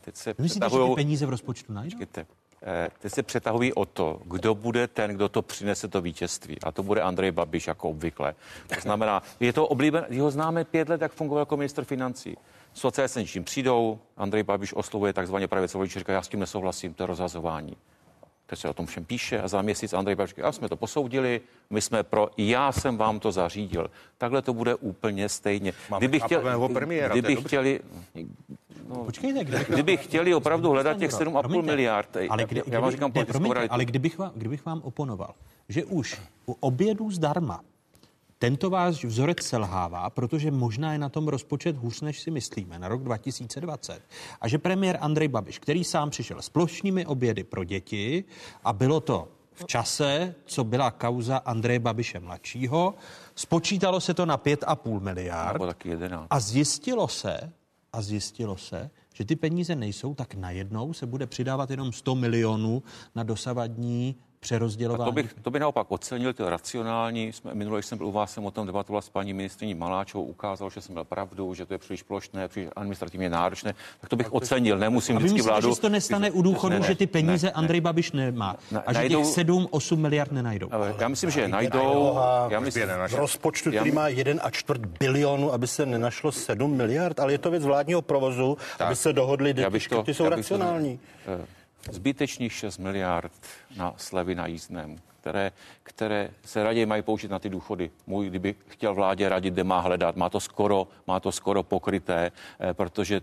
Teď se Myslíte, že ty přetahujou, peníze v rozpočtu najdou? Eh, Teď se přetahují o to, kdo bude ten, kdo to přinese to vítězství. A to bude Andrej Babiš, jako obvykle. To znamená, je to oblíben, jeho známe pět let, jak fungoval jako minister financí. Sociální s něčím přijdou, Andrej Babiš oslovuje takzvaně pravicové voliče, říká, já s tím nesouhlasím, to je rozhazování. Teď se o tom všem píše a za měsíc Andrej Babiš říká, já jsme to posoudili, my jsme pro, já jsem vám to zařídil. Takhle to bude úplně stejně. Máme chápavého premiéra, to je kdyby chtěli, no, Počkejte, kdyby, kdyby chtěli opravdu hledat těch 7,5 Promiňte, miliard, ale já, kdy, já vám říkám ne, politickou promiňte, ale kdybych vám, kdybych vám oponoval, že už u obědů zdarma tento váš vzorec selhává, protože možná je na tom rozpočet hůř, než si myslíme, na rok 2020. A že premiér Andrej Babiš, který sám přišel s plošnými obědy pro děti a bylo to v čase, co byla kauza Andreje Babiše mladšího, spočítalo se to na 5,5 miliard Nebo taky 11. a zjistilo se, a zjistilo se, že ty peníze nejsou, tak najednou se bude přidávat jenom 100 milionů na dosavadní A přerozdělování. to bych, to bych naopak ocenil, to racionální. Jsme, minule, když jsem byl u vás, jsem o tom debatoval s paní ministriní Maláčovou, ukázal, že jsem měl pravdu, že to je příliš plošné, příliš administrativně náročné. Tak to bych ocenil, nemusím a vy vždycky myslíte, vládu. že se to nestane u důchodu, Ne, ne, že ty peníze ne, ne. Andrej Babiš nemá Na- a že najdou- těch 7-8 miliard nenajdou? Ale Já myslím, že je najdou. Já myslím, v rozpočtu, který má 1 a čtvrt bilionu, aby se nenašlo 7 miliard, ale je to věc vládního provozu, tak, aby se dohodli, já ty to, jsou bych to- racionální. eh, Zbytečných 6 miliard na slevy na jízdném, které, které se raději mají použít na ty důchody. Můj, kdyby chtěl vládě radit, kde má hledat, má to skoro, má to skoro pokryté, eh, protože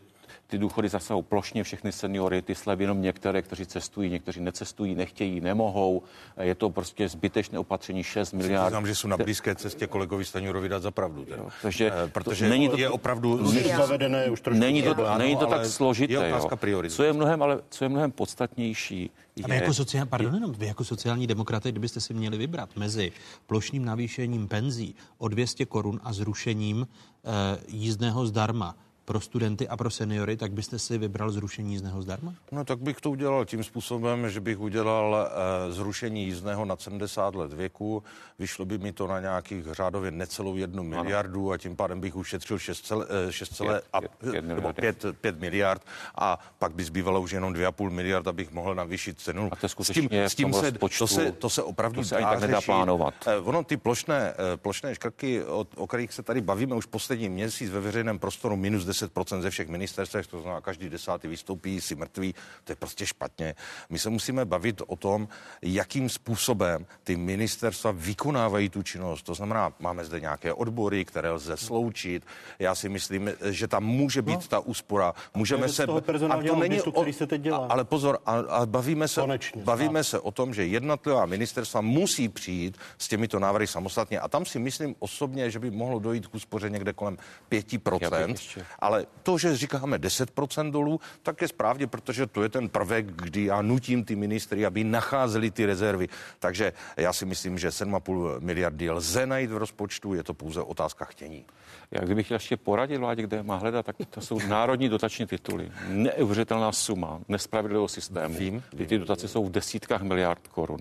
ty důchody zasahují plošně všechny seniory, ty slevy jenom některé, kteří cestují, někteří necestují, nechtějí, nemohou. Je to prostě zbytečné opatření 6 miliard. Přiznám, že jsou na blízké cestě kolegovi Staňurovi dát za pravdu. Takže Eh, protože to, není to, je opravdu... zavedené už trošku Není to, problém, není to tak složité. je otázka jo. priorit. Co je mnohem, ale co je mnohem podstatnější, A vy je, jako, sociál, pardon, jenom, vy jako sociální demokraté, kdybyste si měli vybrat mezi plošným navýšením penzí o 200 korun a zrušením eh, jízdného zdarma pro studenty a pro seniory, tak byste si vybral zrušení jízdného zdarma? No tak bych to udělal tím způsobem, že bych udělal uh, zrušení jízdného na 70 let věku, vyšlo by mi to na nějakých řádově necelou jednu miliardu a tím pádem bych ušetřil 6, cel, eh, 6 celé, Pět- a, pět- pět nebo miliard. 5, 5 miliard a pak by zbývalo už jenom 2,5 miliard, abych mohl navýšit cenu. A to je s skutečně tím, s tím se, rozpočtu, to, se, to se opravdu to se ani dá tak nedá řešit. plánovat. Eh, Ono ty plošné, eh, plošné škrky, o, o kterých se tady bavíme už poslední měsíc ve veřejném prostoru, minus 10% ze všech ministerstvech, to znamená každý desátý vystoupí, si mrtvý, to je prostě špatně. My se musíme bavit o tom, jakým způsobem ty ministerstva vykonávají tu činnost. To znamená, máme zde nějaké odbory, které lze sloučit. Já si myslím, že tam může být no. ta úspora. Můžeme se... toho personálního auditu, který se teď dělá. A, ale pozor, a, a bavíme se, Konečně, bavíme se o tom, že jednotlivá ministerstva musí přijít s těmito návrhy samostatně. A tam si myslím osobně, že by mohlo dojít k úspoře někde kolem 5%. ještě- Ale to, že říkáme 10% dolů, tak je správně, protože to je ten prvek, kdy já nutím ty ministry, aby nacházeli ty rezervy. Takže já si myslím, že 7,5 miliardy lze najít v rozpočtu, je to pouze otázka chtění. Já kdybych chtěl ještě poradit vládě, kde má hledat, tak to jsou národní dotační tituly. Neuvěřitelná suma nespravedlivého systému. Vím, Ty, ty dotace jsou v desítkách miliard korun.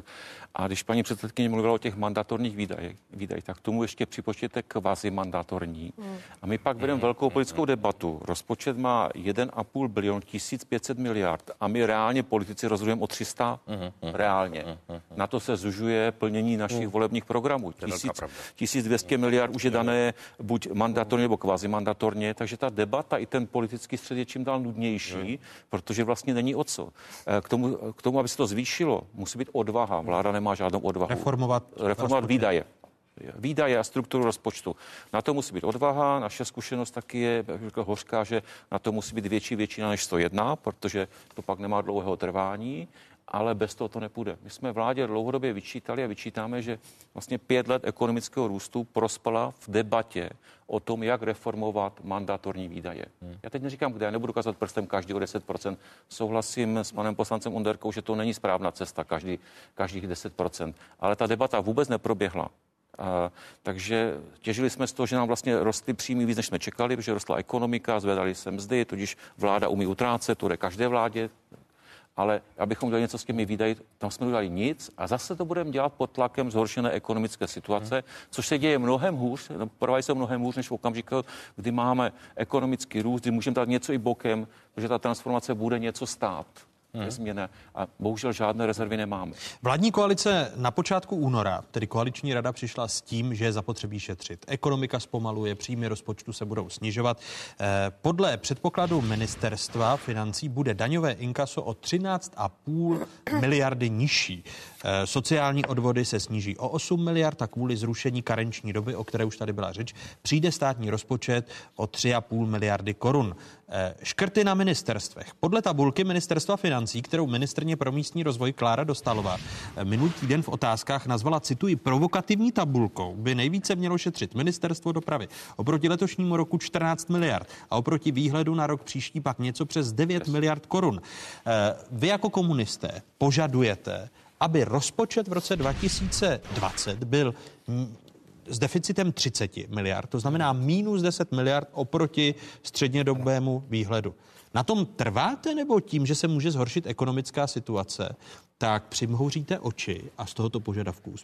A když paní předsedkyně mluvila o těch mandatorních výdajích, výdaj, tak k tomu ještě připočtěte kvazi mandatorní. A my pak vedeme velkou politickou debatu. Rozpočet má 1,5 bilion, 1500 miliard a my reálně politici rozhodujeme o 300 reálně. Na to se zužuje plnění našich volebních programů. je velká 1000, pravda. 1200 miliard už je dané buď mandatorně nebo kvazi mandatorně, takže ta debata i ten politický střed je čím dál nudnější, protože vlastně není o co. Eh, K tomu, k tomu, aby se to zvýšilo, musí být odvaha. Vláda nemá žádnou odvahu. Reformovat Reformovat rozpočet. výdaje. Výdaje a strukturu rozpočtu. Na to musí být odvaha. Naše zkušenost taky je řekl hořká, že na to musí být větší většina než 101, protože to pak nemá dlouhého trvání. Ale bez toho to nepůjde. My jsme vládě dlouhodobě vyčítali a vyčítáme, že vlastně pět let ekonomického růstu prospala v debatě o tom, jak reformovat mandatorní výdaje. Hmm. Já teď neříkám, kde, já nebudu ukazovat prstem každý o 10%. Souhlasím s panem poslancem Onderkou, že to není správná cesta, každý, každých 10%. Ale ta debata vůbec neproběhla. A, takže těžili jsme z toho, že nám vlastně rostly příjmy víc, než jsme čekali, protože rostla ekonomika, zvedali se mzdy, tudíž vláda umí utrácet, to jde každé vládě, ale abychom dělali něco s těmi výdaji, tam jsme udělali nic a zase to budeme dělat pod tlakem zhoršené ekonomické situace, což se děje mnohem hůř, no, provádí se mnohem hůř než v okamžiku, kdy máme ekonomický růst, kdy můžeme dát něco i bokem, protože ta transformace bude něco stát hmm. změna a bohužel žádné rezervy nemáme. Vládní koalice na počátku února, tedy koaliční rada, přišla s tím, že je zapotřebí šetřit. Ekonomika zpomaluje, příjmy rozpočtu se budou snižovat. Eh, podle předpokladu ministerstva financí bude daňové inkaso o 13,5 miliardy nižší. Eh, sociální odvody se sníží o 8 miliard a kvůli zrušení karenční doby, o které už tady byla řeč, přijde státní rozpočet o 3,5 miliardy korun. Eh, škrty na ministerstvech. Podle tabulky ministerstva financí, kterou ministrně pro místní rozvoj Klára Dostalová eh, minulý týden v otázkách nazvala, cituji, provokativní tabulkou, by nejvíce mělo šetřit ministerstvo dopravy. Oproti letošnímu roku 14 miliard a oproti výhledu na rok příští pak něco přes 9 miliard korun. Vy jako komunisté požadujete, aby rozpočet v roce 2020 byl s deficitem 30 miliard, to znamená minus 10 miliard oproti střednědobému výhledu. Na tom trváte nebo tím, že se může zhoršit ekonomická situace, tak přimhouříte oči a z tohoto požadavku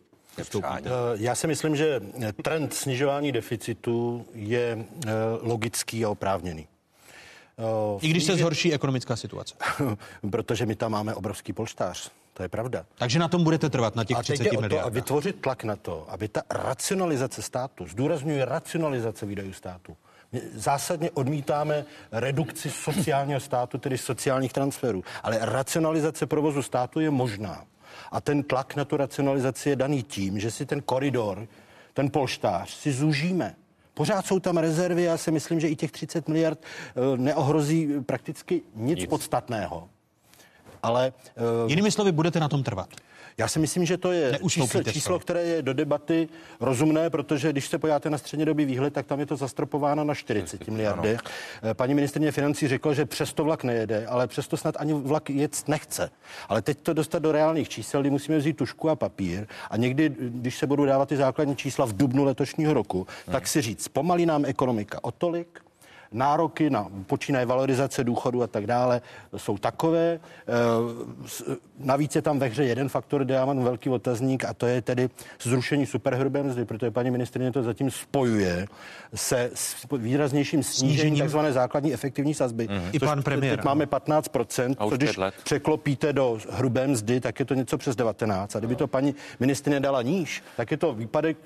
Vstoupíte. Eh, já si myslím, že trend snižování deficitu je eh, logický a oprávněný. I když se zhorší ekonomická situace. *laughs* Protože my tam máme obrovský polštář. To je pravda. Takže na tom budete trvat, na těch a 30 miliardách. A vytvořit tlak na to, aby ta racionalizace státu, zdůrazňuje racionalizace výdajů státu, my zásadně odmítáme redukci sociálního státu, tedy sociálních transferů. Ale racionalizace provozu státu je možná. A ten tlak na tu racionalizaci je daný tím, že si ten koridor, ten polštář si zúžíme. Pořád jsou tam rezervy, já si myslím, že i těch 30 miliard eh, neohrozí prakticky nic, nic. podstatného. Ale... Uh, Jinými slovy, budete na tom trvat? Já si myslím, že to je číslo, číslo, které je do debaty rozumné, protože když se podíváte na střednědobý výhled, tak tam je to zastropováno na 40 miliardy. Eh, paní ministrině financí řekla, že přesto vlak nejede, ale přesto snad ani vlak jet nechce. Ale teď to dostat do reálných čísel, kdy musíme vzít tušku a papír a někdy, když se budou dávat ty základní čísla v dubnu letošního roku, hmm. tak si říct, pomalí nám ekonomika o tolik, nároky na počínaje valorizace důchodu a tak dále jsou takové. Eh, navíc je tam ve hře jeden faktor, kde já mám velký otazník a to je tedy zrušení superhrubé mzdy, protože paní ministrině to zatím spojuje se s výraznějším snížením tzv. základní efektivní sazby. Mm. I pan premiér. Teď máme 15%, a když let. překlopíte do hrubé mzdy, tak je to něco přes 19. A kdyby to paní ministrině dala níž, tak je to výpadek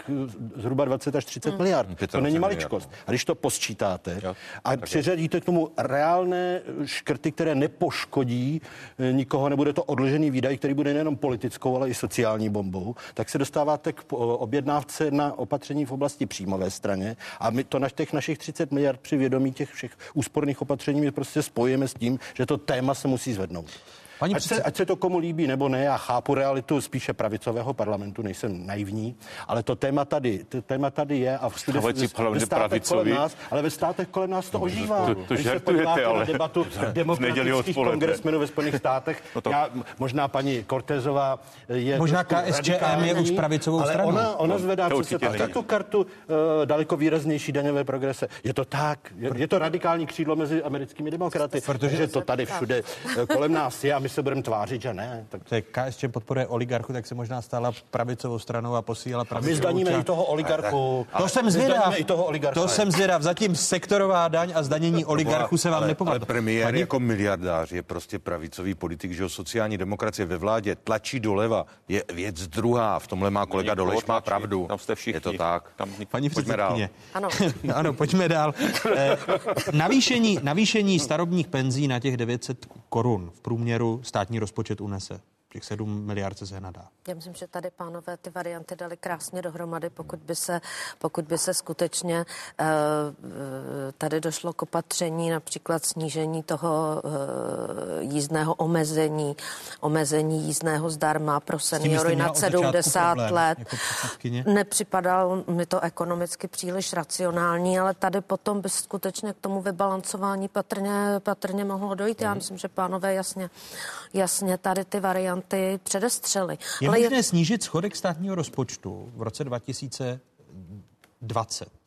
zhruba 20 až 30 mm. miliard. To není maličkost. A když to posčítáte, jo a přiřadíte k tomu reálné škrty, které nepoškodí eh, nikoho, nebude to odložený výdaj, který bude nejenom politickou, ale i sociální bombou, tak se dostáváte k objednávce na opatření v oblasti příjmové straně a my to na těch našich 30 miliard při vědomí těch všech úsporných opatření my prostě spojíme s tím, že to téma se musí zvednout. Paní ať, se, ať se to komu líbí nebo ne, já chápu realitu spíše pravicového parlamentu, nejsem naivní, ale to téma tady, to téma tady je a všude ve státech kolem nás, ale ve státech kolem nás to ožívá. To, to žertujete, ale... Na debatu *laughs* demokratických kongresmenů ve Spojených státech. No to... já, možná paní Cortezová je Možná KSČM je už pravicovou ale stranou. Ona, ona no, zvedá to přece tuto kartu uh, daleko výraznější daňové progrese. Je to tak, je, je to radikální křídlo mezi americkými demokraty, protože to tady všude eh, kolem nás je a my se budeme tvářit, že ne. Tak... To je KSČ podporuje oligarchu, tak se možná stala pravicovou stranou a posílala pravicovou. My zdaníme i toho oligarchu. To jsem zvědav. I toho oligarchu. To jsem zvědav. Zatím sektorová daň a zdanění oligarchu se vám ale, nepovedlo. Ale premiér Pani... jako miliardář je prostě pravicový politik, že sociální demokracie ve vládě tlačí doleva. Je věc druhá. V tomhle má kolega Doleš má pravdu. Tam jste všichni. Je to tak. Tam Paní předsedkyně. Ano. *laughs* ano, pojďme dál. Eh, navýšení, navýšení starobních penzí na těch 900 korun v průměru státní rozpočet unese. Těch 7 miliard se nadá. Já myslím, že tady pánové ty varianty dali krásně dohromady, pokud by se, pokud by se skutečně uh, tady došlo k opatření, například snížení toho uh, jízdného omezení, omezení jízdného zdarma pro seniory nad 70 problém, let. Jako Nepřipadalo mi to ekonomicky příliš racionální, ale tady potom by skutečně k tomu vybalancování patrně, patrně mohlo dojít. Já mhm. myslím, že pánové jasně, jasně tady ty varianty předestřeli. Je ale možné je... snížit schodek státního rozpočtu v roce 2020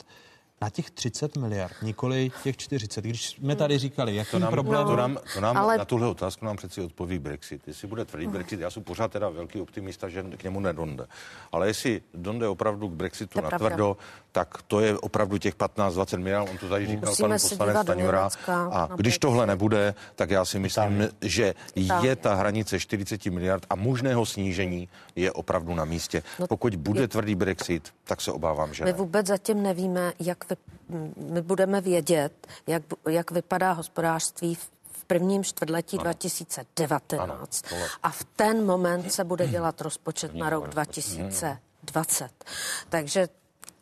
na těch 30 miliard, nikoli těch 40. Když jsme tady říkali, jaký to nám, problém... To nám, to nám ale... Na tuhle otázku nám přeci odpoví Brexit. Jestli bude tvrdý Brexit, já jsem pořád teda velký optimista, že k němu nedonde. Ale jestli donde opravdu k Brexitu na tvrdo, tak to je opravdu těch 15-20 miliard, on to tady říkal Musíme pan poslanec Staňura. A když tohle nebude, tak já si myslím, že je ta hranice 40 miliard a možného snížení je opravdu na místě. No, Pokud bude tvrdý Brexit, tak se obávám, že My vůbec zatím nevíme, jak my budeme vědět, jak, jak vypadá hospodářství v prvním čtvrtletí ano. 2019 ano, a v ten moment se bude dělat rozpočet na rok 2020. Takže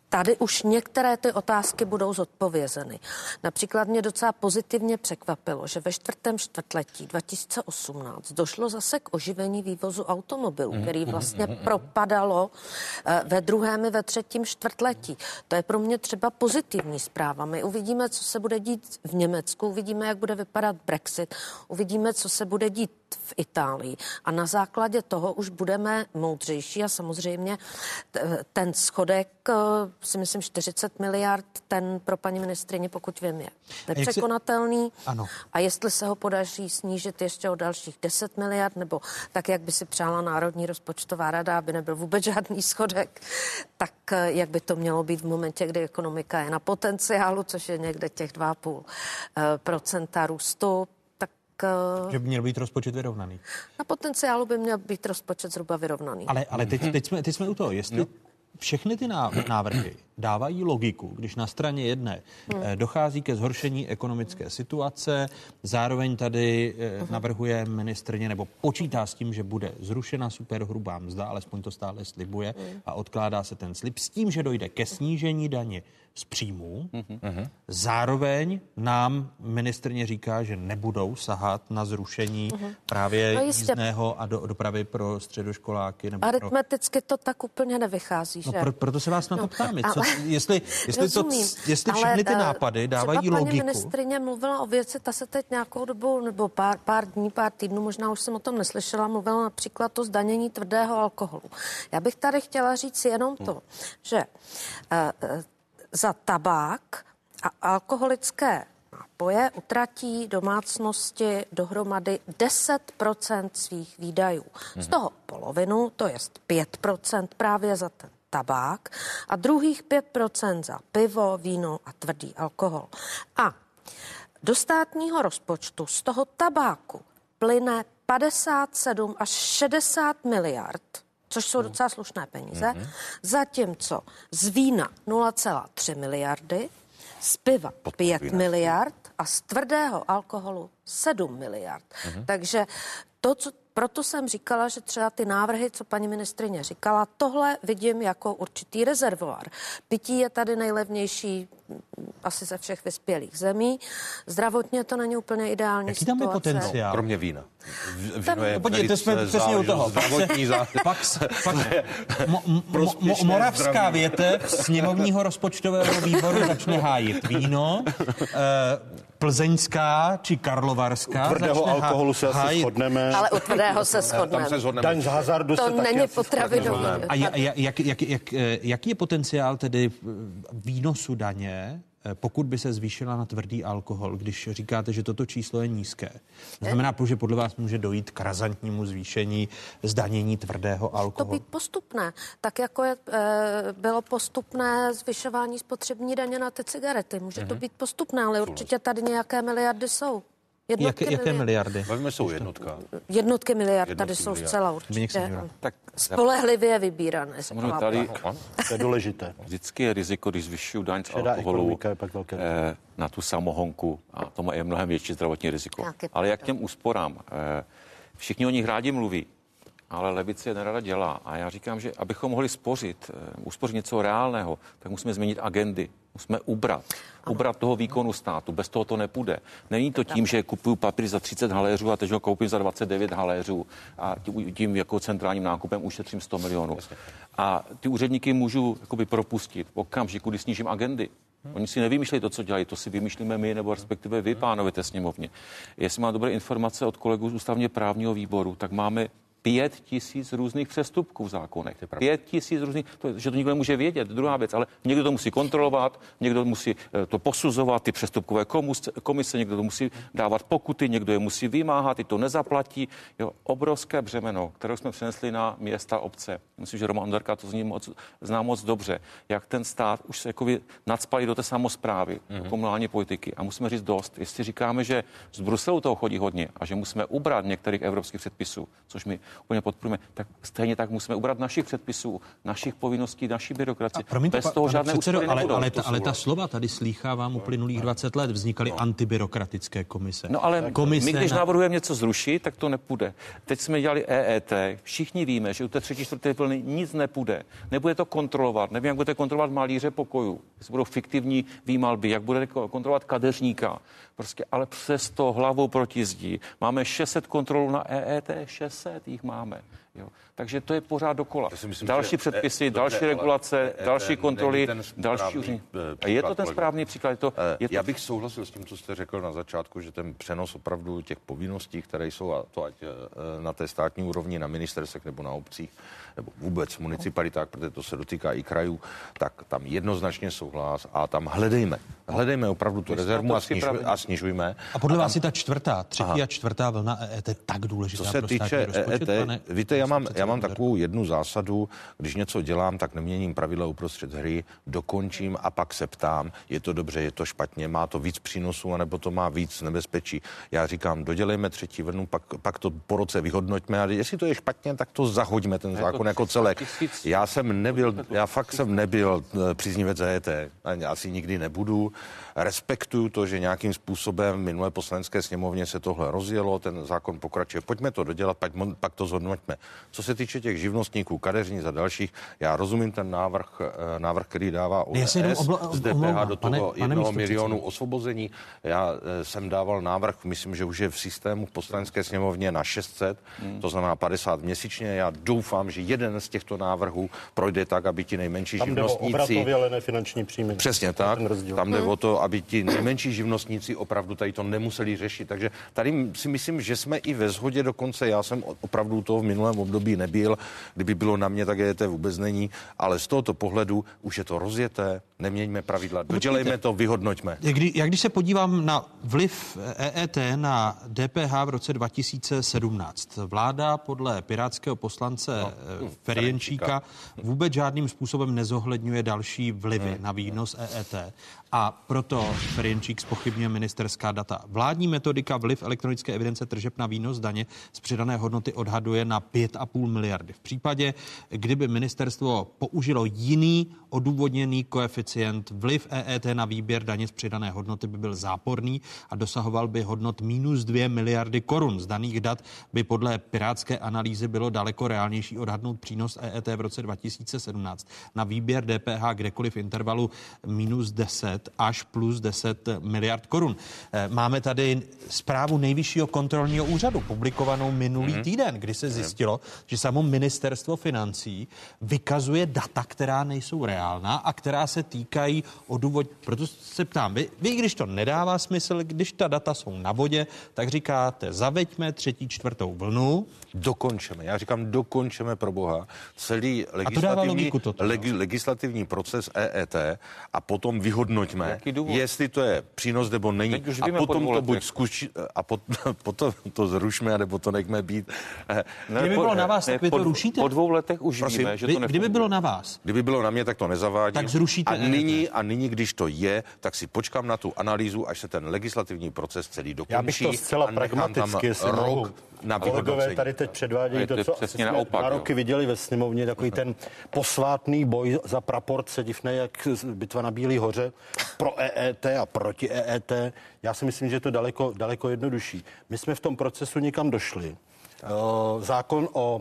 tady už některé ty otázky budou zodpovězeny. Například mě docela pozitivně překvapilo, že ve čtvrtém čtvrtletí 2018 došlo zase k oživení vývozu automobilů, mhm, který vlastně mhm, propadalo eh, ve druhém i ve třetím čtvrtletí. To je pro mě třeba pozitivní zpráva. My uvidíme, co se bude dít v Německu, uvidíme, jak bude vypadat Brexit, uvidíme, co se bude dít v Itálii. A na základě toho už budeme moudřejší a samozřejmě ten schodek, si myslím 40 miliard, ten pro paní ministrině, pokud vím, je nepřekonatelný. Ano. A jestli se ho podaří snížit ještě o dalších 10 miliard, nebo tak, jak by si přála Národní rozpočtová rada, aby nebyl vůbec žádný schodek, tak eh, jak by to mělo být v momentě, kdy ekonomika je na potenciálu, což je někde těch 2,5 eh, procenta růstu, Eh, že by měl být rozpočet vyrovnaný. Na potenciálu by měl být rozpočet zhruba vyrovnaný. Ale, ale teď, teď, jsme, teď jsme u toho, jestli no. Všechny ty návrhy dávají logiku, když na straně jedné hmm. Eh, dochází ke zhoršení ekonomické situace, zároveň tady hmm. navrhuje ministrně nebo počítá s tím, že bude zrušena superhrubá mzda, alespoň to stále slibuje hmm. a odkládá se ten slib s tím, že dojde ke snížení daně z příjmů. Mm-hmm. Zároveň nám ministrně říká, že nebudou sahat na zrušení mm-hmm. právě no jízdného a do, dopravy pro středoškoláky. Nebo Aritmeticky pro... to tak úplně nevychází, no, že? Pro, proto se vás na to no, ptám. Co, jestli jestli, to, jestli všechny ty eh, nápady dávají třeba logiku. paní ministrině mluvila o věci, ta se teď nějakou dobu, nebo pár, pár dní, pár týdnů, možná už jsem o tom neslyšela, mluvila například to zdanění tvrdého alkoholu. Já bych tady chtěla říct jenom to, hmm. že uh, za tabák a alkoholické nápoje utratí domácnosti dohromady 10% svých výdajů. Z mhm. toho polovinu, to je 5% právě za ten tabák a druhých 5% za pivo, víno a tvrdý alkohol. A do státního rozpočtu z toho tabáku plyne 57 až 60 miliard což jsou docela slušné peníze, mm-hmm. zatímco z vína 0,3 miliardy, z piva 5 miliard a z tvrdého alkoholu 7 miliard. Mm-hmm. Takže to, co proto jsem říkala, že třeba ty návrhy, co paní ministrině říkala, tohle vidím jako určitý rezervoár. Pití je tady nejlevnější asi ze všech vyspělých zemí. Zdravotně to není úplně ideální Jaký tam je potenciál? Kromě vína. Víno je Podívejte, jsme přesně u toho. Zdravotní *laughs* pak, pak, pak mo, mo, mo, moravská větev sněmovního rozpočtového výboru začne hájit víno. Eh, plzeňská či karlovarská. U tvrdého alkoholu se asi shodneme. Ale u tvrdého se shodneme. se shodneme. Daň z hazardu to se není potravinový. A jak, jak, jak, jak, jaký je potenciál tedy výnosu daně Eh, pokud by se zvýšila na tvrdý alkohol, když říkáte, že toto číslo je nízké, znamená, že podle vás může dojít k razantnímu zvýšení zdanění tvrdého alkoholu? To být postupné, tak jako je, e, bylo postupné zvyšování spotřební daně na ty cigarety. Může to mhm. být postupné, ale určitě tady nějaké miliardy jsou. Jednotky jaké, jaké miliardy? Bavíme jsou jednotka. Jednotky miliard, jednotky tady jsou miliard. zcela určitě. Tak spolehlivě vybírané. Samozřejmě tady to je důležité. Vždycky je riziko, když zvyšují daň z alkoholu eh, na tu samohonku a to je mnohem větší zdravotní riziko. Ale jak těm úsporám? Eh, všichni o nich rádi mluví, ale levice je nerada dělá. A já říkám, že abychom mohli spořit, eh, uspořit něco reálného, tak musíme změnit agendy. Musíme ubrat. Ubrat toho výkonu státu. Bez toho to nepůjde. Není to tím, že kupuju papír za 30 haléřů a teď ho koupím za 29 haléřů a tím jako centrálním nákupem ušetřím 100 milionů. A ty úředníky můžu jakoby propustit v okamžiku, kdy snížím agendy. Oni si nevymýšlejí to, co dělají, to si vymýšlíme my, nebo respektive vy, pánové té sněmovně. Jestli má dobré informace od kolegů z ústavně právního výboru, tak máme pět tisíc různých přestupků v zákonech. Pět tisíc různých, to, že to nikdo nemůže vědět, druhá věc, ale někdo to musí kontrolovat, někdo musí eh, to posuzovat, ty přestupkové komise, někdo to musí dávat pokuty, někdo je musí vymáhat, ty to nezaplatí. Jo, obrovské břemeno, které jsme přenesli na města, obce. Myslím, že Roman Onderka to z ní moc, zná moc dobře, jak ten stát už se jako nadspalí do té samozprávy, mm-hmm. do mhm. komunální politiky. A musíme říct dost. Jestli říkáme, že z Bruselu toho chodí hodně a že musíme ubrat některých evropských předpisů, což my úplně podporujeme, tak stejně tak musíme ubrat našich předpisů, našich povinností, naší byrokracie. Promiňte, Bez toho žádné předsedo, ale, nebudou, ale, ta, ale ta slova tady slýchávám uplynulých 20 let. Vznikaly no. antibyrokratické komise. No ale komise my, když na... navrhujeme něco zrušit, tak to nepůjde. Teď jsme dělali EET. Všichni víme, že u té třetí, čtvrté vlny nic nepůjde. Nebude to kontrolovat. Nevím, jak budete kontrolovat malíře pokoju. Jestli budou fiktivní výmalby, jak budete kontrolovat kadeřníka. Prostě, ale přesto hlavou proti zdí. Máme 600 kontrolů na EET, 600 jich máme. Jo. Takže to je pořád dokola. Myslím, další předpisy, e, další dobře, regulace, e, další kontroly, další. A je to ten správný příklad? Je to, e, je to... Já bych souhlasil s tím, co jste řekl na začátku, že ten přenos opravdu těch povinností, které jsou, a to ať e, na té státní úrovni, na ministerstvech nebo na obcích, nebo vůbec v municipalitách, protože to se dotýká i krajů, tak tam jednoznačně souhlas a tam hledejme. Hledejme opravdu tu rezervu a, snižuj, a snižujme. A podle a vás je ta čtvrtá, třetí Aha. a čtvrtá vlna EET tak důležitá Co se týče EET, víte, já mám, já mám takovou jednu zásadu, když něco dělám, tak neměním pravidla uprostřed hry, dokončím a pak se ptám, je to dobře, je to špatně, má to víc přínosů, anebo to má víc nebezpečí. Já říkám, dodělejme třetí vlnu, pak, pak to po roce vyhodnoťme a jestli to je špatně, tak to zahoďme ten zákon jako celek. Já jsem nebyl, já fakt jsem nebyl eh, příznivec EET, asi nikdy nebudu. Respektuju to, že nějakým způsobem v minulé poslanecké sněmovně se tohle rozjelo, ten zákon pokračuje. Pojďme to dodělat, pak, pak to zhodnoťme. Co se týče těch živnostníků, kadeřní a dalších, já rozumím ten návrh, eh, návrh který dává ODS obla, z DPH do toho pane, jednoho pane milionu osvobození. Já eh, jsem dával návrh, myslím, že už je v systému v poslanecké sněmovně na 600, hmm. to znamená 50 měsíčně. Já doufám, že jeden z těchto návrhů projde tak, aby ti nejmenší Tam živnostníci... Tam ale ne finanční příjmy. Přesně tak. Tam jde o to, aby ti nejmenší živnostníci opravdu tady to nemuseli řešit. Takže tady si myslím, že jsme i ve shodě dokonce. Já jsem opravdu toho v minulém období nebyl. Kdyby bylo na mě, tak je to vůbec není. Ale z tohoto pohledu už je to rozjeté, neměňme pravidla, dodělejme to, vyhodnoťme. Jak, kdy, jak když se podívám na vliv EET na DPH v roce 2017, vláda podle pirátského poslance no, hm, Ferienčíka vůbec žádným způsobem nezohledňuje další vlivy hmm. na výnos EET a proto Ferienčík spochybňuje ministerská data. Vládní metodika vliv elektronické evidence tržeb na výnos daně z přidané hodnoty odhaduje na 5,5 miliardy. V případě, kdyby ministerstvo použilo jiný odůvodněný koeficient, vliv EET na výběr daně z přidané hodnoty by byl záporný a dosahoval by hodnot minus 2 miliardy korun. Z daných dat by podle pirátské analýzy bylo daleko reálnější odhadnout přínos EET v roce 2017 na výběr DPH kdekoliv v intervalu minus 10 až plus 10 miliard korun. Eh, máme tady zprávu nejvyššího kontrolního úřadu, publikovanou minulý mm-hmm. týden, kdy se zjistilo, že samo ministerstvo financí vykazuje data, která nejsou reálná a která se týkají odůvod. Proto se ptám, vy, vy, když to nedává smysl, když ta data jsou na vodě, tak říkáte, zaveďme třetí, čtvrtou vlnu. Dokončeme. Já říkám, dokončeme pro boha celý legislativní, to legi, legislativní proces EET a potom vyhodnoťme, jestli to je přínos nebo není. A potom to buď zkuši, a pot, *laughs* potom to zrušme, nebo to nechme být. Ne, kdyby bylo na vás, tak vy to rušíte? Po dvou letech už Prosím, víme, že to nefunguje. Kdyby bylo na vás. Kdyby bylo na mě, tak to nezavádím. Tak zrušíte a nyní, a nyní, když to je, tak si počkám na tu analýzu, až se ten legislativní proces celý dokončí. Já bych to zcela pragmaticky, rok. Na Kolegové tady teď předvádějí to, to, co jsme naopak, na roky jo. viděli ve sněmovně, takový ten posvátný boj za praporce, divné jak bitva na Bílý hoře, pro EET a proti EET. Já si myslím, že je to daleko, daleko jednodušší. My jsme v tom procesu nikam došli Zákon o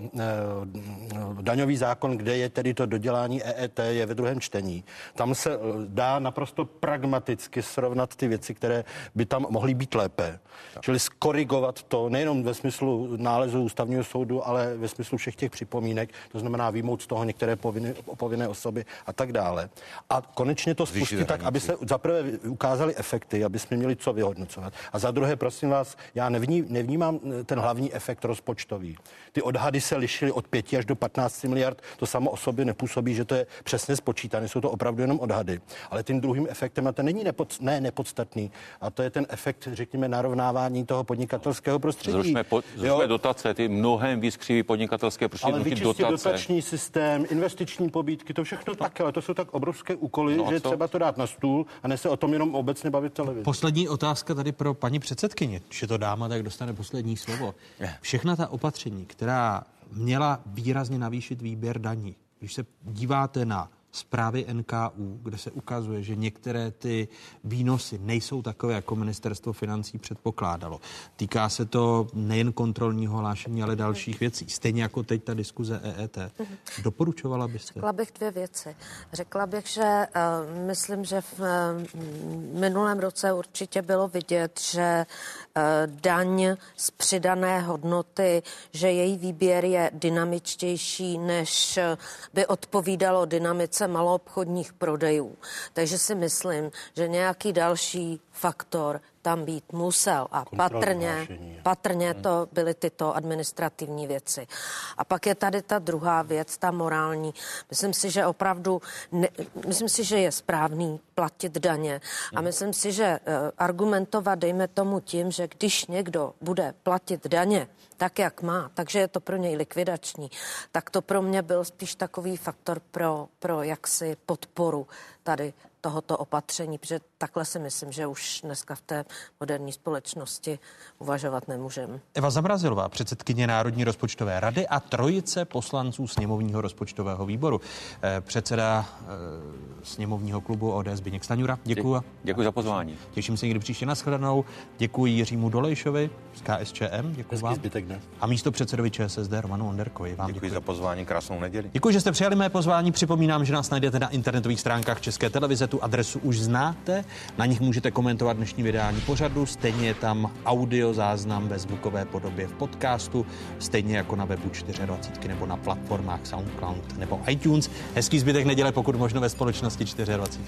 daňový zákon, kde je tedy to dodělání EET, je ve druhém čtení. Tam se dá naprosto pragmaticky srovnat ty věci, které by tam mohly být lépe. Čili skorigovat to nejenom ve smyslu nálezu ústavního soudu, ale ve smyslu všech těch připomínek, to znamená výmout z toho některé povinné, povinné osoby a tak dále. A konečně to spustit tak, aby se zaprvé ukázaly efekty, aby jsme měli co vyhodnocovat. A za druhé, prosím vás, já nevní, nevnímám ten hlavní efekt rozpočtový. Ty odhady se lišily od 5 až do 15 miliard. To samo o sobě nepůsobí, že to je přesně spočítané, jsou to opravdu jenom odhady. Ale tím druhým efektem, a ten není nepod, ne nepodstatný, a to je ten efekt, řekněme, narovnávání toho podnikatelského prostředí. Zrušme, po, zrušme dotace, ty mnohem víc křivý podnikatelské prostředí. Ale dotace. dotační systém, investiční pobídky, to všechno no. tak, ale to jsou tak obrovské úkoly, no, že je třeba to dát na stůl a ne se o tom jenom obecně bavit televizi. Poslední otázka tady pro paní předsedkyně, že to dáma tak dostane poslední slovo. Všechna ta opatření, která měla výrazně navýšit výběr daní, když se díváte na zprávy NKU, kde se ukazuje, že některé ty výnosy nejsou takové, jako ministerstvo financí předpokládalo. Týká se to nejen kontrolního hlášení, ale dalších věcí. Stejně jako teď ta diskuze EET. Mhm. Doporučovala byste? Řekla bych dvě věci. Řekla bych, že uh, myslím, že v uh, minulém roce určitě bylo vidět, že uh, daň z přidané hodnoty, že její výběr je dynamičtější, než by odpovídalo dynamice maloobchodních prodejů. Takže si myslím, že nějaký další faktor tam být musel a patrně, patrně hmm. to byly tyto administrativní věci. A pak je tady ta druhá věc, ta morální. Myslím si, že opravdu, ne, myslím si, že je správný platit daně a hmm. myslím si, že uh, argumentovat, dejme tomu tím, že když někdo bude platit daně tak, jak má, takže je to pro něj likvidační, tak to pro mě byl spíš takový faktor pro, pro jaksi podporu tady tohoto opatření, protože takhle si myslím, že už dneska v té moderní společnosti uvažovat nemůžeme. Eva Zamrazilová, předsedkyně Národní rozpočtové rady a trojice poslanců sněmovního rozpočtového výboru. Eh, předseda eh, sněmovního klubu ODS Zbigněk Staňura. Děkuji. Děkuji za pozvání. Těším se někdy příště nashledanou. Děkuji Jiřímu Dolejšovi z KSČM. Děkuji vám. A místo předsedovi ČSSD Romanu Onderkovi. Vám děkuji, děkuji za pozvání, krásnou neděli. Děkuji, že jste přijali mé pozvání. Připomínám, že nás najdete na internetových stránkách České televize. Tu adresu už znáte. Na nich můžete komentovat dnešní vydání pořadu. Stejně je tam audio záznam ve zvukové podobě v podcastu, stejně jako na webu 24 nebo na platformách SoundCloud nebo iTunes. Hezký zbytek neděle, pokud možno ve společnosti 24.